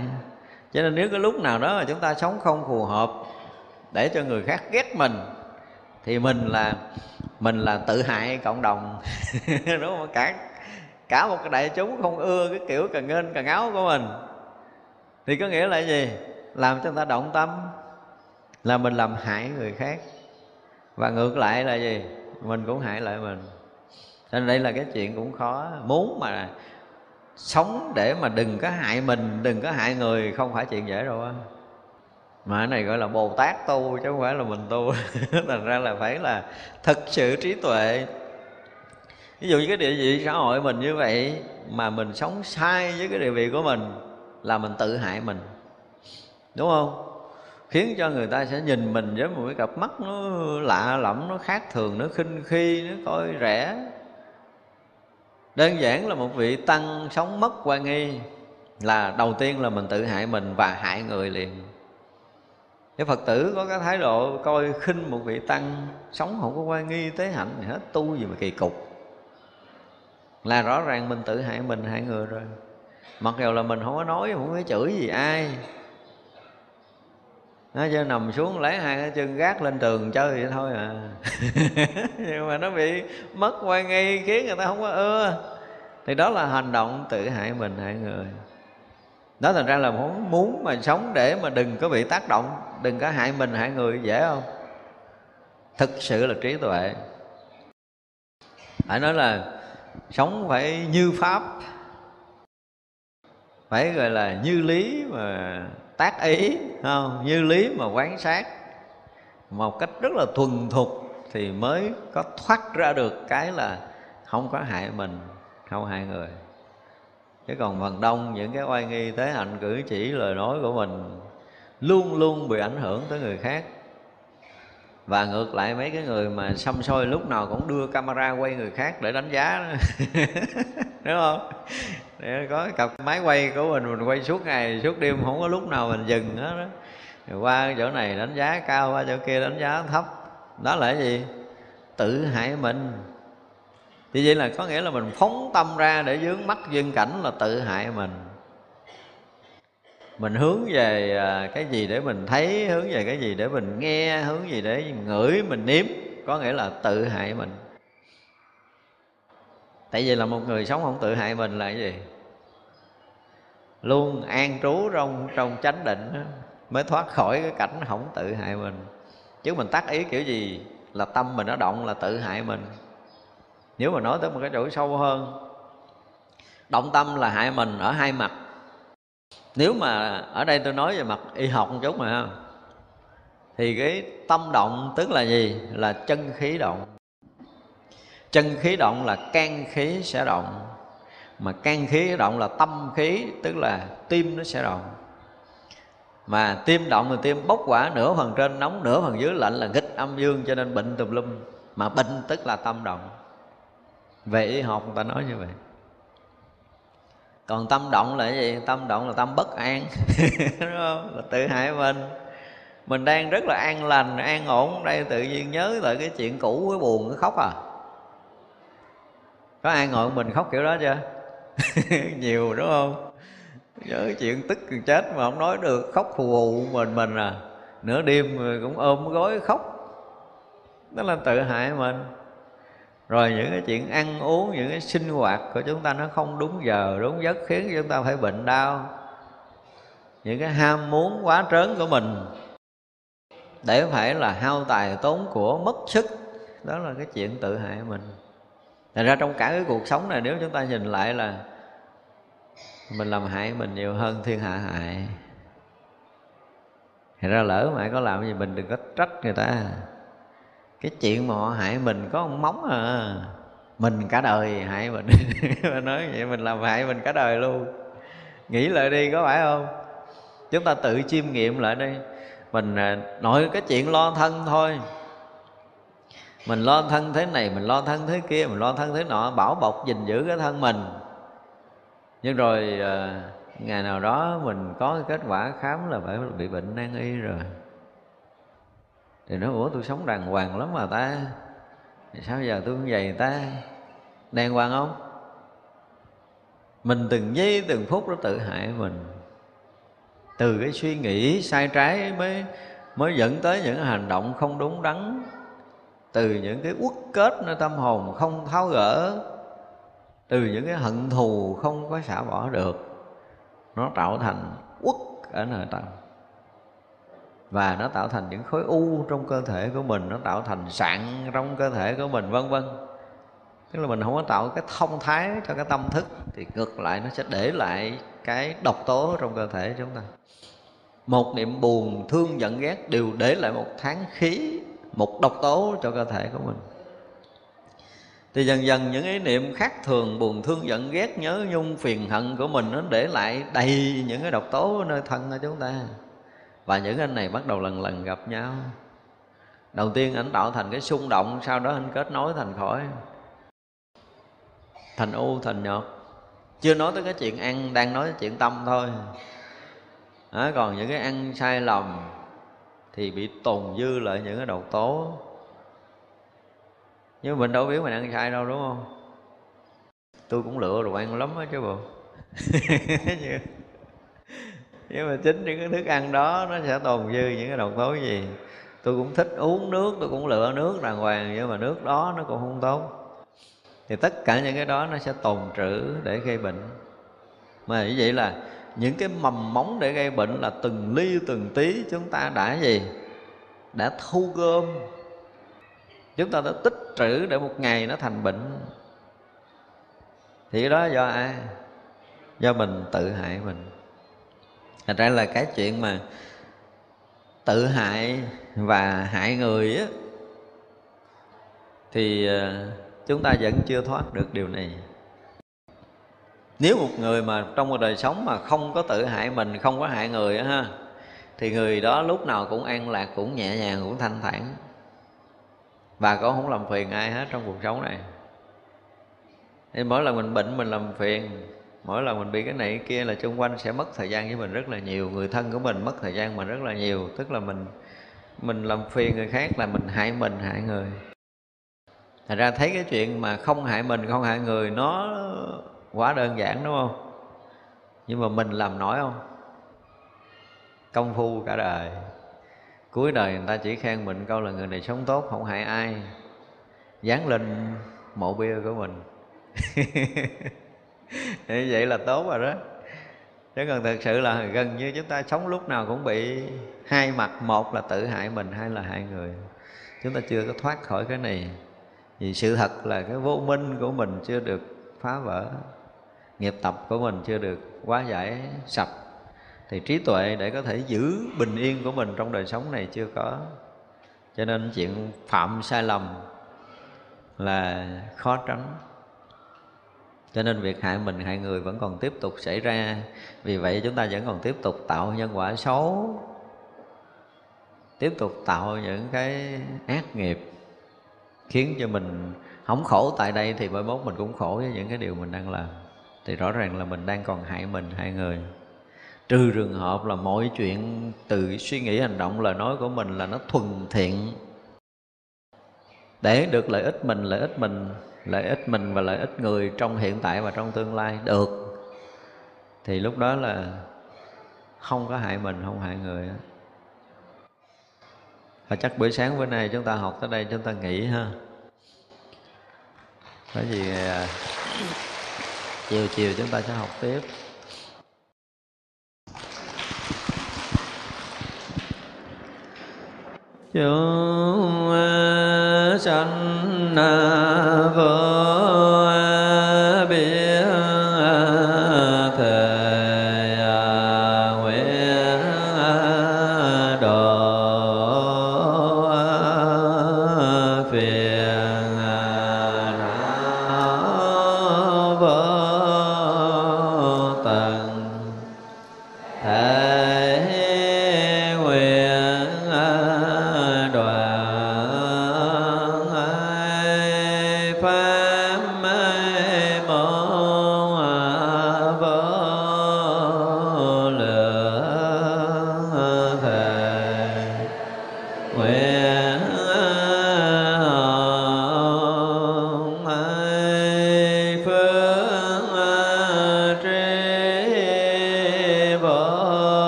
Cho nên nếu cái lúc nào đó mà chúng ta sống không phù hợp để cho người khác ghét mình, thì mình là mình là tự hại cộng đồng. (laughs) Đúng không? Cả cả một cái đại chúng không ưa cái kiểu cần nghênh cần áo của mình. Thì có nghĩa là gì? Làm cho người ta động tâm, là mình làm hại người khác. Và ngược lại là gì? Mình cũng hại lại mình. Cho nên đây là cái chuyện cũng khó. Muốn mà sống để mà đừng có hại mình, đừng có hại người, không phải chuyện dễ đâu á. Mà cái này gọi là bồ tát tu, chứ không phải là mình tu. (laughs) Thành ra là phải là thực sự trí tuệ. Ví dụ như cái địa vị xã hội mình như vậy, mà mình sống sai với cái địa vị của mình, là mình tự hại mình đúng không? Khiến cho người ta sẽ nhìn mình với một cái cặp mắt nó lạ lẫm, nó khác thường, nó khinh khi, nó coi rẻ. Đơn giản là một vị tăng sống mất quan nghi là đầu tiên là mình tự hại mình và hại người liền. Cái phật tử có cái thái độ coi khinh một vị tăng sống không có quan nghi tế hạnh gì hết tu gì mà kỳ cục. Là rõ ràng mình tự hại mình, hại người rồi. Mặc dù là mình không có nói, không có chửi gì ai nó cho nằm xuống lấy hai cái chân gác lên tường chơi vậy thôi à. (laughs) Nhưng mà nó bị mất quan nghi khiến người ta không có ưa. Thì đó là hành động tự hại mình hại người. Đó thành ra là muốn muốn mà sống để mà đừng có bị tác động đừng có hại mình hại người dễ không? Thực sự là trí tuệ. Phải nói là sống phải như pháp. Phải gọi là như lý mà tác ý không? Như lý mà quán sát. Một cách rất là thuần thục thì mới có thoát ra được cái là không có hại mình, không hại người. Chứ còn phần đông những cái oai nghi tế hạnh cử chỉ lời nói của mình luôn luôn bị ảnh hưởng tới người khác. Và ngược lại mấy cái người mà xăm soi lúc nào cũng đưa camera quay người khác để đánh giá (laughs) đúng không? Để có cặp máy quay của mình mình quay suốt ngày, suốt đêm, không có lúc nào mình dừng hết đó rồi qua chỗ này đánh giá cao, qua chỗ kia đánh giá thấp. Đó là cái gì? Tự hại mình. Thì vậy là có nghĩa là mình phóng tâm ra để dướng mắt duyên cảnh là tự hại mình. Mình hướng về à, cái gì để mình thấy, hướng về cái gì để mình nghe, hướng gì để ngửi mình nếm. Có nghĩa là tự hại mình tại vì là một người sống không tự hại mình là cái gì? Luôn an trú trong trong chánh định đó, mới thoát khỏi cái cảnh không tự hại mình. Chứ mình tác ý kiểu gì là tâm mình nó động là tự hại mình. Nếu mà nói tới một cái chỗ sâu hơn động tâm là hại mình ở hai mặt. Nếu mà ở đây tôi nói về mặt y học một chút mà thì cái tâm động tức là gì? Là chân khí động chân khí động là can khí sẽ động, mà can khí động là tâm khí, tức là tim nó sẽ động. Mà tim động thì tim bốc quả nửa phần trên nóng, nửa phần dưới lạnh là nghịch âm dương, cho nên bệnh tùm lum. Mà bệnh tức là tâm động. Về y học người ta nói như vậy. Còn tâm động là cái gì? Tâm động là tâm bất an, (laughs) đúng không? Là tự hại mình. Mình đang rất là an lành, an ổn. Đây tự nhiên nhớ lại cái chuyện cũ, cái buồn, cái khóc à có ai ngồi mình khóc kiểu đó chưa? (laughs) Nhiều, đúng không? Nhớ chuyện tức chết mà không nói được, khóc phù hù mình mình à. Nửa đêm cũng ôm gối khóc. Đó là tự hại mình. Rồi những cái chuyện ăn uống, những cái sinh hoạt của chúng ta nó không đúng giờ, đúng giấc, khiến chúng ta phải bệnh đau. Những cái ham muốn quá trớn của mình. Để phải là hao tài tốn của mất sức, đó là cái chuyện tự hại mình. Thành ra trong cả cái cuộc sống này, nếu chúng ta nhìn lại là mình làm hại mình nhiều hơn thiên hạ hại. Thành ra lỡ mà có làm gì mình đừng có trách người ta. Cái chuyện mà họ hại mình có ông móng à. Mình cả đời hại mình. (laughs) Nói vậy mình làm hại mình cả đời luôn. Nghĩ lại đi, có phải không? Chúng ta tự chiêm nghiệm lại đi. Mình nói nội cái chuyện lo thân thôi mình lo thân thế này, mình lo thân thế kia, mình lo thân thế nọ, bảo bọc gìn giữ cái thân mình. Nhưng rồi à, ngày nào đó mình có cái kết quả khám là phải bị bệnh nan y rồi. Thì nó ủa tôi sống đàng hoàng lắm mà ta. Thì sao giờ tôi cũng vậy ta? Đàng hoàng không? Mình từng giây, từng phút nó tự hại mình. Từ cái suy nghĩ sai trái mới mới dẫn tới những hành động không đúng đắn từ những cái uất kết nơi tâm hồn không tháo gỡ, từ những cái hận thù không có xả bỏ được, nó tạo thành uất ở nơi tâm. Và nó tạo thành những khối u trong cơ thể của mình, nó tạo thành sạn trong cơ thể của mình, vân vân. Tức là mình không có tạo cái thông thái cho cái tâm thức, thì ngược lại nó sẽ để lại cái độc tố trong cơ thể chúng ta. Một niệm buồn, thương, giận, ghét đều để lại một tháng khí một độc tố cho cơ thể của mình. Thì dần dần những ý niệm khác thường buồn thương giận ghét nhớ nhung phiền hận của mình nó để lại đầy những cái độc tố nơi thân của chúng ta. Và những anh này bắt đầu lần lần gặp nhau. Đầu tiên ảnh tạo thành cái xung động sau đó anh kết nối thành khỏi. Thành u thành nhọt. Chưa nói tới cái chuyện ăn đang nói tới chuyện tâm thôi. À, còn những cái ăn sai lầm thì bị tồn dư lại những cái độc tố. Nhưng mình đâu biết mình ăn sai đâu, đúng không? Tôi cũng lựa đồ ăn lắm á chứ bộ. (laughs) Nhưng mà chính những cái thức ăn đó nó sẽ tồn dư những cái độc tố gì? Tôi cũng thích uống nước, tôi cũng lựa nước đàng hoàng, nhưng mà nước đó nó cũng không tốt. Thì tất cả những cái đó nó sẽ tồn trữ để gây bệnh. Mà như vậy là những cái mầm móng để gây bệnh là từng ly, từng tí, chúng ta đã gì? Đã thu gom. Chúng ta đã tích trữ để một ngày nó thành bệnh. Thì cái đó do ai? Do mình tự hại mình. Thật ra là cái chuyện mà tự hại và hại người á, thì ờ, chúng ta vẫn chưa thoát được điều này nếu một người mà trong một đời sống mà không có tự hại mình, không có hại người á ha, thì người đó lúc nào cũng an lạc, cũng nhẹ nhàng, cũng thanh thản. Và cũng không làm phiền ai hết trong cuộc sống này. Thì mỗi lần mình bệnh mình làm phiền, mỗi lần mình bị cái này cái kia là xung quanh sẽ mất thời gian với mình rất là nhiều, người thân của mình mất thời gian mình rất là nhiều. Tức là mình mình làm phiền người khác là mình hại mình, hại người. Thật ra thấy cái chuyện mà không hại mình, không hại người, nó quá đơn giản, đúng không? Nhưng mà mình làm nổi không? Công phu cả đời. Cuối đời người ta chỉ khen mình câu là người này sống tốt, không hại ai. Dán lên mộ bia của mình. (laughs) Như vậy là tốt rồi đó. Chứ còn thực sự là gần như chúng ta sống lúc nào cũng bị hai mặt, một là tự hại mình, hai là hại người. Chúng ta chưa có thoát khỏi cái này. Vì sự thật là cái vô minh của mình chưa được phá vỡ nghiệp tập của mình chưa được quá giải sạch, thì trí tuệ để có thể giữ bình yên của mình trong đời sống này chưa có. Cho nên chuyện phạm sai lầm là khó tránh. Cho nên việc hại mình, hại người vẫn còn tiếp tục xảy ra. Vì vậy chúng ta vẫn còn tiếp tục tạo nhân quả xấu, tiếp tục tạo những cái ác nghiệp, khiến cho mình không khổ tại đây thì mai mốt mình cũng khổ với những cái điều mình đang làm thì rõ ràng là mình đang còn hại mình, hại người. Trừ trường hợp là mọi chuyện từ suy nghĩ hành động, lời nói của mình là nó thuần thiện. Để được lợi ích mình, lợi ích mình, lợi ích mình và lợi ích người trong hiện tại và trong tương lai được. Thì lúc đó là không có hại mình, không hại người và chắc buổi sáng bữa nay chúng ta học tới đây, chúng ta nghỉ ha. Bởi gì chiều chiều chúng ta sẽ học tiếp. Chúng ờ, sanh ờ,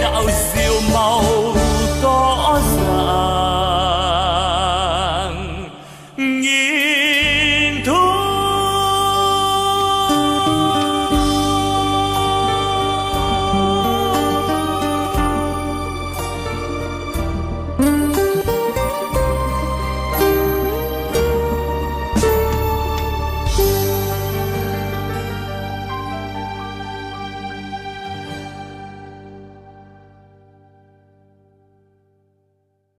đạo diệu màu